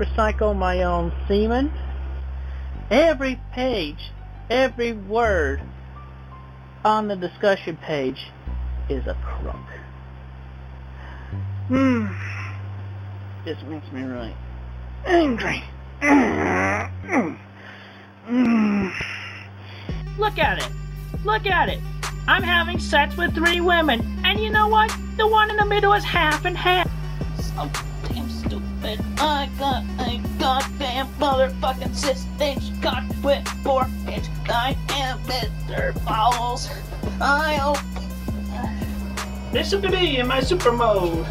I recycle my own semen. Every page, every word on the discussion page is a crook. Hmm. This makes me really angry. Look at it. Look at it. I'm having sex with three women, and you know what? The one in the middle is half and half. So damn stupid. I got a goddamn motherfucking six inch cock with four inch I am Mr. Bowles. I hope. Listen to me in my super mode.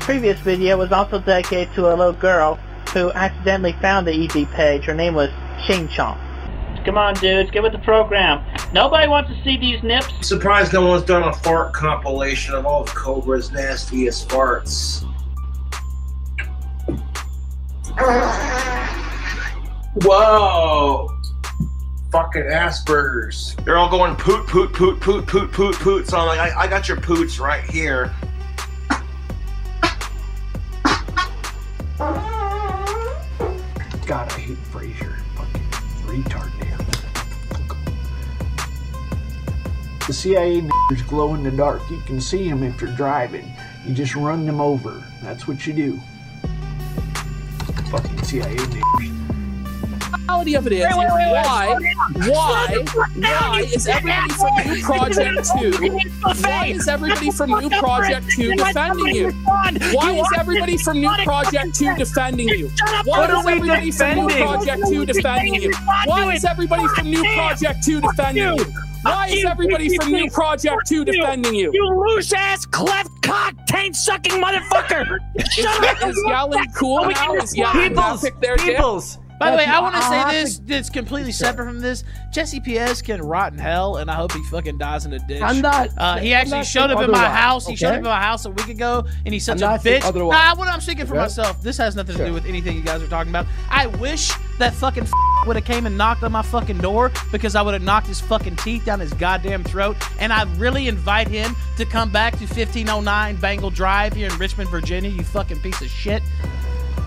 Previous video was also dedicated to a little girl who accidentally found the ED page. Her name was Ching Chong. Come on, dudes, get with the program. Nobody wants to see these nips. Surprised no one's done a fart compilation of all of Cobra's nastiest farts. Whoa! Fucking Asperger's. They're all going poot, poot, poot, poot, poot, poot, poot. So I'm like, I, I got your poots right here. God, I hate Frasier. Fucking retard man. The CIA niggers glow in the dark. You can see them if you're driving. You just run them over. That's what you do. Fucking CIA niggers. reality of it is, is why, why, why is everybody from New Project 2, why is everybody from New Project 2 defending you? Why is everybody from New Project 2 defending you? Why What is are we everybody from New defending? Project 2 defending you? Why is everybody from New Project 2 defending you? Why is everybody from New Project 2 defending you? You loose ass, cleft cock, taint sucking motherfucker! Is, is yelling cool now? Is yelling Peoples, pick their? Peoples. By the way, I want to say this that's completely separate from this. Jesse P.S. can rot in hell, and I hope he fucking dies in a ditch. I'm not- Uh, he I'm actually not showed up in my house. He showed up in my house a week ago, and he's such I'm a bitch. Nah, what I'm speaking for Okay? myself. This has nothing to do with anything you guys are talking about. I wish that fucking would have came and knocked on my fucking door because I would have knocked his fucking teeth down his goddamn throat. And I really invite him to come back to 1509 Bangle Drive here in Richmond, Virginia. You fucking piece of shit.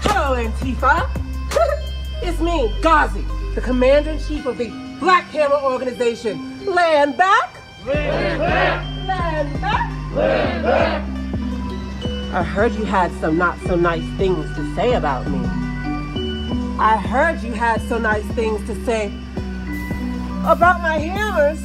Hello, Antifa. it's me, Gazi, the commander in chief of the Black Hammer Organization. Land back. Land back. Land back. Land back. I heard you had some not so nice things to say about me. I heard you had so nice things to say about my hammers.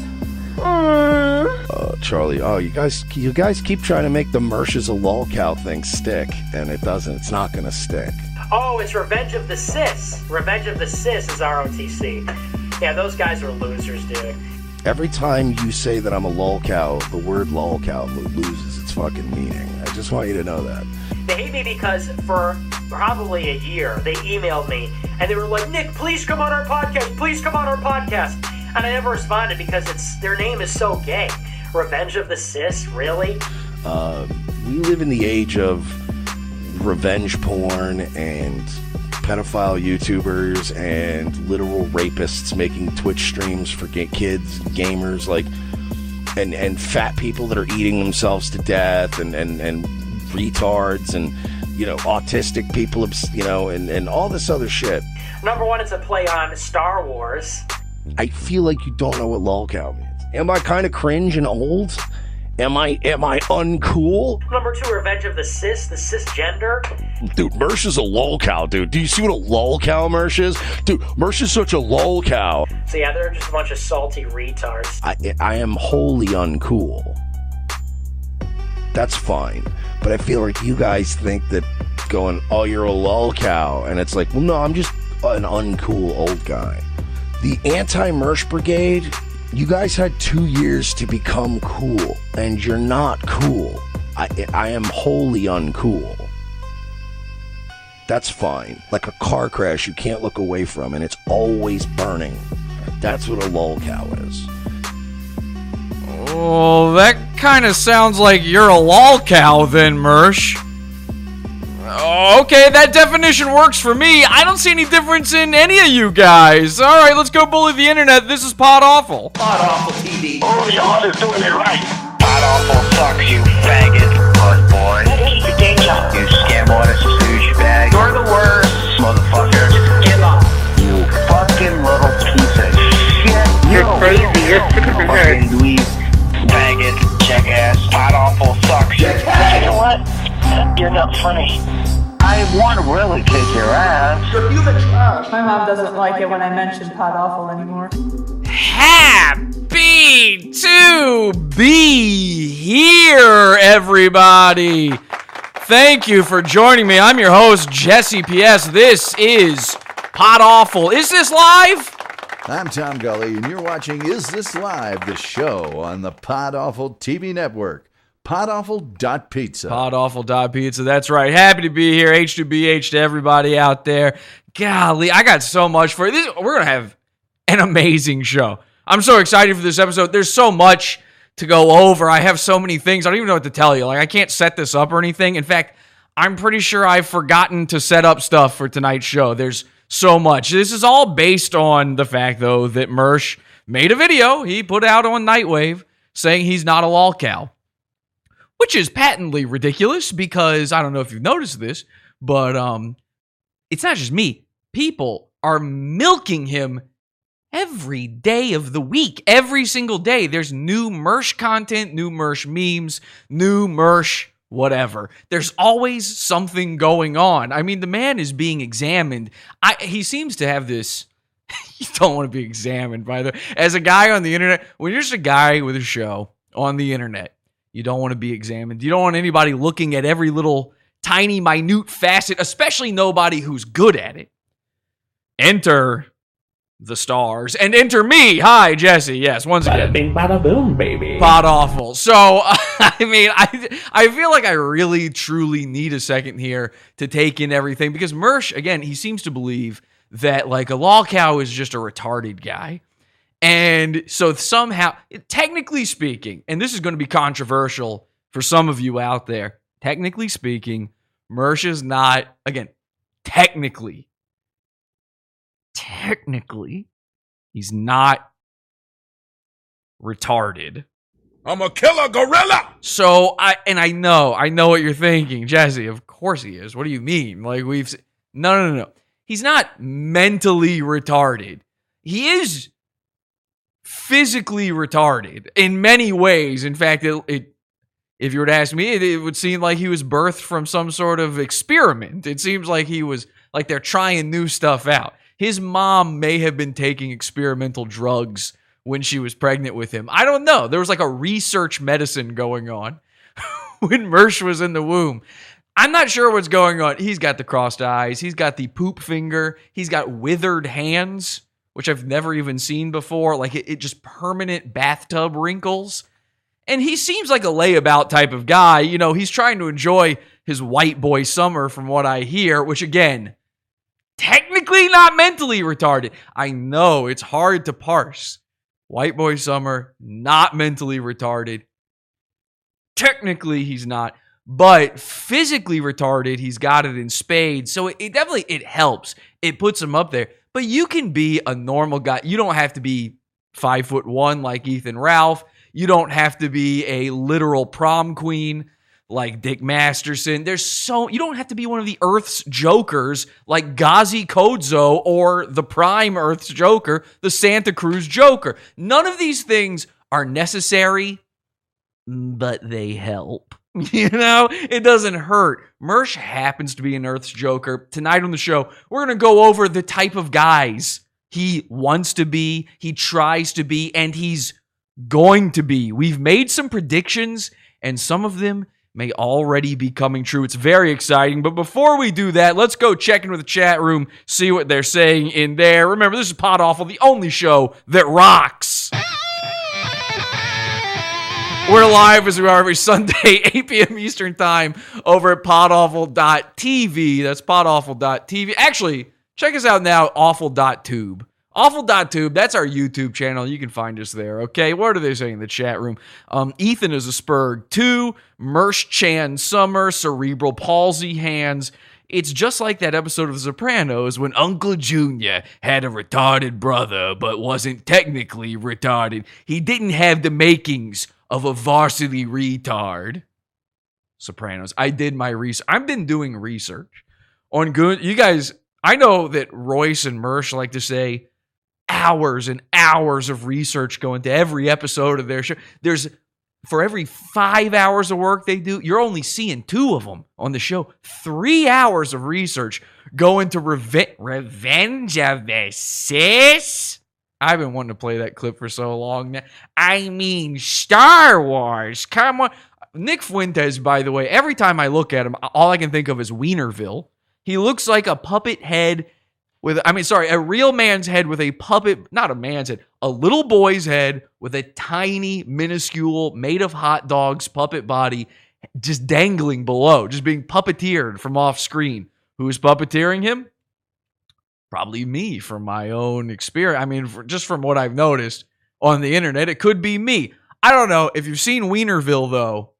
Mm. Uh, Charlie, oh, you guys, you guys keep trying to make the Mersh is a lolcow thing stick, and it doesn't. It's not going to stick. Oh, it's Revenge of the Cis. Revenge of the Cis is ROTC. Yeah, those guys are losers, dude. Every time you say that I'm a lolcow, the word lolcow lo- loses its fucking meaning. I just want you to know that. They hate me because for probably a year they emailed me and they were like, Nick, please come on our podcast. Please come on our podcast. And I never responded because it's their name is so gay. Revenge of the Cis, really? Uh, we live in the age of revenge porn and pedophile YouTubers and literal rapists making Twitch streams for ga- kids, gamers, like, and and fat people that are eating themselves to death, and and and retards, and you know, autistic people, you know, and and all this other shit. Number one, it's a play on Star Wars. I feel like you don't know what lolcow means. Am I kind of cringe and old? Am I am I uncool? Number two, Revenge of the Cis, the cisgender. Dude, Mersh is a lolcow, dude. Do you see what a lolcow Mersh is? Dude, Mersh is such a lolcow. So yeah, they're just a bunch of salty retards. I I am wholly uncool. That's fine. But I feel like you guys think that going, oh, you're a lull lolcow. And it's like, well, no, I'm just an uncool old guy. The anti Mersh Brigade, you guys had two years to become cool, and you're not cool. I, I am wholly uncool. That's fine. Like a car crash you can't look away from, and it's always burning. That's what a lull lolcow is. Oh, that kind of sounds like you're a lol cow then, Mersh. Okay, that definition works for me. I don't see any difference in any of you guys. All right, let's go bully the internet. This is Pod Awful. Pod Awful TV. Oh, y'all is doing it right. Pod Awful sucks, you faggot. Buzz boy. Keep your. You scam artist, douche bag. You're the worst. Motherfucker. Get up. You fucking little piece of shit. You're, crazy. You're fucking dweeb faggot, jackass, Pod Awful sucks. You know what? You're not funny. I want to really kick your ass. My mom doesn't like it when I mention Pod Awful anymore. Happy to be here, everybody. Thank you for joining me. I'm your host, Jesse P.S. This is Pod Awful. Is this live? I'm Tom Gully, and you're watching Is This Live, the show on the Pod Awful TV network. Podawful.pizza. Podawful.pizza. That's right. Happy to be here. H2BH to everybody out there. Golly, I got so much for this. We're going to have an amazing show. I'm so excited for this episode. There's so much to go over. I have so many things. I don't even know what to tell you. Like, I can't set this up or anything. In fact, I'm pretty sure I've forgotten to set up stuff for tonight's show. There's so much. This is all based on the fact, though, that Mersh made a video he put out on Nightwave saying he's not a lol cow which is patently ridiculous because I don't know if you've noticed this, but um, it's not just me. People are milking him every day of the week. Every single day, there's new Mersh content, new Mersh memes, new Mersh whatever. There's always something going on. I mean, the man is being examined. I, he seems to have this. you don't want to be examined by the as a guy on the internet. When you're just a guy with a show on the internet you don't want to be examined. You don't want anybody looking at every little tiny, minute facet, especially nobody who's good at it. Enter the stars and enter me. Hi, Jesse. Yes, once again. Bada bing, bada boom, baby. Pod Awful. So, I mean, I I feel like I really, truly need a second here to take in everything because Mersh, again, he seems to believe that like a lolcow is just a retarded guy. And so somehow, technically speaking, and this is going to be controversial for some of you out there, technically speaking, Mersh is not, again, technically, technically, he's not retarded. I'm a killer gorilla. So I and I know, I know what you're thinking, Jesse. Of course he is. What do you mean? Like we've no, no, no, no. He's not mentally retarded. He is physically retarded in many ways. In fact, it, it if you were to ask me, it, it, would seem like he was birthed from some sort of experiment. It seems like he was like they're trying new stuff out. His mom may have been taking experimental drugs when she was pregnant with him. I don't know. There was like a research medicine going on when Mersh was in the womb. I'm not sure what's going on. He's got the crossed eyes. He's got the poop finger. He's got withered hands which I've never even seen before. Like it, it just permanent bathtub wrinkles. And he seems like a layabout type of guy. You know, he's trying to enjoy his white boy summer, from what I hear, which again, technically not mentally retarded. I know it's hard to parse. White boy summer, not mentally retarded. Technically, he's not, but physically retarded, he's got it in spades. So it, it definitely it helps. It puts him up there. But you can be a normal guy. You don't have to be five foot one like Ethan Ralph. You don't have to be a literal prom queen like Dick Masterson. There's so you don't have to be one of the Earth's jokers like Gazi Kodzo or the prime Earth's Joker, the Santa Cruz Joker. None of these things are necessary, but they help. You know, it doesn't hurt. Mersh happens to be an Earth's Joker. Tonight on the show, we're going to go over the type of guys he wants to be, he tries to be, and he's going to be. We've made some predictions, and some of them may already be coming true. It's very exciting. But before we do that, let's go check in with the chat room, see what they're saying in there. Remember, this is Pod Awful, the only show that rocks. We're live as we are every Sunday, 8 p.m. Eastern Time over at podawful.tv. That's podawful.tv. Actually, check us out now, awful.tube. Awful.tube, that's our YouTube channel. You can find us there, okay? What are they saying in the chat room? Um, Ethan is a Spurg 2, Mersh Chan Summer, cerebral palsy hands. It's just like that episode of The Sopranos when Uncle Junior had a retarded brother, but wasn't technically retarded. He didn't have the makings of a varsity retard. Sopranos. I did my research. I've been doing research on good. You guys, I know that Royce and Mersh like to say hours and hours of research go into every episode of their show. There's for every five hours of work they do, you're only seeing two of them on the show. Three hours of research go into reve- Revenge of the Cis. I've been wanting to play that clip for so long now. I mean, Star Wars. Come on. Nick Fuentes, by the way, every time I look at him, all I can think of is Weinerville. He looks like a puppet head with, I mean, sorry, a real man's head with a puppet, not a man's head, a little boy's head with a tiny, minuscule, made of hot dogs puppet body just dangling below, just being puppeteered from off screen. Who's puppeteering him? Probably me from my own experience. I mean, for, just from what I've noticed on the internet, it could be me. I don't know. If you've seen Weinerville, though,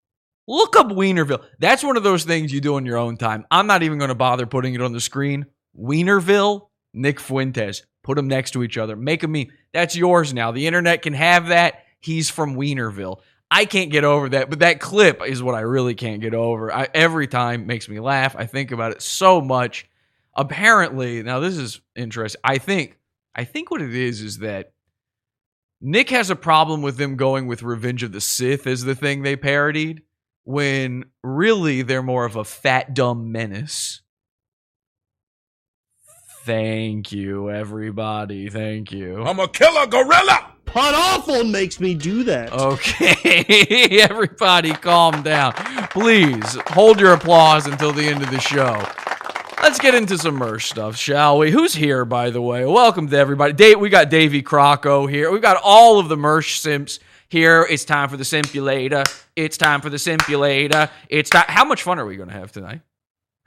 look up Weinerville. That's one of those things you do in your own time. I'm not even going to bother putting it on the screen. Weinerville, Nick Fuentes. Put them next to each other. Make a meme. That's yours now. The internet can have that. He's from Weinerville. I can't get over that, but that clip is what I really can't get over. I, every time makes me laugh. I think about it so much. Apparently, now this is interesting. I think I think what it is is that Nick has a problem with them going with Revenge of the Sith as the thing they parodied, when really they're more of a fat dumb menace. Thank you, everybody. Thank you. I'm a killer gorilla. Pod Awful makes me do that. Okay, everybody calm down. Please hold your applause until the end of the show. Let's get into some Mersh stuff, shall we? Who's here, by the way? Welcome to everybody. Dave, we got Davey Crocco here. We've got all of the Mersh simps here. It's time for the Simpulator. It's time for the Simpulator. It's time. How much fun are we going to have tonight?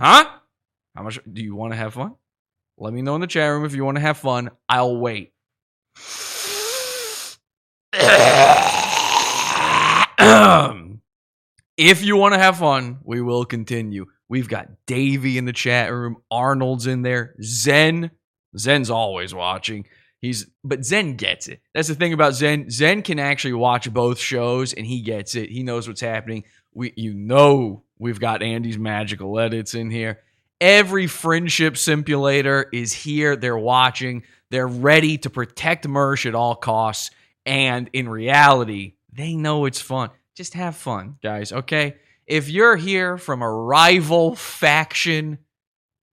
Huh? How much do you want to have fun? Let me know in the chat room if you want to have fun. I'll wait. if you want to have fun, we will continue. We've got Davey in the chat room, Arnold's in there, Zen. Zen's always watching. He's but Zen gets it. That's the thing about Zen. Zen can actually watch both shows and he gets it. He knows what's happening. We you know we've got Andy's magical edits in here. Every friendship simulator is here. They're watching. They're ready to protect Mersh at all costs. And in reality, they know it's fun. Just have fun, guys, okay? If you're here from a rival faction,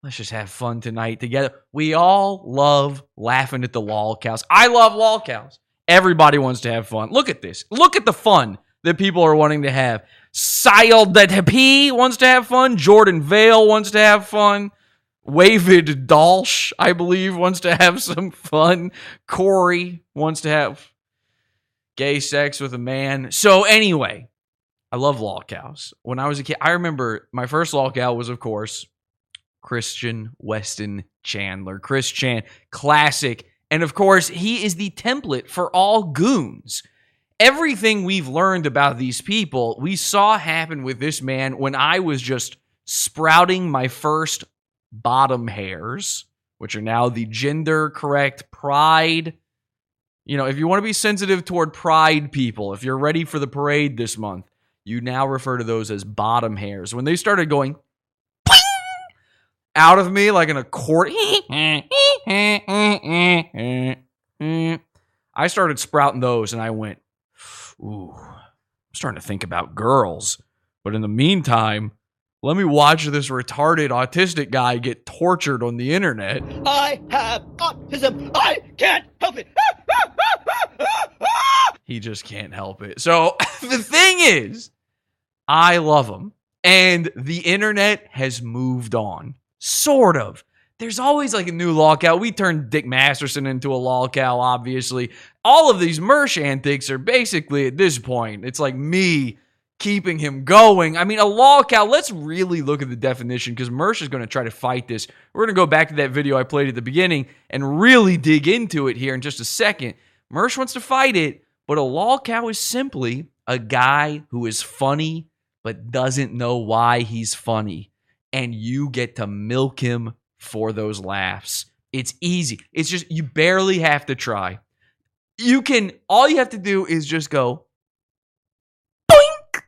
let's just have fun tonight together. We all love laughing at the lolcows. I love lolcows. Everybody wants to have fun. Look at this. Look at the fun that people are wanting to have. Sile P wants to have fun. Jordan Vale wants to have fun. Wavid Dalsh, I believe, wants to have some fun. Corey wants to have gay sex with a man. So anyway, I love lolcows. When I was a kid, I remember my first lolcow was, of course, Christian Weston Chandler. Chris Chan, classic. And of course, he is the template for all goons. Everything we've learned about these people, we saw happen with this man when I was just sprouting my first bottom hairs, which are now the gender correct pride. You know, if you want to be sensitive toward pride people, if you're ready for the parade this month, you now refer to those as bottom hairs. When they started going out of me like an accordion, I started sprouting those and I went, ooh, I'm starting to think about girls. But in the meantime, let me watch this retarded autistic guy get tortured on the internet. I have autism. I can't help it. He just can't help it. So the thing is, I love him. And the internet has moved on. Sort of. There's always like a new lolcow. We turned Dick Masterson into a lolcow, obviously. All of these Mersh antics are basically at this point, it's like me keeping him going. I mean, a lolcow, let's really look at the definition because Mersh is going to try to fight this. We're going to go back to that video I played at the beginning and really dig into it here in just a second. Mersh wants to fight it, but a lolcow is simply a guy who is funny but doesn't know why he's funny. And you get to milk him for those laughs. It's easy. It's just, you barely have to try. You can, all you have to do is just go, boink!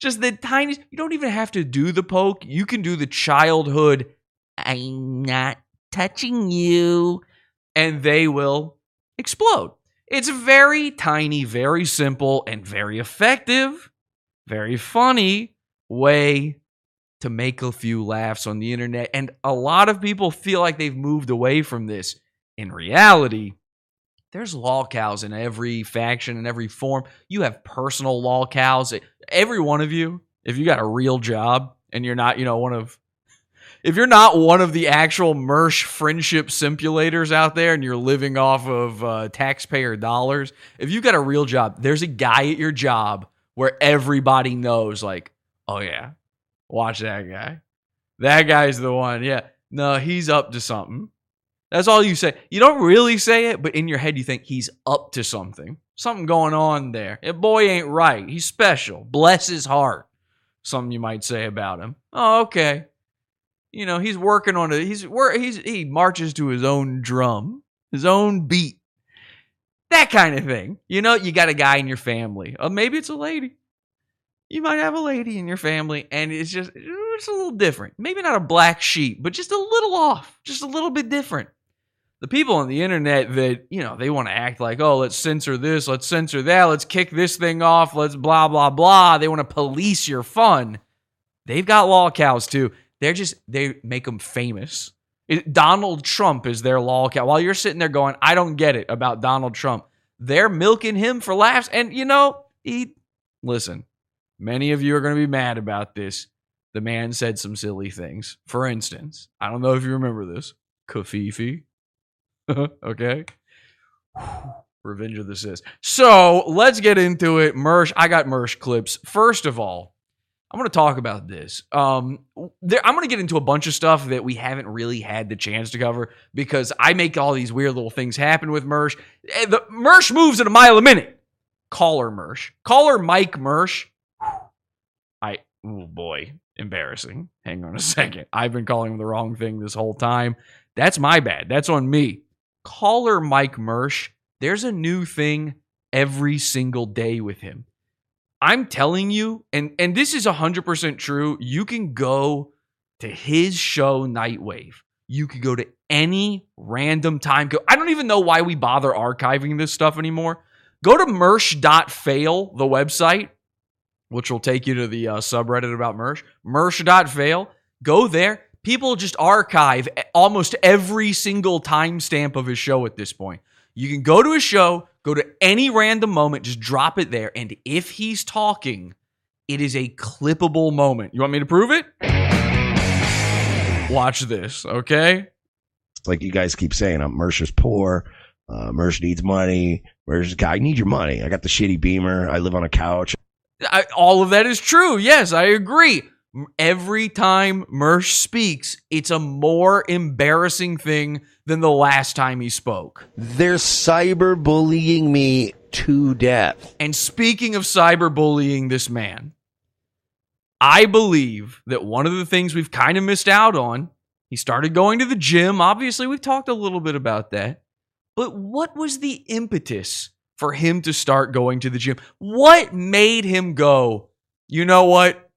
Just the tiniest, you don't even have to do the poke. You can do the childhood, I'm not touching you, and they will explode. It's very tiny, very simple, and very effective. very funny way to make a few laughs on the internet. And a lot of people feel like they've moved away from this. In reality, there's lolcows in every faction and every form. You have personal lolcows. Every one of you, if you got a real job and you're not, you know, one of if you're not one of the actual Mersh friendship simulators out there and you're living off of uh, taxpayer dollars, if you got a real job, there's a guy at your job where everybody knows, like, oh yeah, watch that guy. That guy's the one. Yeah. No, he's up to something. That's all you say. You don't really say it, but in your head you think he's up to something. Something going on there. That boy ain't right. He's special. Bless his heart. Something you might say about him. Oh, okay. You know, he's working on it. He's he's he marches to his own drum, his own beat. That kind of thing. You know, you got a guy in your family. Or maybe it's a lady. You might have a lady in your family, and it's just it's a little different. Maybe not a black sheep, but just a little off, just a little bit different. The people on the internet that you know they want to act like oh let's censor this let's censor that let's kick this thing off let's blah blah blah. They want to police your fun. They've got lolcows too. They're just they make them famous. It, donald trump is their lolcow. While you're sitting there going i don't get it about donald trump. They're milking him for laughs and you know he listen many of you are going to be mad about this the man said some silly things for instance i don't know if you remember this covfefe okay. Revenge of the Cis. So let's get into it. Mersh, I got Mersh clips. First of all, I'm going to talk about this. Um, there, I'm going to get into a bunch of stuff that we haven't really had the chance to cover because I make all these weird little things happen with Mersh. Eh, the Mersh moves at a mile a minute. Caller Mersh. Caller Mike Mersh. I, oh boy, embarrassing. Hang on a second. I've been calling him the wrong thing this whole time. That's my bad. That's on me caller Mike Mersh, there's a new thing every single day with him. I'm telling you, and and this is 100% true, you can go to his show Nightwave. You could go to any random time. Go. I don't even know why we bother archiving this stuff anymore. Go to mersh.fail, the website, which will take you to the uh, subreddit about Mersh. Mersh.fail. Go there people just archive almost every single timestamp of his show at this point. You can go to a show, go to any random moment, just drop it there. And if he's talking, it is a clippable moment. You want me to prove it? Watch this, okay? It's like you guys keep saying, I'm Mercer's poor. Uh, Mercer needs money. Mercer's guy, I need your money. I got the shitty beamer. I live on a couch. I, all of that is true. Yes, I agree every time Mersh speaks, it's a more embarrassing thing than the last time he spoke. They're cyberbullying me to death. And speaking of cyberbullying this man, I believe that one of the things we've kind of missed out on, he started going to the gym. Obviously, we've talked a little bit about that. But what was the impetus for him to start going to the gym? What made him go, you know what?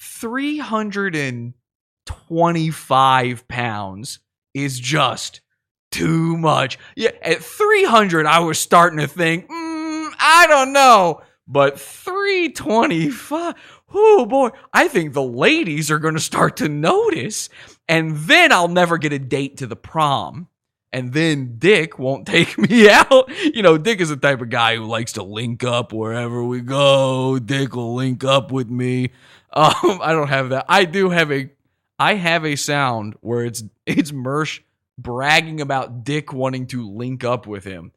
325 pounds is just too much. Yeah, at 300, I was starting to think, mm, I don't know. But 325, oh boy, I think the ladies are going to start to notice. And then I'll never get a date to the prom. And then Dick won't take me out. You know, Dick is the type of guy who likes to link up wherever we go. Dick will link up with me. Um, I don't have that. I do have a I have a sound where it's it's Mersh bragging about Dick wanting to link up with him.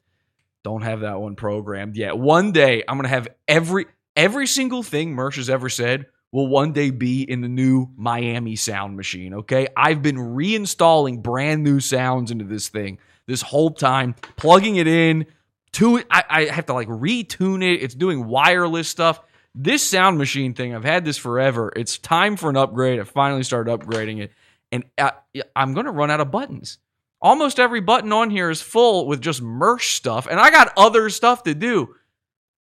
Don't have that one programmed yet. One day I'm gonna have every every single thing Mersh has ever said will one day be in the new Miami sound machine. Okay, I've been reinstalling brand new sounds into this thing this whole time, plugging it in to. I, I have to like retune it. It's doing wireless stuff this sound machine thing, I've had this forever. It's time for an upgrade. I finally started upgrading it, and uh, I, I'm going to run out of buttons. Almost every button on here is full with just Mersh stuff, and I got other stuff to do.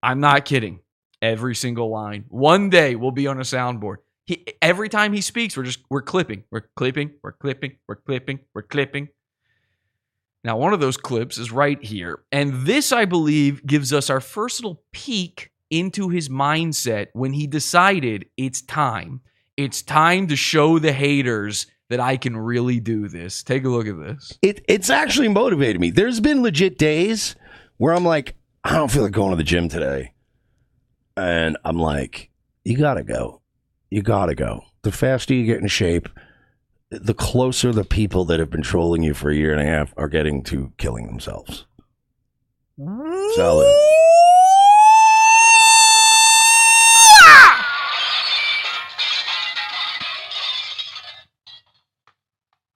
I'm not kidding. Every single line. One day we'll be on a soundboard. He, every time he speaks, we're just we're clipping, we're clipping, we're clipping, we're clipping, we're clipping. Now, one of those clips is right here, and this, I believe, gives us our first little peek into his mindset when he decided it's time. It's time to show the haters that I can really do this. Take a look at this. It, it's actually motivated me. There's been legit days where I'm like, I don't feel like going to the gym today. And I'm like, you gotta go. You gotta go. The faster you get in shape, the closer the people that have been trolling you for a year and a half are getting to killing themselves. Solid.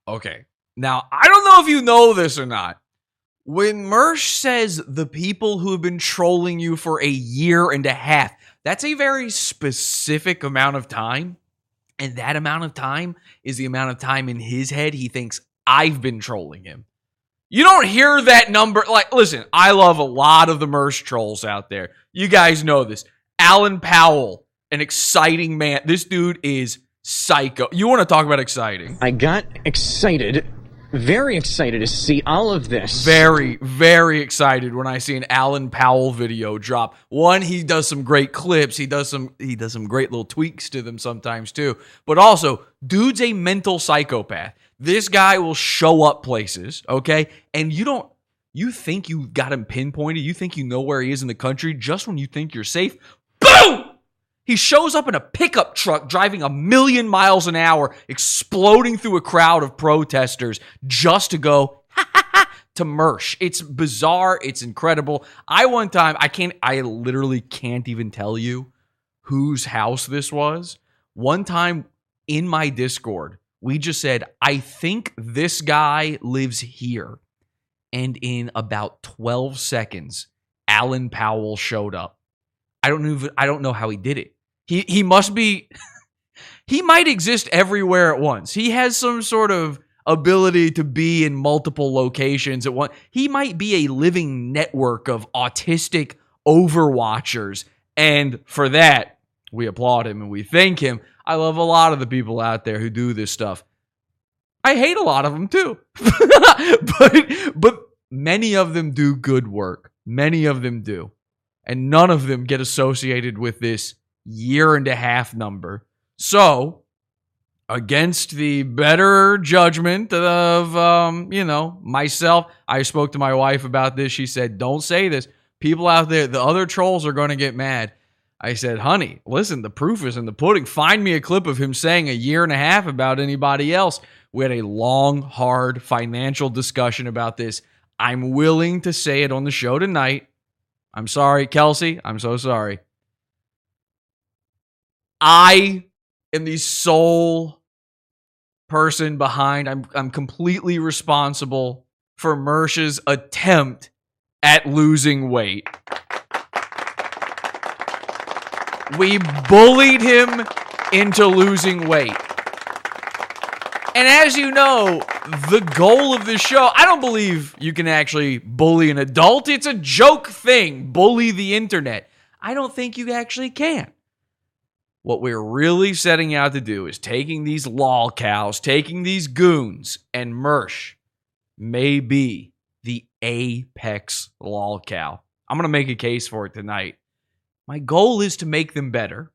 Okay. Now, I don't know if you know this or not. When Mersh says the people who have been trolling you for a year and a half, that's a very specific amount of time. And that amount of time is the amount of time in his head he thinks I've been trolling him. You don't hear that number. Like, listen, I love a lot of the Mersh trolls out there. You guys know this. Alan Powell, an exciting man. This dude is psycho. You want to talk about exciting? I got excited, very excited to see all of this. Very, very excited when I see an Alan Powell video drop. One, he does some great clips. He does some he does some great little tweaks to them sometimes too. But also, dude's a mental psychopath. This guy will show up places, okay? And you don't you think you got him pinpointed, you think you know where he is in the country just when you think you're safe. Boom! He shows up in a pickup truck driving a million miles an hour, exploding through a crowd of protesters just to go to Mersh. It's bizarre. It's incredible. I one time, I can't, I literally can't even tell you whose house this was. One time in my Discord, we just said, I think this guy lives here. And in about 12 seconds, Alan Powell showed up. I don't know. I don't know how he did it. He he must be. he might exist everywhere at once. He has some sort of ability to be in multiple locations at once. He might be a living network of autistic overwatchers, and for that we applaud him and we thank him. I love a lot of the people out there who do this stuff. I hate a lot of them too, but but many of them do good work. Many of them do and none of them get associated with this year and a half number. So, against the better judgment of, um, you know, myself, I spoke to my wife about this. She said, Don't say this. People out there, the other trolls are going to get mad. I said, honey, listen, the proof is in the pudding. Find me a clip of him saying a year and a half about anybody else. We had a long, hard financial discussion about this. I'm willing to say it on the show tonight. I'm sorry, Kelsey. I'm so sorry. I am the sole person behind. I'm I'm completely responsible for Mersh's attempt at losing weight. We bullied him into losing weight. And as you know, the goal of this show, I don't believe you can actually bully an adult. It's a joke thing. Bully the internet. I don't think you actually can. What we're really setting out to do is taking these lol cows, taking these goons, and Mersh may be the apex lol cow. I'm going to make a case for it tonight. My goal is to make them better.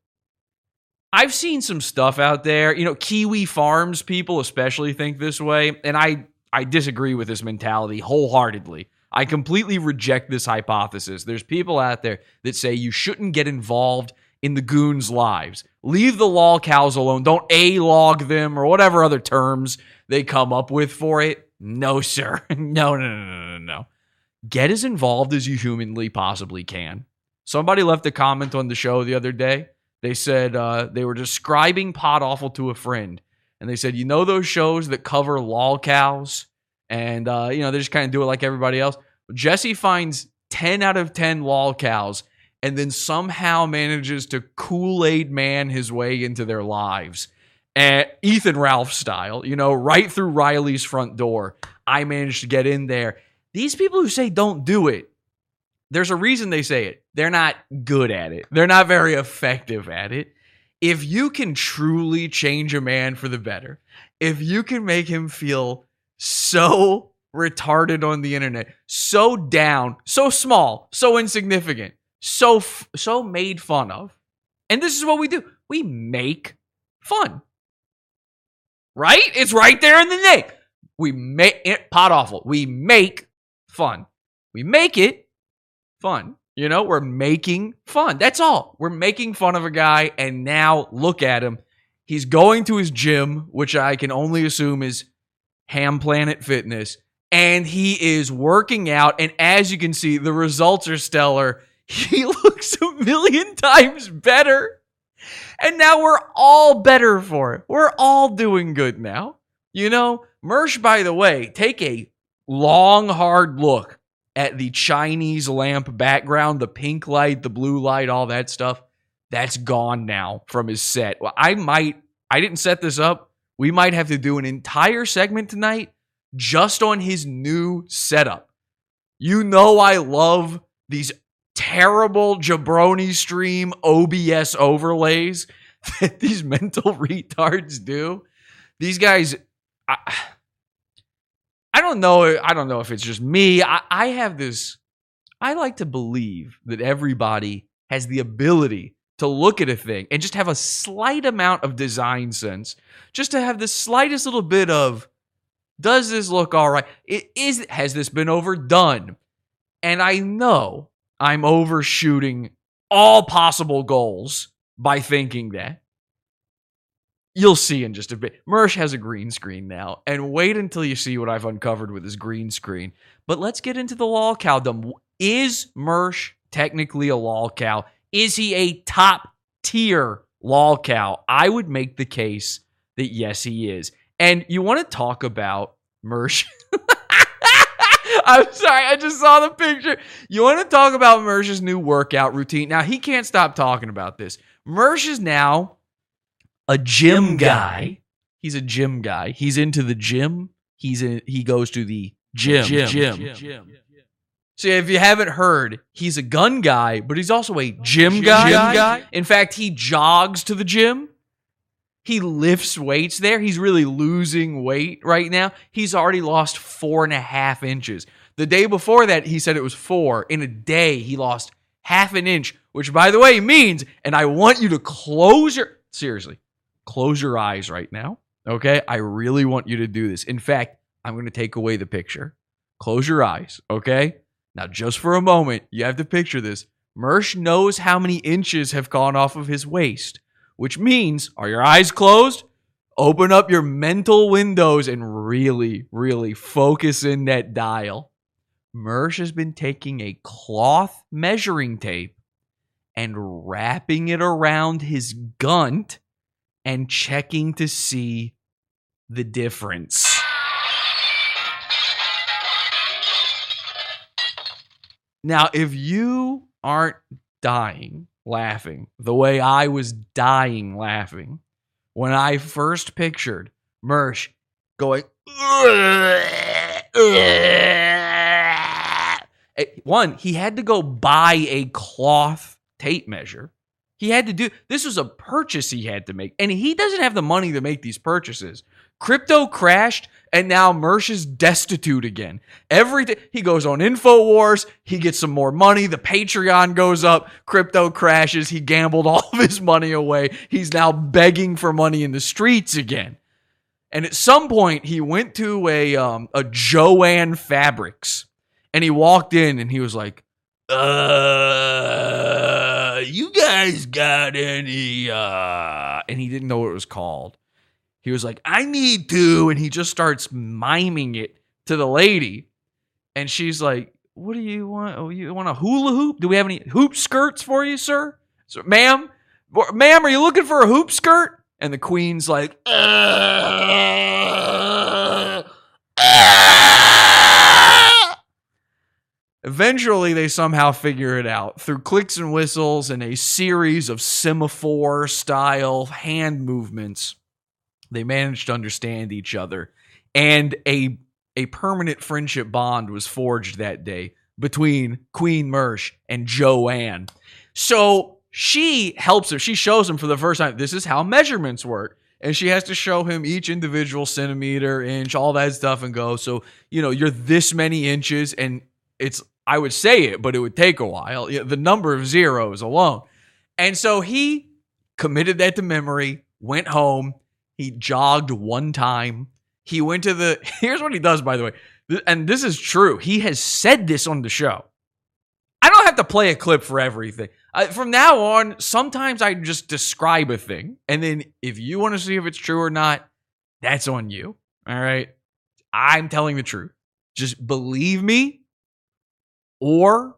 I've seen some stuff out there. You know, Kiwi Farms people especially think this way, and I I disagree with this mentality wholeheartedly. I completely reject this hypothesis. There's people out there that say you shouldn't get involved in the goons' lives. Leave the lol cows alone. Don't a log them or whatever other terms they come up with for it. No, sir. No, no, no, no, no, no. Get as involved as you humanly possibly can. Somebody left a comment on the show the other day they said uh, they were describing Pod Awful to a friend, and they said, "You know those shows that cover lol cows, and uh, you know they just kind of do it like everybody else." Jesse finds ten out of ten lol cows, and then somehow manages to Kool Aid man his way into their lives, and Ethan Ralph style, you know, right through Riley's front door. I managed to get in there. These people who say don't do it, there's a reason they say it. They're not good at it. They're not very effective at it. If you can truly change a man for the better, if you can make him feel so retarded on the internet, so down, so small, so insignificant, so f- so made fun of. And this is what we do. We make fun. Right? It's right there in the name. We make eh, it Pod Awful. We make fun. We make it fun. You know, we're making fun. That's all. We're making fun of a guy, and now look at him. He's going to his gym, which I can only assume is Ham Planet Fitness, and he is working out. And as you can see, the results are stellar. He looks a million times better. And now we're all better for it. We're all doing good now. You know, Mersh, by the way, take a long, hard look at the Chinese lamp background, the pink light, the blue light, all that stuff. That's gone now from his set. Well, I might, I didn't set this up. We might have to do an entire segment tonight just on his new setup. You know, I love these terrible jabroni stream OBS overlays that these mental retards do. These guys, I, I don't know. I don't know if it's just me. I, I have this. I like to believe that everybody has the ability to look at a thing and just have a slight amount of design sense, just to have the slightest little bit of, does this look all right? It is. Has this been overdone? And I know I'm overshooting all possible goals by thinking that. You'll see in just a bit. Mersh has a green screen now, and wait until you see what I've uncovered with his green screen. But let's get into the lol cowdom. Is Mersh technically a lolcow? Is he a top tier lolcow? I would make the case that yes, he is. And you want to talk about Mersh? I'm sorry, I just saw the picture. You want to talk about Mersh's new workout routine? Now, he can't stop talking about this. Mersh is now a gym guy. He's a gym guy. He's into the gym. He's in, he goes to the gym. Gym. Gym. Gym. So if you haven't heard, he's a gun guy, but he's also a gym, Gym guy. guy? In fact, he jogs to the gym. He lifts weights there. He's really losing weight right now. He's already lost four and a half inches. The day before that, he said it was four. In a day, he lost half an inch, which, by the way, means, and I want you to close your, seriously, close your eyes right now. Okay. I really want you to do this. In fact, I'm going to take away the picture. Close your eyes. Okay. Now, just for a moment, you have to picture this. Mersh knows how many inches have gone off of his waist, which means, are your eyes closed? Open up your mental windows and really, really focus in that dial. Mersh has been taking a cloth measuring tape and wrapping it around his gunt and checking to see the difference. Now, if you aren't dying laughing the way I was dying laughing when I first pictured Mersh going, one, he had to go buy a cloth tape measure. He had to do this was a purchase he had to make, and he doesn't have the money to make these purchases. Crypto crashed, and now Mersh is destitute again. Everything he goes on Infowars, he gets some more money. The Patreon goes up. Crypto crashes. He gambled all of his money away. He's now begging for money in the streets again. And at some point, he went to a um, a Jo-Ann Fabrics, and he walked in, and he was like, "Uh, you guys got any?" Uh, and he didn't know what it was called. He was like, "I need to," and he just starts miming it to the lady, and she's like, "What do you want? Oh, you want a hula hoop? Do we have any hoop skirts for you, sir, so, ma'am? Ma'am, are you looking for a hoop skirt?" And the queen's like, Eventually, they somehow figure it out through clicks and whistles and a series of semaphore style hand movements. They managed to understand each other, and a a permanent friendship bond was forged that day between Queen Mersh and Joanne. So she helps him. She shows him for the first time. This is how measurements work. And she has to show him each individual centimeter, inch, all that stuff, and go. So, you know, you're this many inches, and it's I would say it, but it would take a while. The number of zeros alone. And so he committed that to memory, went home, he jogged one time. He went to the Here's what he does by the way. And this is true. He has said this on the show. I don't have to play a clip for everything. From now on, sometimes I just describe a thing, and then if you want to see if it's true or not, that's on you. All right. I'm telling the truth. Just believe me or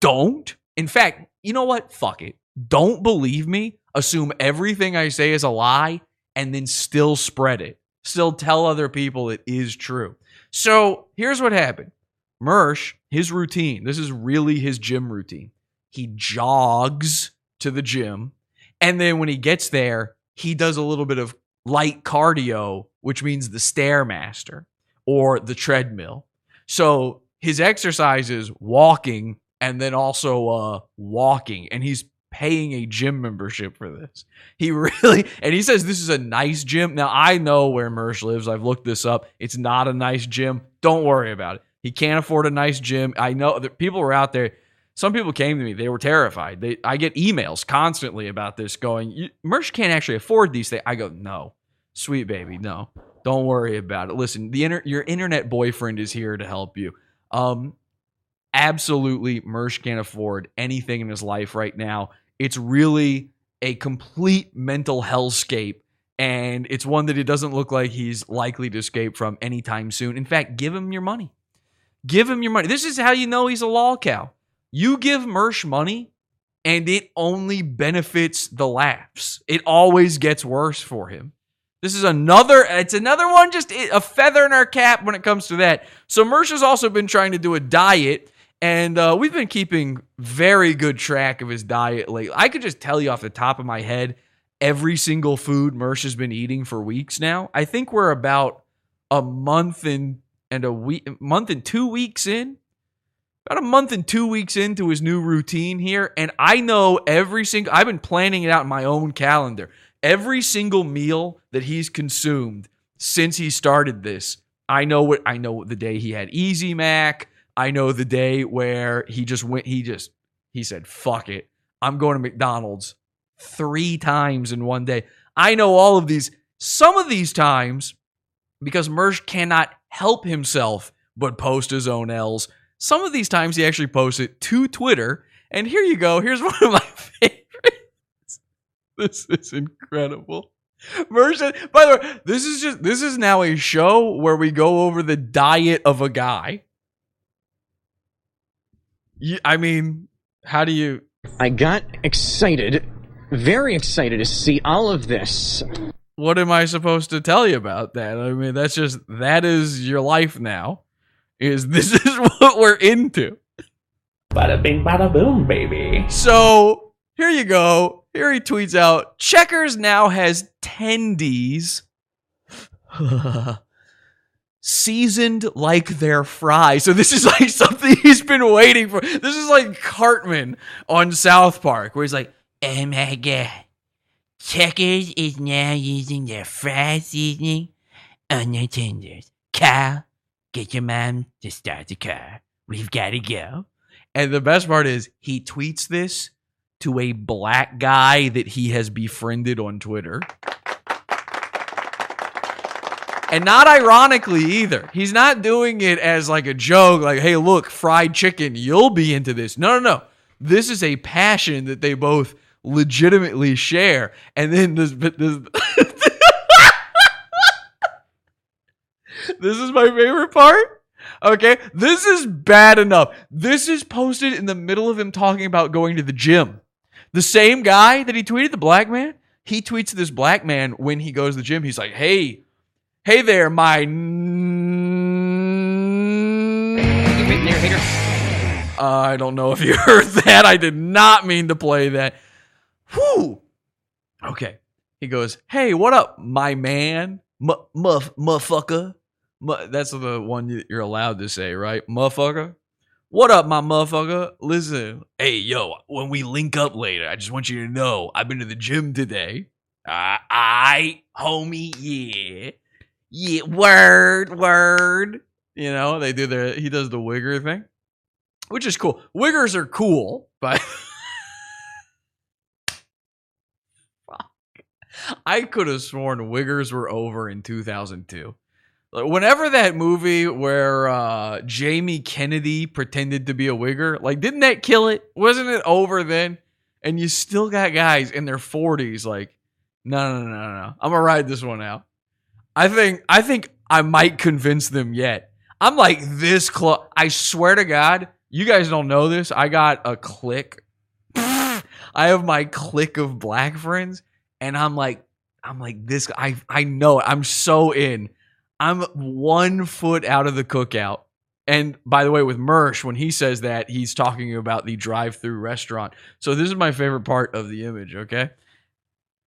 don't. In fact, you know what? Fuck it. Don't believe me. Assume everything I say is a lie and then still spread it. Still tell other people it is true. So here's what happened Mersh, his routine, this is really his gym routine. He jogs to the gym. And then when he gets there, he does a little bit of light cardio, which means the Stairmaster or the treadmill. So his exercise is walking and then also uh walking and he's paying a gym membership for this. He really and he says this is a nice gym. Now I know where Mersh lives. I've looked this up. It's not a nice gym. Don't worry about it. He can't afford a nice gym. I know that people were out there. Some people came to me. They were terrified. They I get emails constantly about this going, "You- Mersh can't actually afford these things. I go, "No. Sweet baby, no. Don't worry about it. Listen, the inter- your internet boyfriend is here to help you. Um, absolutely, Mersh can't afford anything in his life right now. It's really a complete mental hellscape, and it's one that it doesn't look like he's likely to escape from anytime soon. In fact, give him your money. Give him your money. This is how you know he's a lol cow. You give Mersh money, and it only benefits the laughs. It always gets worse for him. This is another. It's another one, just a feather in our cap when it comes to that. So Mersh has also been trying to do a diet, and uh, we've been keeping very good track of his diet lately. I could just tell you off the top of my head every single food Mersh has been eating for weeks now. I think we're about a month and and a week, month and two weeks in. About a month and two weeks into his new routine here, and I know every single. I've been planning it out in my own calendar every single meal that he's consumed since he started this. I know what I know the day he had Easy Mac. I know the day where he just went he just he said, "Fuck it. I'm going to McDonald's 3 times in one day." I know all of these some of these times because Mersh cannot help himself but post his own L's. Some of these times he actually posts it to Twitter. And here you go. Here's one of my favorites. This is incredible. Merchant, by the way, this is just this is now a show where we go over the diet of a guy. You, I mean, how do you I got excited, very excited to see all of this. what am I supposed to tell you about that? I mean, that's just that is your life now. Is this is what we're into. Bada bing, bada boom, baby. So here you go. Here he tweets out Checkers now has tendies seasoned like their fries. So this is like something he's been waiting for. This is like Cartman on South Park, where he's like, Oh my god. Checkers is now using their fry seasoning on their tenders. Kyle, get your mom to start the car. We've got to go. And the best part is he tweets this to a black guy that he has befriended on Twitter. And not ironically either. He's not doing it as like a joke, like, hey, look, fried chicken, you'll be into this. No, no, no. This is a passion that they both legitimately share. And then this, this, this is my favorite part. Okay, this is bad enough. This is posted in the middle of him talking about going to the gym. The same guy that he tweeted, the black man, he tweets this black man when he goes to the gym. He's like, hey, hey there, my. I don't know if you heard that. I did not mean to play that. Whew. Okay. He goes, hey, what up, my man? Motherfucker. That's the one you- you're allowed to say, right? Motherfucker. What up, my motherfucker? Listen, hey, yo, when we link up later, I just want you to know I've been to the gym today. Uh, I, homie, yeah. Yeah, word, word. You know, they do their, he does the wigger thing. which is cool. Wiggers are cool, but Fuck. I could have sworn Wiggers were over in 2002. Like, whenever that movie where uh, Jamie Kennedy pretended to be a Wigger, like, didn't that kill it? Wasn't it over then? And you still got guys in their 40s like, no, no, no, no, no. I'm gonna ride this one out. I think I think I might convince them yet. I'm like this close. I swear to God, you guys don't know this. I got a click. I have my click of black friends, and I'm like, I'm like this. I I know it. I'm so in. I'm one foot out of the cookout. And by the way, with Mersh, when he says that, he's talking about the drive-through restaurant. So this is my favorite part of the image. Okay,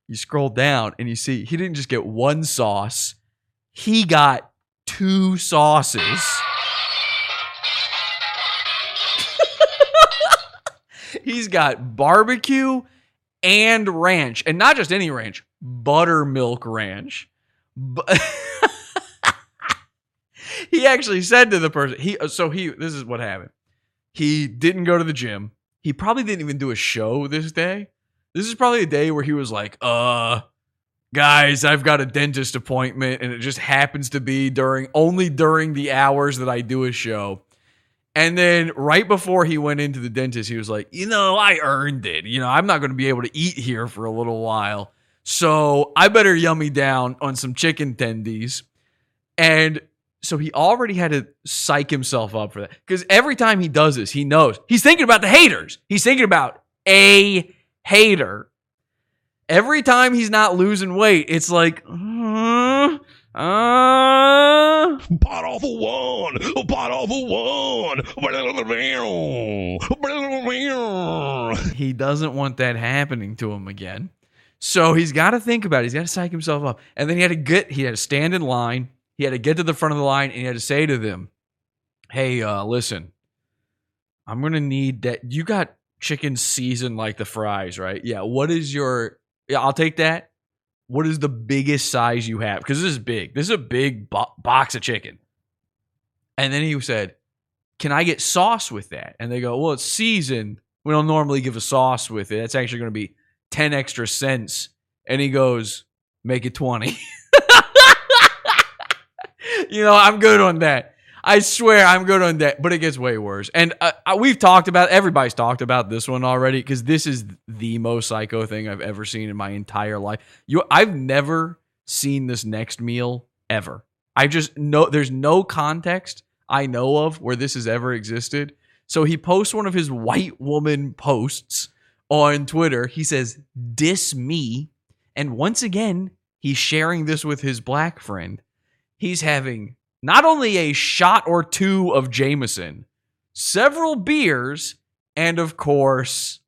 you scroll down and you see he didn't just get one sauce; he got two sauces. He's got barbecue and ranch, and not just any ranch, buttermilk ranch. Bu- he actually said to the person, he so he this is what happened. He didn't go to the gym. He probably didn't even do a show this day. This is probably a day where he was like, uh, guys, I've got a dentist appointment, and it just happens to be during only during the hours that I do a show. And then right before he went into the dentist, he was like, you know, I earned it. You know, I'm not going to be able to eat here for a little while. So I better yummy down on some chicken tendies. And so he already had to psych himself up for that. Because every time he does this, he knows he's thinking about the haters. He's thinking about a hater. Every time he's not losing weight, it's like, uh, uh, Pot off a one, pot off a one. he doesn't want that happening to him again. So he's got to think about it. He's got to psych himself up. And then he had to get, he had to stand in line. He had to get to the front of the line and he had to say to them, Hey, uh, listen, I'm going to need that. You got chicken seasoned like the fries, right? Yeah. What is your, yeah, I'll take that. What is the biggest size you have? Because this is big. This is a big bo- box of chicken. And then he said, Can I get sauce with that? And they go, Well, it's seasoned. We don't normally give a sauce with it. That's actually going to be 10 extra cents. And he goes, Make it 20. you know, I'm good on that. I swear I'm good on that, but it gets way worse. And uh, we've talked about, everybody's talked about this one already because this is the most psycho thing I've ever seen in my entire life. You, I've never seen this next meal ever. I just know there's no context I know of where this has ever existed. So he posts one of his white woman posts on Twitter. He says, Diss me. And once again, he's sharing this with his black friend. He's having not only a shot or two of Jameson, several beers, and of course,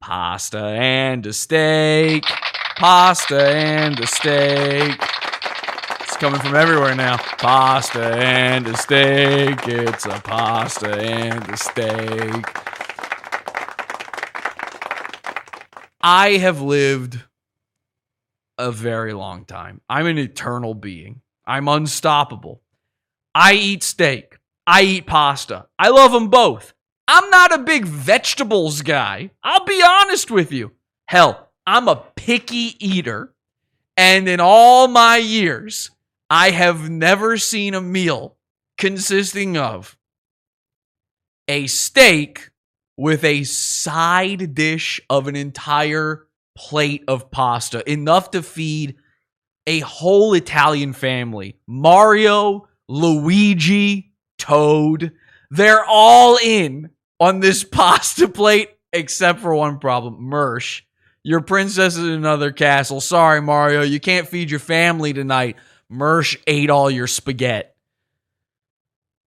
pasta and a steak. Pasta and a steak. It's coming from everywhere now. Pasta and a steak. It's a pasta and a steak. I have lived a very long time. I'm an eternal being. I'm unstoppable. I eat steak. I eat pasta. I love them both. I'm not a big vegetables guy. I'll be honest with you. Hell, I'm a picky eater. And in all my years, I have never seen a meal consisting of a steak with a side dish of an entire plate of pasta, enough to feed a whole Italian family. Mario, Luigi, Toad, they're all in on this pasta plate except for one problem. Mersh, your princess is in another castle. Sorry, Mario, you can't feed your family tonight. Mersh ate all your spaghetti.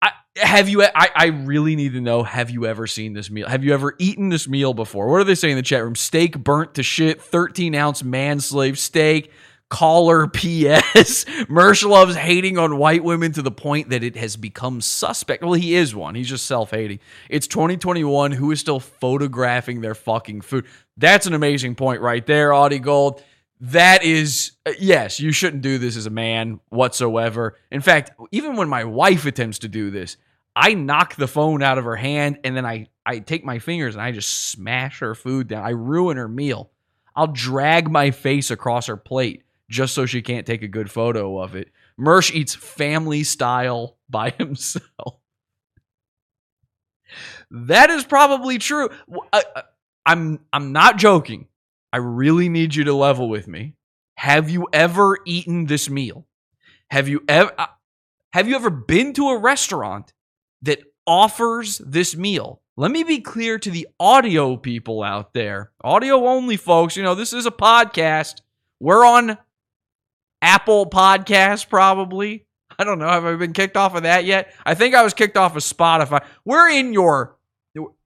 I, have you? I, I really need to know. Have you ever seen this meal? Have you ever eaten this meal before? What are they saying in the chat room? Steak burnt to shit, thirteen ounce manslave steak. Caller P.S. Mersh loves hating on white women to the point that it has become suspect. Well, he is one. He's just self hating. It's 2021. Who is still photographing their fucking food? That's an amazing point right there, Audie Gold. That is, uh, yes, you shouldn't do this as a man whatsoever. In fact, even when my wife attempts to do this, I knock the phone out of her hand and then I, I take my fingers and I just smash her food down. I ruin her meal. I'll drag my face across her plate just so she can't take a good photo of it. Mersh eats family style by himself. That is probably true. I, I- I'm I'm not joking. I really need you to level with me. Have you ever eaten this meal? Have you ever uh, have you ever been to a restaurant that offers this meal? Let me be clear to the audio people out there. Audio only folks, you know, this is a podcast. We're on Apple Podcast probably. I don't know. Have I been kicked off of that yet? I think I was kicked off of Spotify. We're in your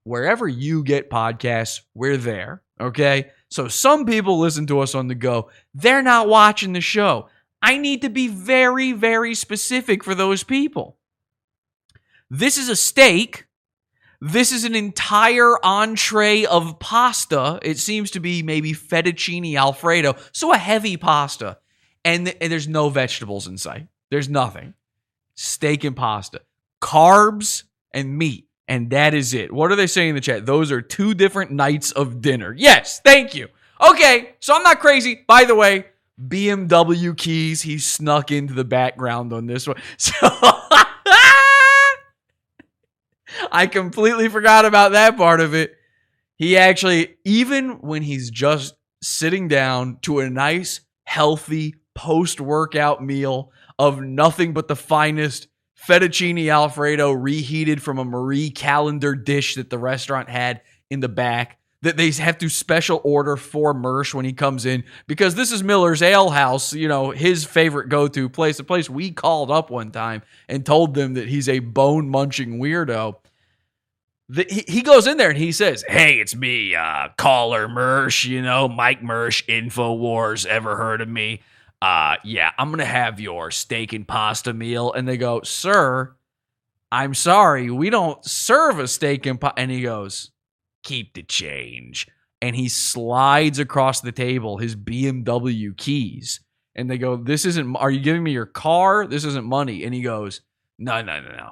wherever you get podcasts, we're there. Okay. So some people listen to us on the go. They're not watching the show. I need to be very, very specific for those people. This is a steak. This is an entire entree of pasta. It seems to be maybe fettuccine alfredo. So a heavy pasta. And, and there's no vegetables in sight. There's nothing. Steak and pasta. Carbs and meat. And that is it. What are they saying in the chat? Those are two different nights of dinner. Yes, thank you. Okay, so I'm not crazy. By the way, BMW keys, he snuck into the background on this one. So I completely forgot about that part of it. He actually, even when he's just sitting down to a nice, healthy post workout meal of nothing but the finest fettuccine alfredo reheated from a Marie Callender dish that the restaurant had in the back that they have to special order for Mersh when he comes in because this is Miller's Ale House, you know, his favorite go-to place, a place we called up one time and told them that he's a bone-munching weirdo. The, he, he goes in there and he says, "Hey, it's me, uh, caller Mersh. You know, Mike Mersh, Infowars. Ever heard of me? Uh, yeah, I'm gonna have your steak and pasta meal." And they go, "Sir, I'm sorry, we don't serve a steak and pasta." And he goes, "Keep the change." And he slides across the table his BMW keys. And they go, "This isn't. Are you giving me your car? This isn't money." And he goes, "No, no, no, no.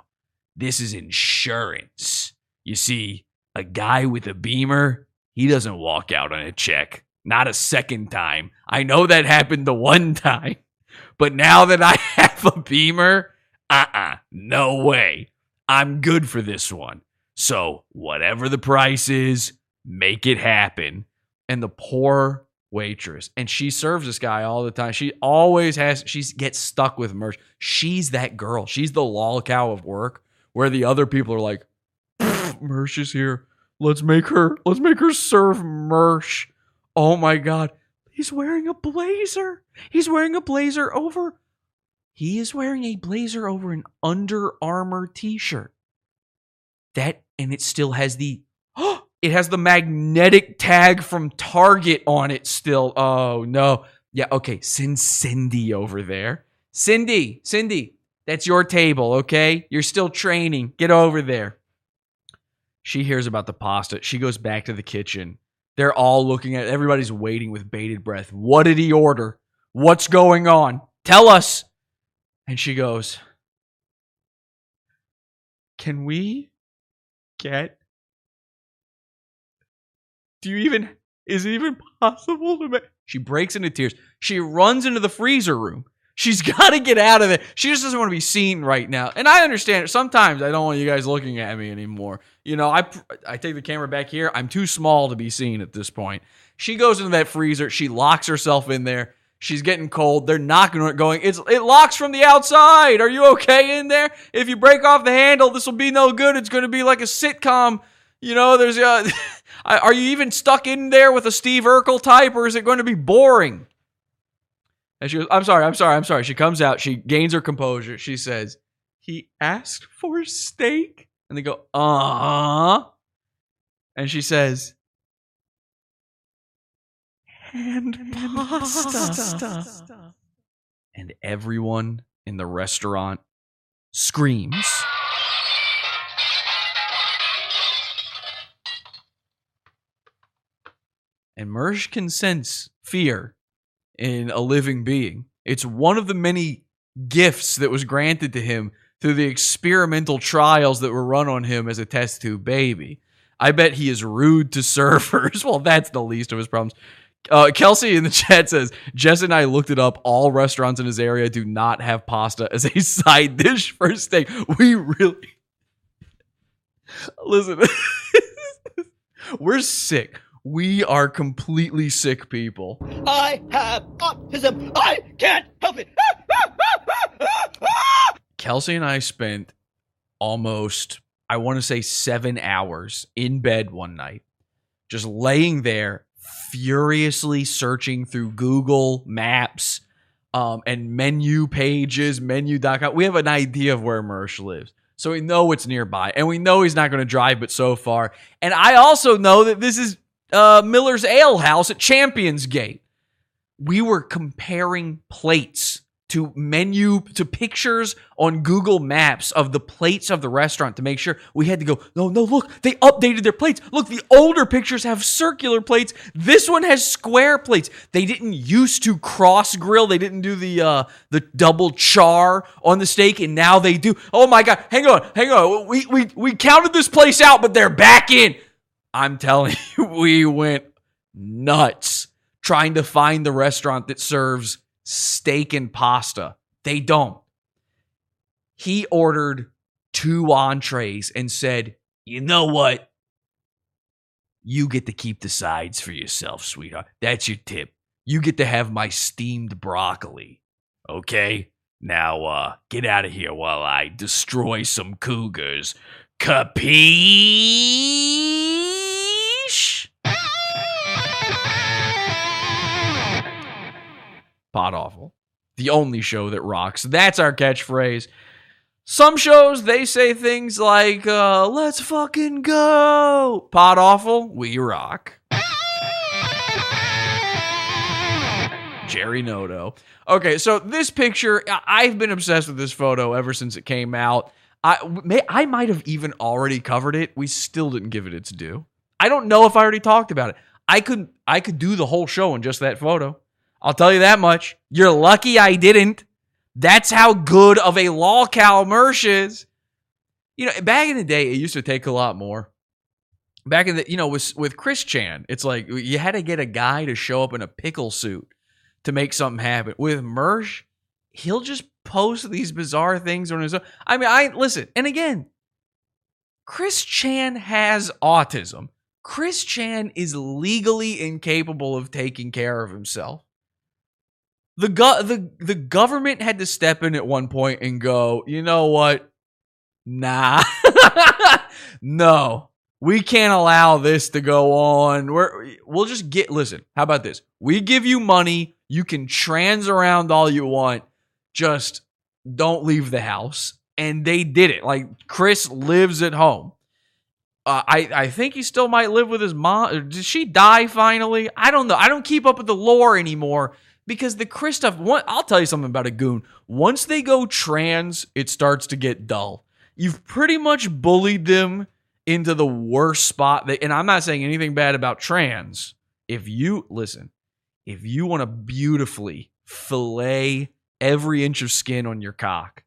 This is insurance." You see, a guy with a beamer, he doesn't walk out on a check. Not a second time. I know that happened the one time. But now that I have a beamer, uh uh no way. I'm good for this one. So, whatever the price is, make it happen. And the poor waitress, and she serves this guy all the time. She always has, she gets stuck with Mersh. She's that girl. She's the lol cow of work where the other people are like, Mersh is here. Let's make her let's make her serve Mersh. Oh my god. He's wearing a blazer. He's wearing a blazer over He is wearing a blazer over an Under Armour t-shirt. That and it still has the Oh, it has the magnetic tag from Target on it still. Oh no. Yeah, okay. Send Cindy over there. Cindy, Cindy, that's your table, okay? You're still training. Get over there. She hears about the pasta. She goes back to the kitchen. They're all looking at everybody's waiting with bated breath. What did he order? What's going on? Tell us. And she goes, Can we get Do you even is it even possible to make She breaks into tears. She runs into the freezer room. She's got to get out of there. She just doesn't want to be seen right now. And I understand. Sometimes I don't want you guys looking at me anymore. You know, I I take the camera back here. I'm too small to be seen at this point. She goes into that freezer. She locks herself in there. She's getting cold. They're knocking on it, going, it's it locks from the outside. Are you okay in there? If you break off the handle, this will be no good. It's going to be like a sitcom. You know, there's uh, are you even stuck in there with a Steve Urkel type, or is it going to be boring? And she goes, I'm sorry, I'm sorry, I'm sorry. She comes out, she gains her composure. She says, He asked for steak? And they go, Uh huh. And she says, And pasta. And everyone in the restaurant screams. And Mersh can sense fear in a living being. It's one of the many gifts that was granted to him through the experimental trials that were run on him as a test tube baby. I bet he is rude to servers. well, that's the least of his problems. Uh, Kelsey in the chat says, Jess and I looked it up. All restaurants in his area do not have pasta as a side dish for steak. We really. Listen, we're sick. We are completely sick people. I have autism. I can't help it. Kelsey and I spent almost, I want to say, seven hours in bed one night, just laying there, furiously searching through Google Maps um, and menu pages, menu.com. We have an idea of where Mersh lives. So we know it's nearby, and we know he's not going to drive but so far. And I also know that this is uh, Miller's Ale House at Champions Gate. We were comparing plates to menu to pictures on Google Maps of the plates of the restaurant to make sure we had to go. No, no, look, they updated their plates. Look, the older pictures have circular plates. This one has square plates. They didn't used to cross grill. They didn't do the uh, the double char on the steak, and now they do. Oh my god! Hang on, hang on. We we we counted this place out, but they're back in. I'm telling you, we went nuts trying to find the restaurant that serves steak and pasta. They don't. He ordered two entrees and said, You know what? You get to keep the sides for yourself, sweetheart. That's your tip. You get to have my steamed broccoli. Okay? Now, uh, get out of here while I destroy some cougars. Capiche? Pod Awful. The only show that rocks. That's our catchphrase. Some shows they say things like, uh, let's fucking go. Pod Awful, we rock. Jerry Noto. Okay, so this picture, I've been obsessed with this photo ever since it came out. I may I might have even already covered it. We still didn't give it its due. I don't know if I already talked about it. I could I could do the whole show in just that photo. I'll tell you that much. You're lucky I didn't. That's how good of a lolcow Mersh is. You know, back in the day, it used to take a lot more. Back in the, you know, with with Chris Chan, it's like you had to get a guy to show up in a pickle suit to make something happen. With Mersh, he'll just post these bizarre things on his own. I mean, I listen, and again, Chris Chan has autism. Chris Chan is legally incapable of taking care of himself. The go- the the government had to step in at one point and go, you know what? Nah, no, we can't allow this to go on. We're we'll just get. Listen, how about this? We give you money. You can trans around all you want. Just don't leave the house. And they did it. Like Chris lives at home. Uh, I I think he still might live with his mom. Did she die finally? I don't know. I don't keep up with the lore anymore because the Chris stuff. One, I'll tell you something about a goon. Once they go trans, it starts to get dull. You've pretty much bullied them into the worst spot. That, and I'm not saying anything bad about trans. If you listen, if you want to beautifully fillet every inch of skin on your cock,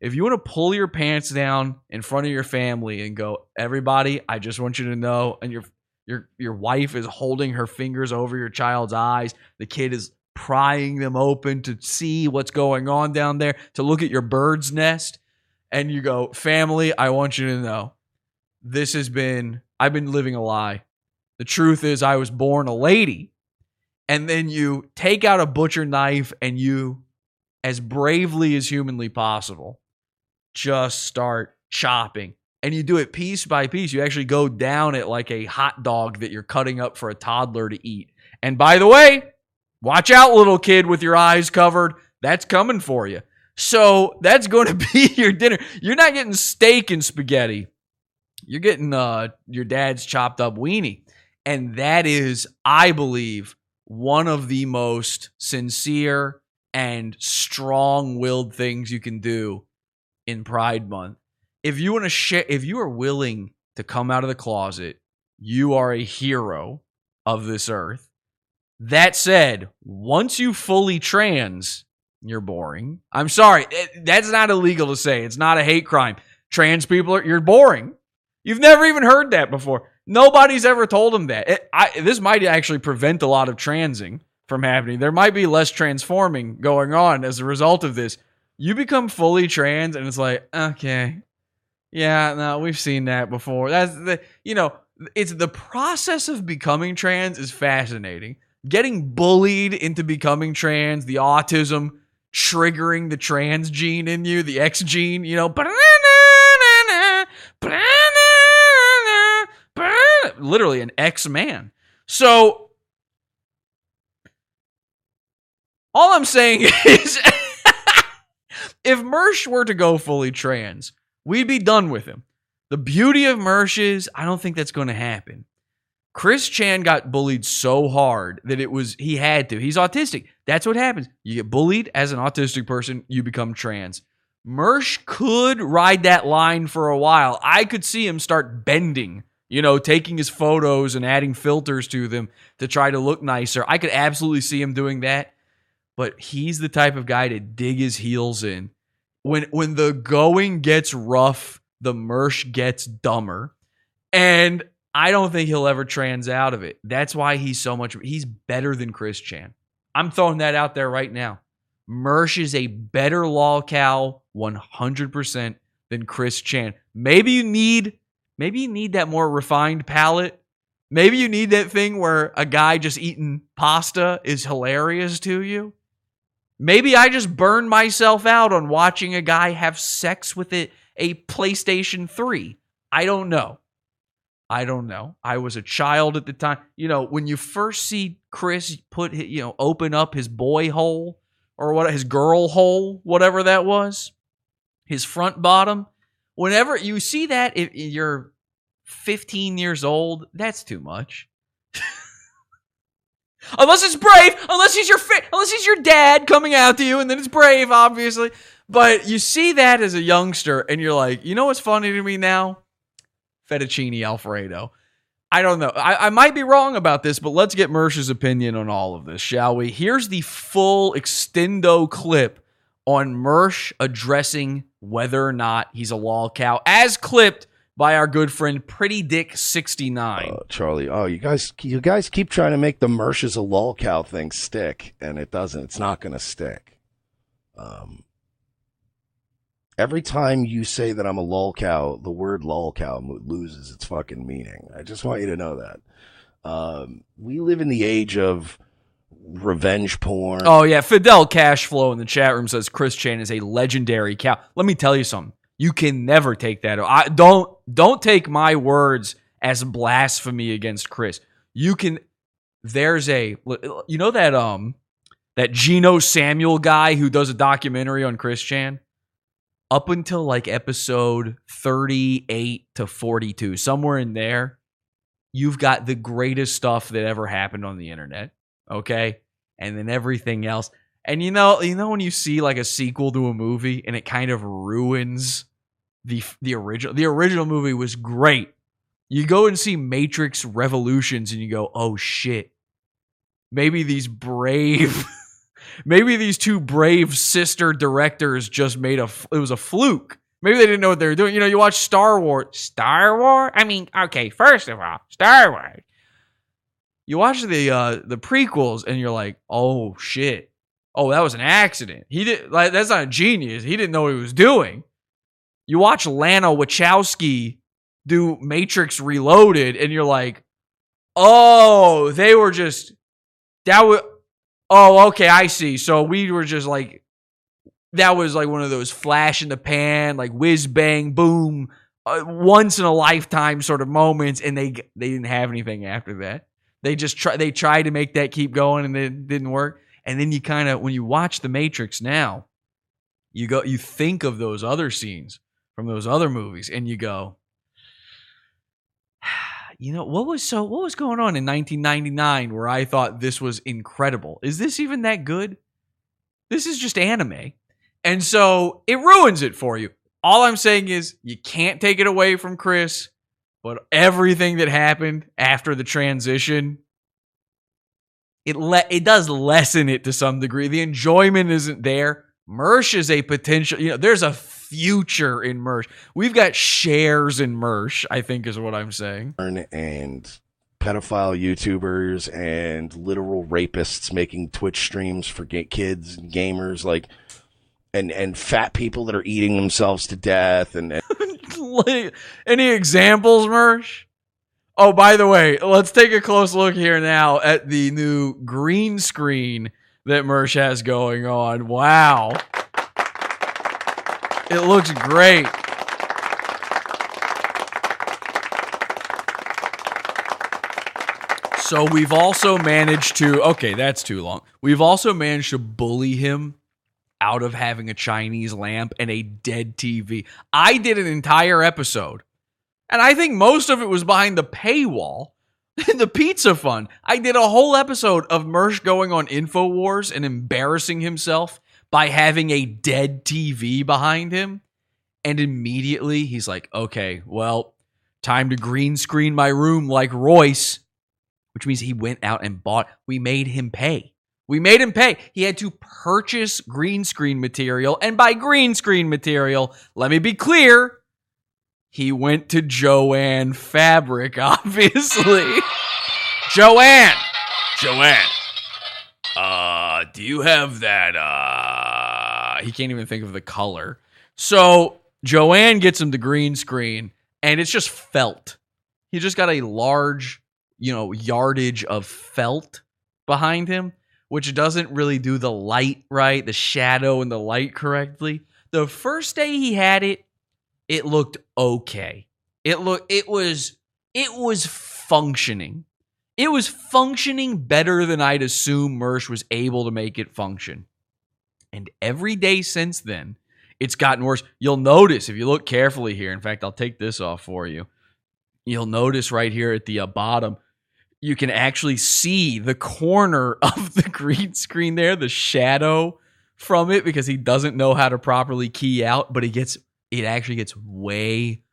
if you want to pull your pants down in front of your family and go, everybody, I just want you to know, and your your your wife is holding her fingers over your child's eyes, the kid is prying them open to see what's going on down there, to look at your bird's nest, and you go, family, I want you to know, this has been I've been living a lie. The truth is, I was born a lady. And then you take out a butcher knife and you, as bravely as humanly possible, just start chopping. And you do it piece by piece. You actually go down it like a hot dog that you're cutting up for a toddler to eat. And by the way, watch out, little kid with your eyes covered. That's coming for you. So that's going to be your dinner. You're not getting steak and spaghetti. You're getting uh, your dad's chopped up weenie. And that is, I believe, one of the most sincere and strong willed things you can do in Pride Month. If you want to share, if you are willing to come out of the closet, you are a hero of this earth. That said, once you fully trans, You're boring. I'm sorry. eh, That's not illegal to say. It's not a hate crime. Trans people are you're boring. You've never even heard that before. Nobody's ever told them that. It- I, this might actually prevent a lot of transing from happening. There might be less transforming going on as a result of this. You become fully trans, and it's like, okay, yeah, no, we've seen that before. That's the, you know, it's the process of becoming trans is fascinating. Getting bullied into becoming trans, the autism triggering the trans gene in you, the X gene, you know, literally an X man. So all I'm saying is if Mersh were to go fully trans, we'd be done with him. The beauty of Mersh is I don't think that's going to happen. Chris Chan got bullied so hard that it was he had to. He's autistic. That's what happens. You get bullied as an autistic person, you become trans. Mersh could ride that line for a while. I could see him start bending, you know, taking his photos and adding filters to them to try to look nicer. I could absolutely see him doing that. But he's the type of guy to dig his heels in. When when the going gets rough, the Mersh gets dumber. And I don't think he'll ever trans out of it. That's why he's so much he's better than Chris Chan. I'm throwing that out there right now. Mersh is a better lolcow 100% than Chris Chan. Maybe you need maybe you need that more refined palate. Maybe you need that thing where a guy just eating pasta is hilarious to you. Maybe I just burned myself out on watching a guy have sex with it a PlayStation 3. I don't know. I don't know. I was a child at the time. You know, when you first see Chris put, hi- you know, open up his boy hole or what, his girl hole, whatever that was, his front bottom. Whenever you see that, if you're 15 years old, that's too much. unless it's brave, unless he's your unless he's your dad coming out to you, and then it's brave, obviously. But you see that as a youngster, and you're like, you know what's funny to me now? Fettuccine alfredo. I don't know. I, I might be wrong about this, but let's get Mersh's opinion on all of this, shall we? Here's the full extendo clip on Mersh addressing whether or not he's a lol cow, as clipped by our good friend Pretty Dick 69. Charlie, oh, you guys, you guys keep trying to make the Mersh is a lol cow thing stick, and it doesn't. It's not going to stick. Um, every time you say that I'm a lol cow, the word lol cow loses its fucking meaning. I just want you to know that. Um, we live in the age of revenge porn. Oh yeah, Fidel Cashflow in the chat room says Chris Chan is a legendary cow. Let me tell you something. You can never take that. I don't don't take my words as blasphemy against Chris. You can. There's a you know that um that Gino Samuel guy who does a documentary on Chris Chan. Up until like episode 38 to 42, somewhere in there, you've got the greatest stuff that ever happened on the internet. Okay. And then everything else. And you know, you know when you see like a sequel to a movie and it kind of ruins the the original the original movie was great. You go and see Matrix Revolutions and you go, "Oh shit. Maybe these brave maybe these two brave sister directors just made a. it was a fluke. Maybe they didn't know what they were doing. You know, you watch Star Wars. Star Wars? I mean, okay, first of all, Star Wars. You watch the uh the prequels and you're like, "Oh shit. Oh, that was an accident. He did like that's not a genius. He didn't know what he was doing." You watch Lana Wachowski do Matrix Reloaded and you're like, "Oh, they were just that was Oh, okay, I see. So we were just like that was like one of those flash in the pan, like whiz bang boom, uh, once in a lifetime sort of moments, and they they didn't have anything after that. They just try they tried to make that keep going, and it didn't work. And then you kind of when you watch The Matrix now, you go you think of those other scenes from those other movies, and you go, you know what was so what was going on in 1999 where I thought this was incredible? Is this even that good? This is just anime. And so it ruins it for you. All I'm saying is you can't take it away from Chris, but everything that happened after the transition it le- it does lessen it to some degree. The enjoyment isn't there. Mersh is a potential, you know, there's a future in Mersh. We've got shares in Mersh, I think is what I'm saying. and pedophile YouTubers and literal rapists making Twitch streams for kids and gamers, like, and and fat people that are eating themselves to death, and, and Any examples, Mersh? Oh, by the way, let's take a close look here now at the new green screen that Mersh has going on. Wow. It looks great. So we've also managed to okay, that's too long. We've also managed to bully him out of having a Chinese lamp and a dead TV. I did an entire episode, and I think most of it was behind the paywall. the pizza fund. I did a whole episode of Mersh going on InfoWars and embarrassing himself by having a dead TV behind him. And immediately he's like, okay, well, time to green screen my room like Royce, which means he went out and bought. We made him pay. We made him pay. He had to purchase green screen material. And by green screen material, let me be clear, he went to Jo-Ann Fabric, obviously. Joanne! Joanne! Uh, do you have that? Uh, he can't even think of the color. So Joanne gets him the green screen, and it's just felt. He just got a large, you know, yardage of felt behind him, which doesn't really do the light right, the shadow and the light correctly. The first day he had it, it looked okay. It looked it was it was functioning. It was functioning better than I'd assume Mersh was able to make it function. And every day since then, it's gotten worse. You'll notice if you look carefully here. In fact, I'll take this off for you. You'll notice right here at the uh, bottom, you can actually see the corner of the green screen there, the shadow from it, because he doesn't know how to properly key out. But it gets, it actually gets way,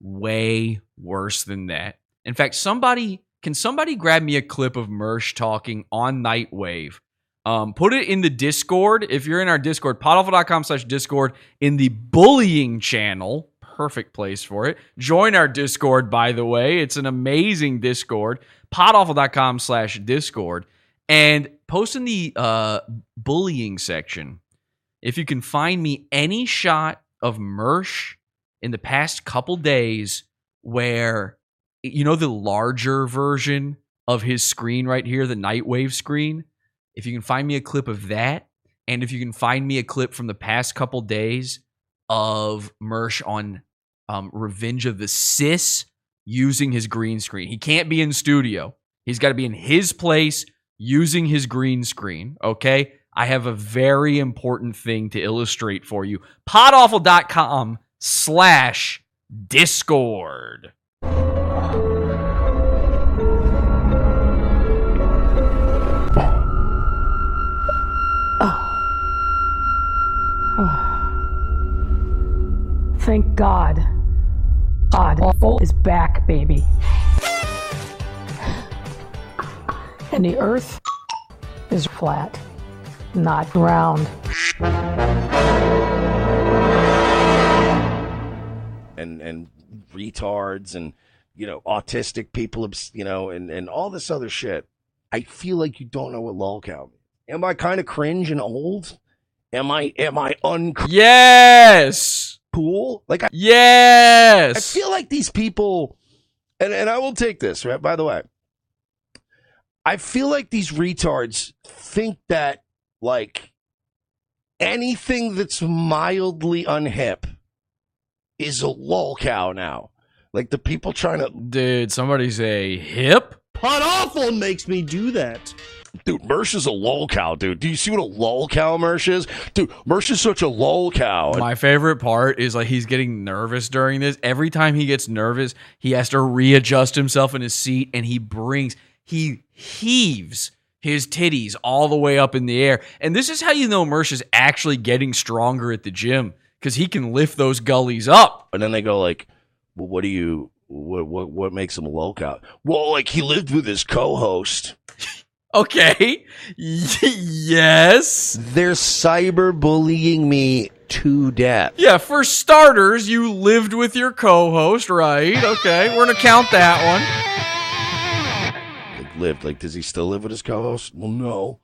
way worse than that. In fact, somebody can somebody grab me a clip of Mersh talking on Nightwave? Um, put it in the Discord. If you're in our Discord, podawful.com slash Discord in the bullying channel. Perfect place for it. Join our Discord, by the way. It's an amazing Discord. Podawful.com slash Discord. And post in the uh, bullying section if you can find me any shot of Mersh in the past couple days where you know the larger version of his screen right here, the Nightwave screen. If you can find me a clip of that, and if you can find me a clip from the past couple days of Mersh on um, Revenge of the Cis using his green screen, he can't be in studio. He's got to be in his place using his green screen. Okay, I have a very important thing to illustrate for you. Podawful.com slash Discord. Thank God. God awful is back, baby. And the earth is flat, not round. and and retards and you know autistic people, you know, and and all this other shit. I feel like you don't know what lolcow means. Am I kind of cringe and old? Am I am I un Yes. Cool? Like I Yes. I feel like these people, and, and I will take this, right? By the way, I feel like these retards think that, like, anything that's mildly unhip is a lol cow now. Like, the people trying to. dude, somebody say hip? Pod Awful makes me do that. Dude, Mersh is a lolcow, dude. Do you see what a lolcow Mersh is? Dude, Mersh is such a lolcow. My favorite part is like he's getting nervous during this. Every time he gets nervous, he has to readjust himself in his seat and he brings, he heaves his titties all the way up in the air. And this is how you know Mersh is actually getting stronger at the gym because he can lift those gullies up. And then they go like, well, what do you, what, what, what makes him a lolcow? Well, like he lived with his co-host Okay. Yes. They're cyberbullying me to death. Yeah, for starters, you lived with your co-host, right? Okay, we're gonna count that one. Like, lived. Like, does he still live with his co-host? Well, no.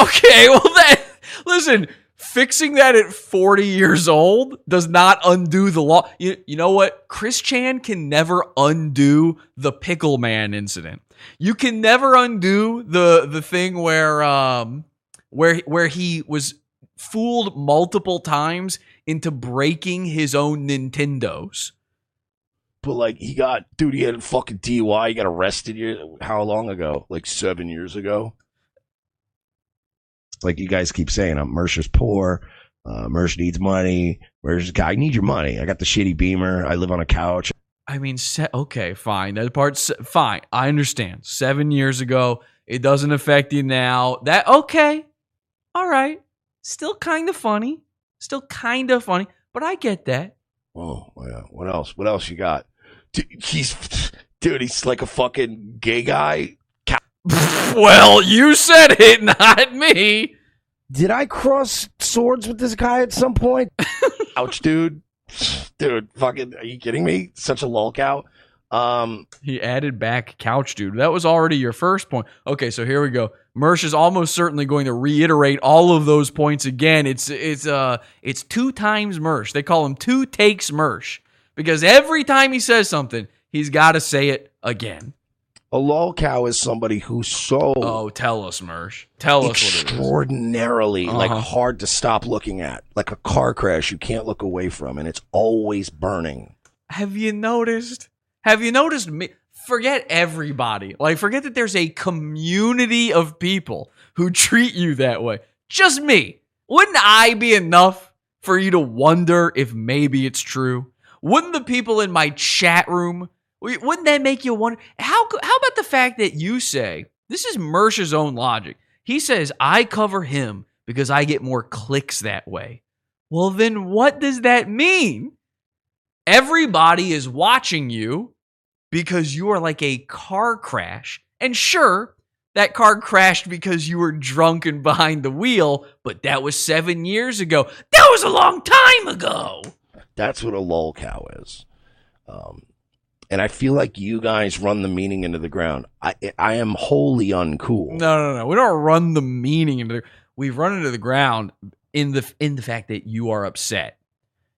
Okay, well that listen, fixing that at 40 years old does not undo the law. You, you know what? Chris Chan can never undo the pickle man incident. You can never undo the the thing where um where where he was fooled multiple times into breaking his own Nintendos. But like, he got dude. He had a fucking DUI. He got arrested. Year, how long ago? Like seven years ago. Like you guys keep saying, I'm Mercer's poor. Uh, Mercer needs money. Mercer's guy. I need your money. I got the shitty Beamer. I live on a couch. I mean, se- okay, fine. That part's fine. I understand. Seven years ago, it doesn't affect you now. That okay, all right. Still kind of funny. Still kind of funny, but I get that. Oh, yeah. What else? What else you got? Dude, he's dude. He's like a fucking gay guy. Well, you said it, not me. Did I cross swords with this guy at some point? Ouch, dude. Dude, fucking, are you kidding me? Such a lolcow. Um, He added back couch dude. That was already your first point. Okay, so here we go. Mersh is almost certainly going to reiterate all of those points again. It's it's uh it's two times Mersh. They call him two takes Mersh because every time he says something, he's got to say it again. A lolcow is somebody who's so Oh, tell us, Mersh. Tell us what it is. extraordinarily like Uh-huh. hard to stop looking at, like a car crash you can't look away from, and it's always burning. Have you noticed? Have you noticed me? Forget everybody. Like, forget that there's a community of people who treat you that way. Just me. Wouldn't I be enough for you to wonder if maybe it's true? Wouldn't the people in my chat room, wouldn't that make you wonder? How, how about the fact that you say, this is Mersh's own logic. He says, I cover him because I get more clicks that way. Well, then what does that mean? Everybody is watching you because you are like a car crash. And sure, that car crashed because you were drunk and behind the wheel, but that was seven years ago. That was a long time ago. That's what a lolcow is. Um, and I feel like you guys run the meaning into the ground. I I am wholly uncool. No, no, no. We don't run the meaning into the. We've run into the ground in the in the fact that you are upset.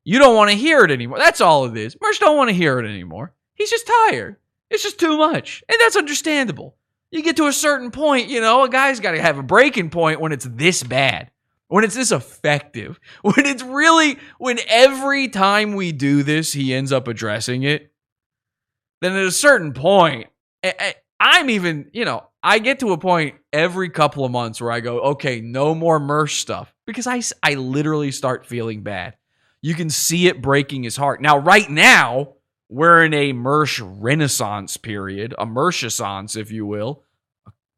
You don't want to hear it anymore. That's all it is. Mersh don't want to hear it anymore. He's just tired. It's just too much, and that's understandable. You get to a certain point, you know, a guy's got to have a breaking point when it's this bad, when it's this effective, when it's really when every time we do this, he ends up addressing it. Then at a certain point, I- I'm even, you know, I get to a point every couple of months where I go, okay, no more Mersh stuff because I, I literally start feeling bad. You can see it breaking his heart. Now, right now, we're in a Mersh renaissance period, a Mershissance, if you will.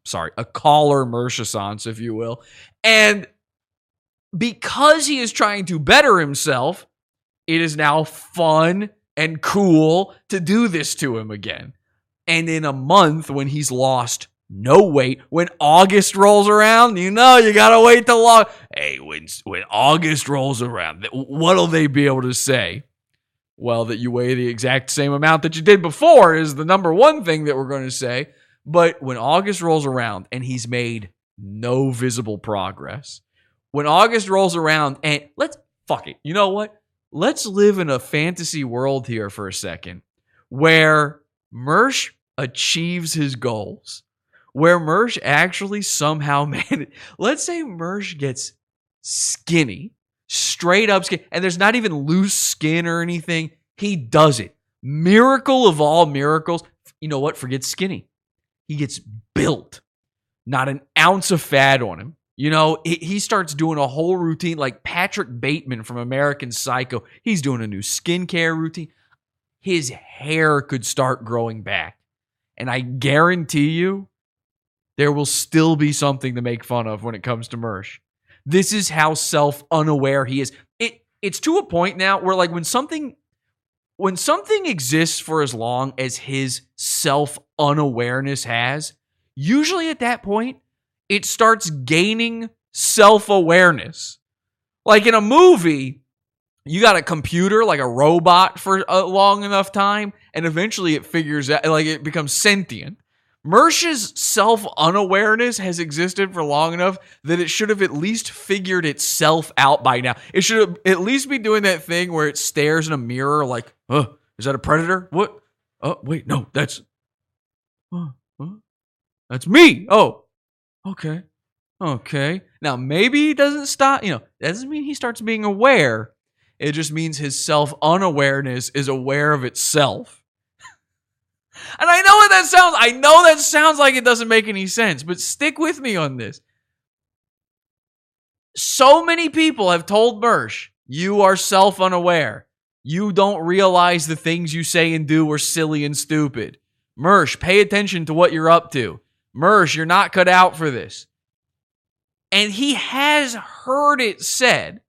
Sorry, a caller Mershissance, if you will. And because he is trying to better himself, it is now fun and cool to do this to him again. And in a month, when he's lost no weight, when August rolls around, you know you gotta wait till long. Hey, when when August rolls around, what'll they be able to say? Well, that you weigh the exact same amount that you did before is the number one thing that we're going to say. But when August rolls around and he's made no visible progress, when August rolls around and let's fuck it, you know what? Let's live in a fantasy world here for a second where Mersh achieves his goals, where Mersh actually somehow man, let's say Mersh gets skinny, straight up skin, and there's not even loose skin or anything. He does it. Miracle of all miracles. You know what? Forget skinny. He gets built. Not an ounce of fat on him. You know, he, starts doing a whole routine like Patrick Bateman from American Psycho. He's doing a new skincare routine. His hair could start growing back. And I guarantee you, there will still be something to make fun of when it comes to Mersh. This is how self unaware he is. It it's to a point now where like when something when something exists for as long as his self unawareness has, usually at that point, it starts gaining self awareness. Like in a movie, you got a computer, like a robot, for a long enough time, and eventually it figures out, like it becomes sentient. Mersh's self unawareness has existed for long enough that it should have at least figured itself out by now. It should at least be doing that thing where it stares in a mirror, like, "Uh, is that a predator? What? Oh, wait, no, that's, uh, uh, that's me. Oh, okay, okay. Now maybe he doesn't stop. You know, doesn't mean he starts being aware. It just means his self unawareness is aware of itself. And I know what that sounds. I know that sounds like it doesn't make any sense, but stick with me on this. So many people have told Mersh, you are self unaware. You don't realize the things you say and do are silly and stupid. Mersh, pay attention to what you're up to. Mersh, you're not cut out for this. And he has heard it said.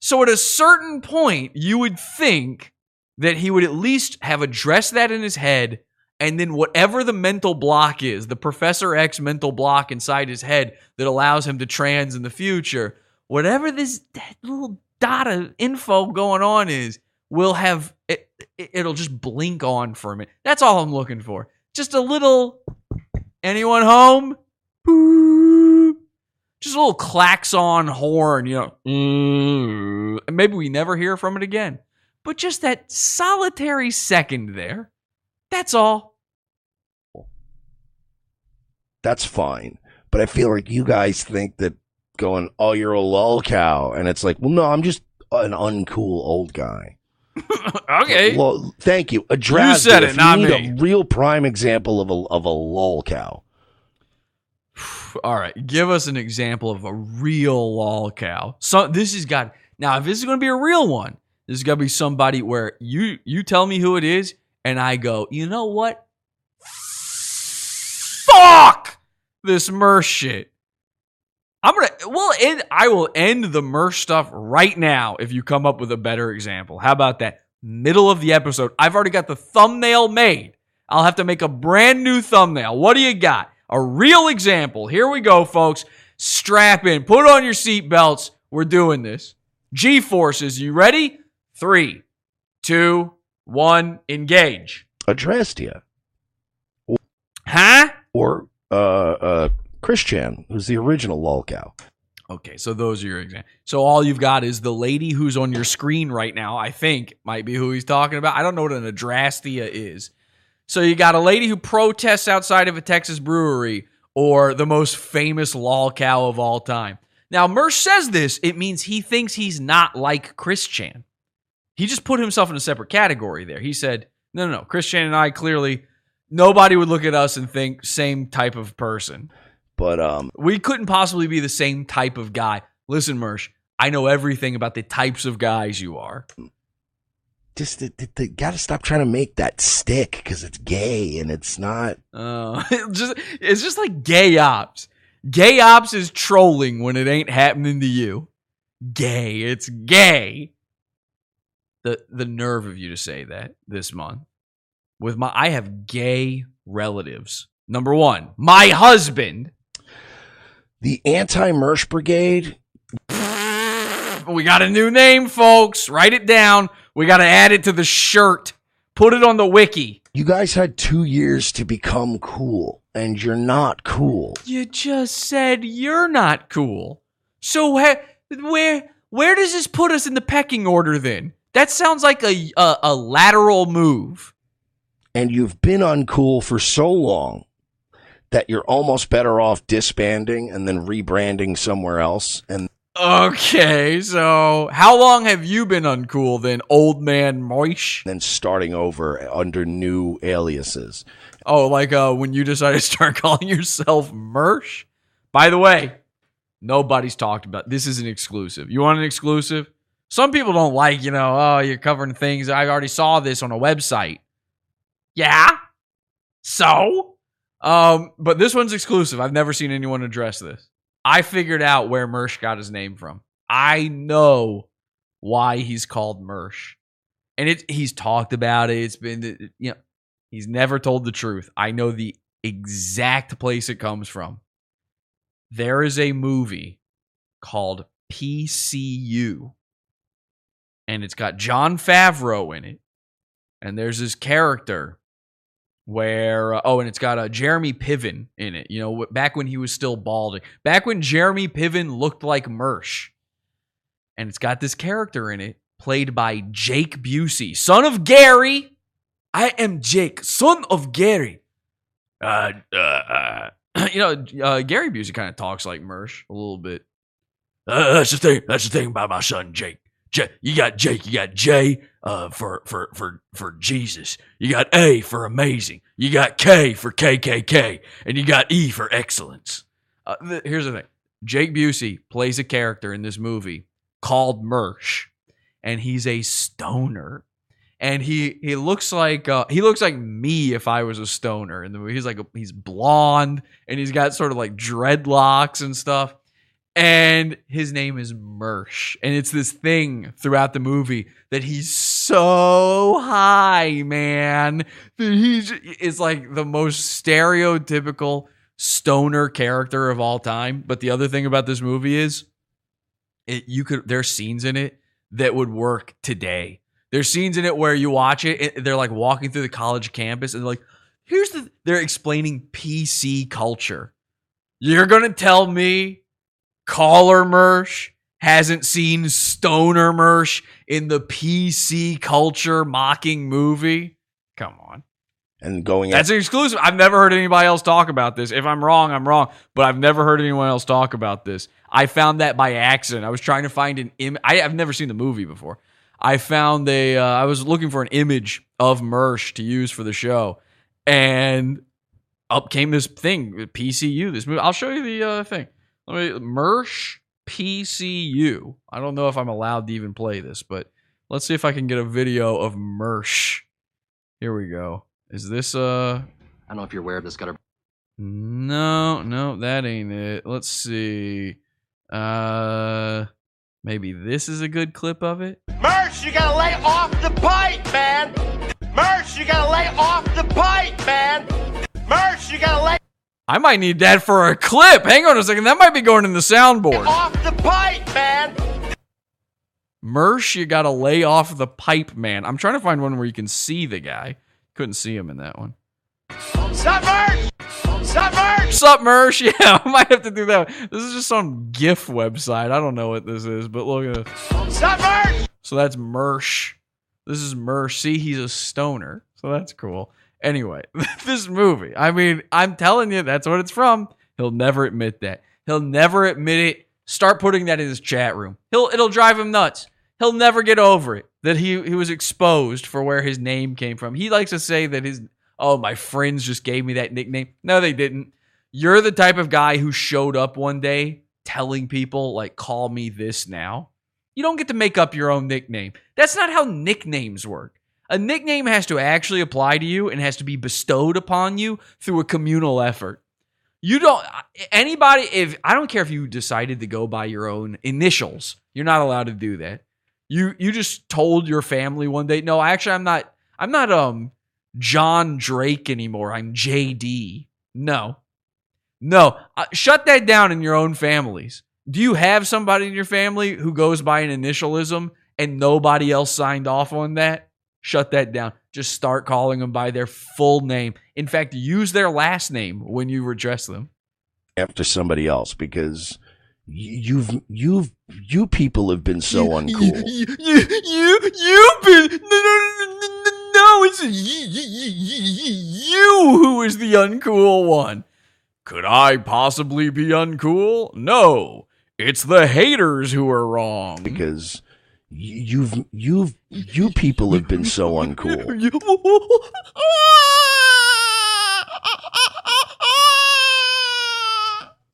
So at a certain point, you would think that he would at least have addressed that in his head and then whatever the mental block is the professor x mental block inside his head that allows him to trans in the future whatever this little dot of info going on is will have it, it, it'll just blink on for a minute that's all i'm looking for just a little anyone home just a little klaxon horn you know maybe we never hear from it again but just that solitary second there. That's all. That's fine. But I feel like you guys think that going, oh, you're a lol cow. And it's like, well, no, I'm just an uncool old guy. okay. Well, thank you. Address You said it, not you need me. a real prime example of a, of a lol cow. All right, give us an example of a real lol cow. So this has got now. If this is going to be a real one, this is going to be somebody where you you tell me who it is, and I go, you know what? Fuck this Mersh shit. I'm gonna well end. I will end the Mersh stuff right now if you come up with a better example. How about that? Middle of the episode. I've already got the thumbnail made. I'll have to make a brand new thumbnail. What do you got? A real example. Here we go, folks. Strap in. Put on your seatbelts. We're doing this. G forces. You ready? Three, two, one, engage. Addressed you. Huh? Or uh, uh, Chris Chan, who's the original lol cow. Okay, so those are your examples. So all you've got is the lady who's on your screen right now, I think might be who he's talking about. I don't know what an adrastia is. So you got a lady who protests outside of a Texas brewery or the most famous lol cow of all time. Now, Mersh says this, it means he thinks he's not like Chris Chan. He just put himself in a separate category there. He said, no, no, no. Chris Chan and I clearly, nobody would look at us and think same type of person. But um, we couldn't possibly be the same type of guy. Listen, Mersh, I know everything about the types of guys you are. Just they, they, they got to stop trying to make that stick because it's gay and it's not. Uh, it's just it's just like gay ops. Gay ops is trolling when it ain't happening to you. Gay, it's gay. The the nerve of you to say that this month. With my I have gay relatives. Number 1, my husband. The anti Mersh Brigade. We got a new name, folks. Write it down. We got to add it to the shirt. Put it on the wiki. You guys had two years to become cool, and you're not cool. You just said you're not cool. So where where where does this put us in the pecking order then? That sounds like a a, a lateral move. And you've been uncool for so long that you're almost better off disbanding and then rebranding somewhere else. And Okay, so how long have you been uncool then, old man Moish? then starting over under new aliases. Oh, like uh when you decided to start calling yourself Mersh? By the way, nobody's talked about this is an exclusive. You want an exclusive? Some people don't like, you know, oh, you're covering things. I already saw this on a website. Yeah. So? Um, but this one's exclusive. I've never seen anyone address this. I figured out where Mersh got his name from. I know why he's called Mersh. And it he's talked about it. It's been you know, he's never told the truth. I know the exact place it comes from. there is a movie called PCU, and it's got Jon Favreau in it, and there's this character where uh, oh, and it's got uh, Jeremy Piven in it. You know, back when he was still balding, back when Jeremy Piven looked like Mersh, and it's got this character in it played by Jake Busey, son of Gary. I am Jake, son of Gary. Uh, uh, uh you know, uh, Gary Busey kind of talks like Mersh a little bit. Uh, that's the thing. That's the thing about my son Jake. J- you got Jake. You got J uh, for for for for Jesus. You got A for amazing. You got K for KKK, and you got E for excellence. Uh, th- here's the thing: Jake Busey plays a character in this movie called Mersh, and he's a stoner. And he he looks like uh, he looks like me if I was a stoner in the movie. He's like he's blonde and he's got sort of like dreadlocks and stuff and his name is Mersh. And it's this thing throughout the movie that he's so high, man. That he's is like the most stereotypical stoner character of all time. But the other thing about this movie is it you could there's scenes in it that would work today. There's scenes in it where you watch it, they're like walking through the college campus and they're like, here's the they're explaining PC culture. You're gonna tell me Caller Mersh hasn't seen Stoner Mersh in the PC culture mocking movie? Come on. And going That's an exclusive. I've never heard anybody else talk about this. If I'm wrong, I'm wrong, but I've never heard anyone else talk about this. I found that by accident. I was trying to find an Im- I have never seen the movie before. I found a uh, I was looking for an image of Mersh to use for the show and up came this thing, PCU, this movie. I'll show you the uh, thing. Let me Mersh PCU. I don't know if I'm allowed to even play this, but let's see if I can get a video of Mersh. Here we go. Is this uh I don't know if you're aware of this gutter. no, no, that ain't it. Let's see. Uh maybe this is a good clip of it. Mersh, you gotta lay off the pipe, man. Mersh, you gotta lay off the pipe, man. Mersh, you gotta lay I might need that for a clip. Hang on a second. That might be going in the soundboard. off the pipe, man. Mersh, you gotta lay off the pipe, man. I'm trying to find one where you can see the guy. Couldn't see him in that one. Stop, Mersh. Stop, Mersh. Sup, Mersh? Yeah, I might have to do that. This is just some GIF website. I don't know what this is, but look at it. Stop, Mersh. So that's Mersh. This is Mersh. See, he's a stoner. So that's cool. Anyway, this movie. I mean, I'm telling you, that's what it's from. He'll never admit that. He'll never admit it. Start putting that in his chat room. He'll it'll drive him nuts. He'll never get over it that he he was exposed for where his name came from. He likes to say that his oh my friends just gave me that nickname. No, they didn't. You're the type of guy who showed up one day telling people like call me this now. You don't get to make up your own nickname. That's not how nicknames work. A nickname has to actually apply to you and has to be bestowed upon you through a communal effort. You don't anybody if I don't care if you decided to go by your own initials. You're not allowed to do that. You you just told your family one day, "No, actually I'm not I'm not um John Drake anymore. I'm JD." No. No, uh, shut that down in your own families. Do you have somebody in your family who goes by an initialism and nobody else signed off on that? Shut that down. Just start calling them by their full name. In fact, use their last name when you address them. after somebody else because you've you've you people have been so uncool. You, you, you've been. No, no, no, no, no, it's you, you who is the uncool one. Could I possibly be uncool? No. It's the haters who are wrong. Because you've you've you people have been so uncool.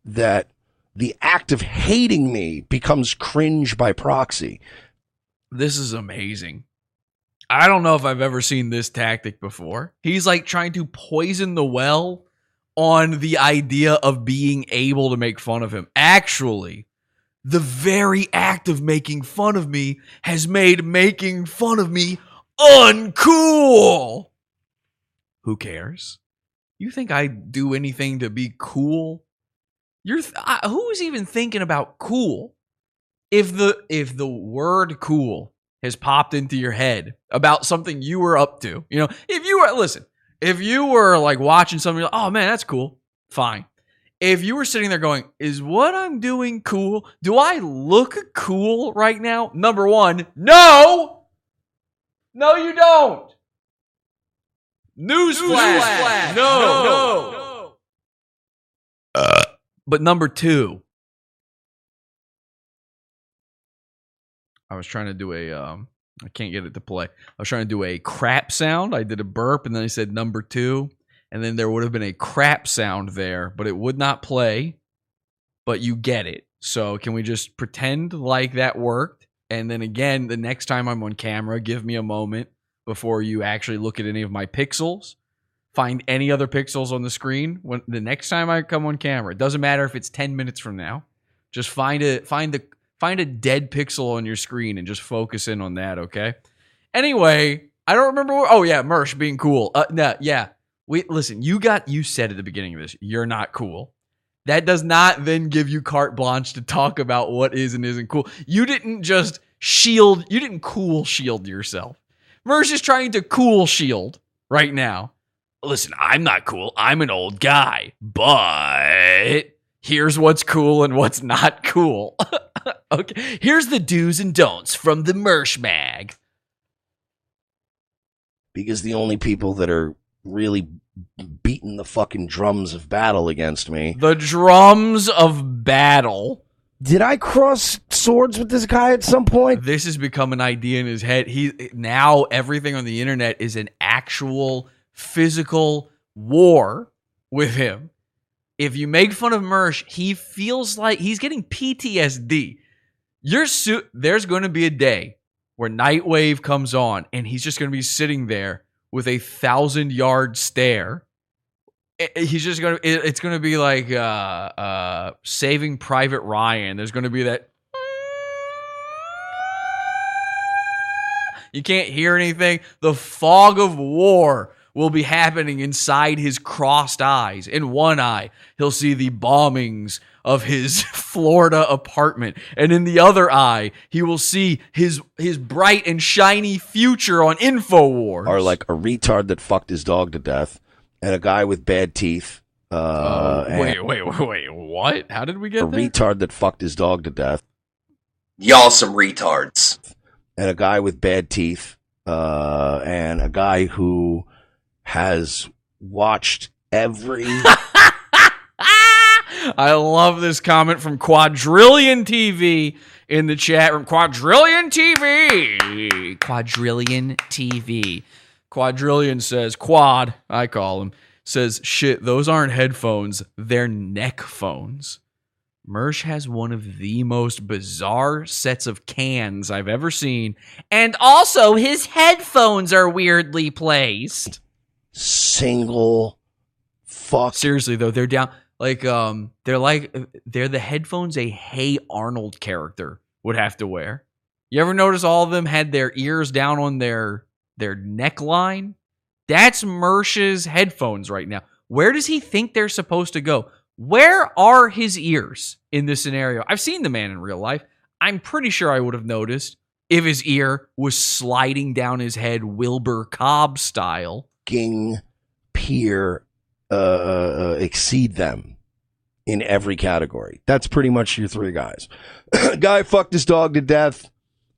that the act of hating me becomes cringe by proxy. This is amazing. I don't know if I've ever seen this tactic before. He's like trying to poison the well on the idea of being able to make fun of him. Actually, the very act of making fun of me has made making fun of me uncool. Who cares? You think I do anything to be cool? You're th- I, who's even thinking about cool? If the if the word cool has popped into your head about something you were up to, you know, if you were listen, if you were like watching something, like, oh man, that's cool, fine. If you were sitting there going, is what I'm doing cool? Do I look cool right now? Number one, no, no, you don't. Newsflash, Newsflash. no, no. no. But number two, I was trying to do a um I can't get it to play. I was trying to do a crap sound. I did a burp and then I said number two. And then there would have been a crap sound there, but it would not play. But you get it. So can we just pretend like that worked? And then again, the next time I'm on camera, give me a moment before you actually look at any of my pixels. Find any other pixels on the screen when the next time I come on camera. It doesn't matter if it's 10 minutes from now. Just find a find the find a dead pixel on your screen and just focus in on that, okay? Anyway, I don't remember. Where, oh yeah, Mersh being cool. Uh, no, yeah. We listen. You got you said at the beginning of this. You're not cool. That does not then give you carte blanche to talk about what is and isn't cool. You didn't just shield. You didn't cool shield yourself. Mersh is trying to cool shield right now. Listen, I'm not cool. I'm an old guy, but here's what's cool and what's not cool. okay, here's the do's and don'ts from the Mersh Mag. because the only people that are really beating the fucking drums of battle against me. The drums of battle. Did I cross swords with this guy at some point? This has become an idea in his head. He now everything on the internet is an actual physical war with him. If you make fun of Mersh, he feels like he's getting PTSD. Your suit there's going to be a day where Nightwave comes on and he's just going to be sitting there with a thousand yard stare. I- I- He's just to, it's to be like uh, uh, saving Private Ryan. There's to be that You can't hear anything. The fog of war will be happening inside his crossed eyes. In one eye, he'll see the bombings of his Florida apartment, and in the other eye, he will see his his bright and shiny future on Infowars. Are like a retard that fucked his dog to death, and a guy with bad teeth. Uh, and wait, wait, wait, wait, what? How did we get a there? retard that fucked his dog to death, Y'all some retards. and a guy with bad teeth, uh, and a guy who has watched every. I love this comment from Quadrillion TV in the chat room. Quadrillion TV. Quadrillion TV. Quadrillion says, Quad, I call him, says, shit, those aren't headphones, they're neck phones. Mersh has one of the most bizarre sets of cans I've ever seen. And also, his headphones are weirdly placed. Single fuck. Seriously though, they're down like um they're like they're the headphones a Hey Arnold character would have to wear. You ever notice all of them had their ears down on their their neckline? That's Mersh's headphones right now. Where does he think they're supposed to go? Where are his ears in this scenario? I've seen the man in real life. I'm pretty sure I would have noticed if his ear was sliding down his head Wilbur Cobb style. Fucking peer uh, uh, exceed them in every category. That's pretty much your three guys. a guy fucked his dog to death,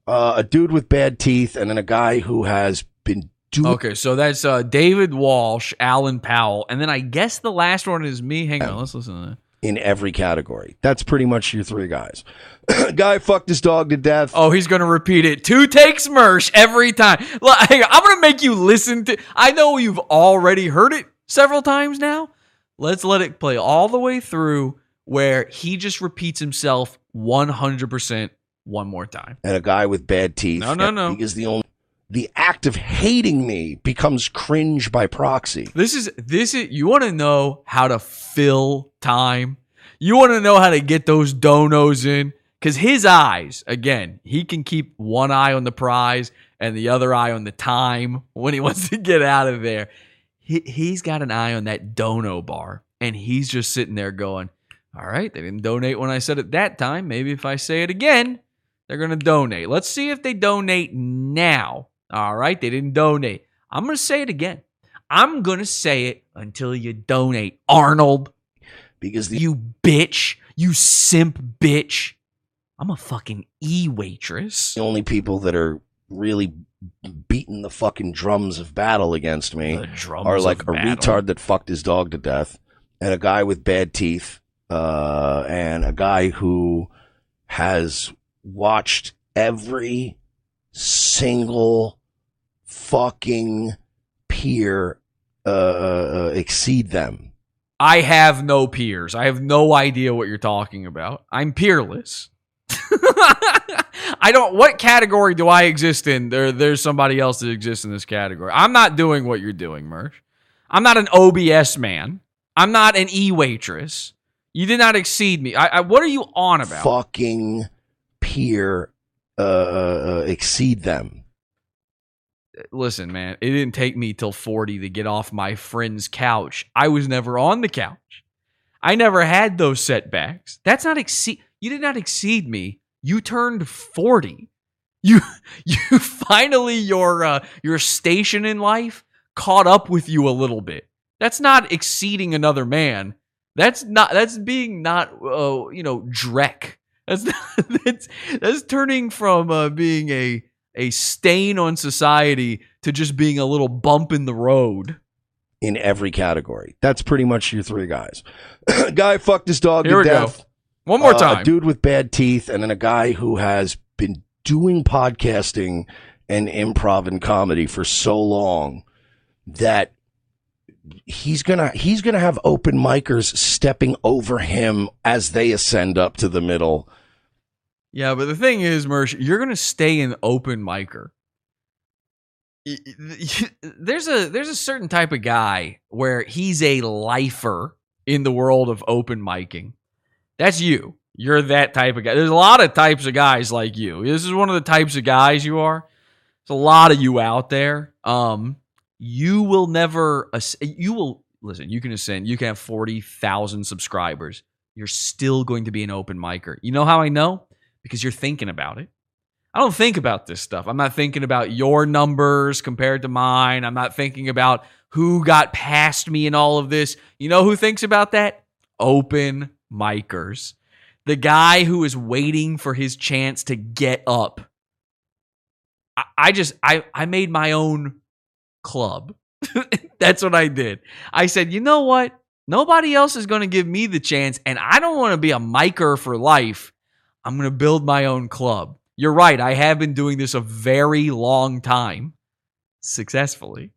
uh, a dude with bad teeth, and then a guy who has been doing. Okay, so that's uh, David Walsh, Alan Powell, and then I guess the last one is me. Hang on, let's listen to that. In every category. That's pretty much your three guys. guy fucked his dog to death. Oh, he's gonna repeat it. Two takes Mersh every time. On, I'm gonna make you listen to. I know you've already heard it several times now. Let's let it play all the way through where he just repeats himself 100% one more time. and a guy with bad teeth. No, no, no. Because the only the act of hating me becomes cringe by proxy. This is this is you want to know how to fill time. You want to know how to get those donos in cuz his eyes, again, he can keep one eye on the prize and the other eye on the time when he wants to get out of there. He he's got an eye on that dono bar and he's just sitting there going, All right, they didn't donate when I said it that time. Maybe if I say it again, they're going to donate. Let's see if they donate now. All right, they didn't donate. I'm going to say it again. I'm going to say it until you donate, Arnold. Because the- you bitch, you simp bitch. I'm a fucking e waitress. the only people that are really beating the fucking drums of battle against me are like a battle. retard that fucked his dog to death and a guy with bad teeth uh, and a guy who has watched every single fucking peer uh, uh, exceed them. I have no peers. I have no idea what you're talking about. I'm peerless. I don't. What category do I exist in? There, there's somebody else that exists in this category. I'm not doing what you're doing, Mersh. I'm not an OBS man. I'm not an e waitress. You did not exceed me. I, I, what are you on about? Fucking peer uh, uh, exceed them. Listen, man, it didn't take me till 40 to get off my friend's couch. I was never on the couch. I never had those setbacks. That's not exceed. You did not exceed me. You turned 40. You you finally your uh, your station in life caught up with you a little bit. That's not exceeding another man. That's not that's being not uh, you know Drek. That's that's that's turning from uh, being a a stain on society to just being a little bump in the road. in every category. That's pretty much your three guys. guy fucked his dog Here to we go. death. One more Uh, time. A dude with bad teeth, and then a guy who has been doing podcasting and improv and comedy for so long that he's gonna he's gonna have open micers stepping over him as they ascend up to the middle. Yeah, but the thing is, Mersh, you're gonna stay an open micer. There's a there's a certain type of guy where he's a lifer in the world of open micing. That's you. You're that type of guy. There's a lot of types of guys like you. This is one of the types of guys you are. There's a lot of you out there. Um, you will never. You will listen. You can ascend. You can have forty thousand subscribers. You're still going to be an open micer. You know how I know? Because you're thinking about it. I don't think about this stuff. I'm not thinking about your numbers compared to mine. I'm not thinking about who got past me in all of this. You know who thinks about that? Open micers. The guy who is waiting for his chance to get up. I, I just I I made my own club. That's what I did. I said, you know what? Nobody else is going to give me the chance, and I don't want to be a micer for life. I'm going to build my own club. You're right. I have been doing this a very long time successfully.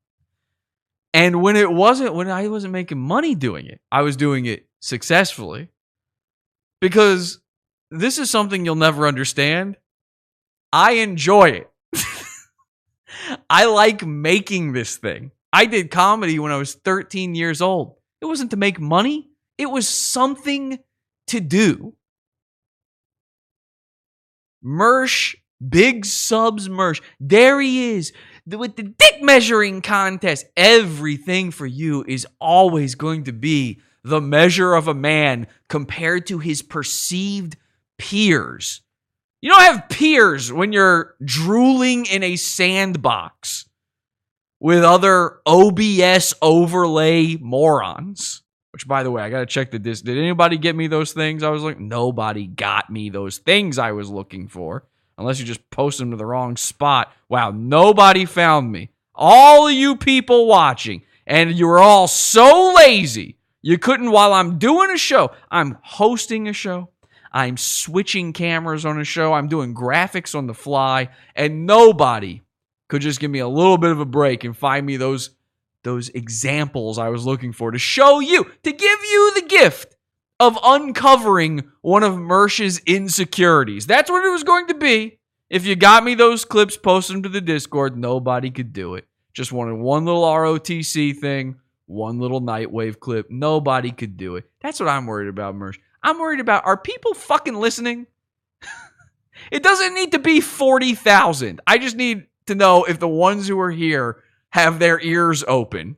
And when it wasn't, when I wasn't making money doing it, I was doing it successfully. Because this is something you'll never understand. I enjoy it. I like making this thing. I did comedy when I was 13 years old. It wasn't to make money, it was something to do. Mersh, big subs Mersh. There he is with the dick measuring contest. Everything for you is always going to be the measure of a man compared to his perceived peers. You don't have peers when you're drooling in a sandbox with other OBS overlay morons. Which, by the way, I gotta check the dis. Did anybody get me those things? I was like, nobody got me those things I was looking for, unless you just post them to the wrong spot. Wow, nobody found me. All of you people watching, and you were all so lazy you couldn't. While I'm doing a show, I'm hosting a show. I'm switching cameras on a show. I'm doing graphics on the fly, and nobody could just give me a little bit of a break and find me those those examples I was looking for to show you, to give you the gift of uncovering one of Mersh's insecurities. That's what it was going to be. If you got me those clips, post them to the Discord. Nobody could do it. Just wanted one little ROTC thing, one little Nightwave clip. Nobody could do it. That's what I'm worried about, Mersh. I'm worried about are people fucking listening? it doesn't need to be 40,000. I just need to know if the ones who are here have their ears open.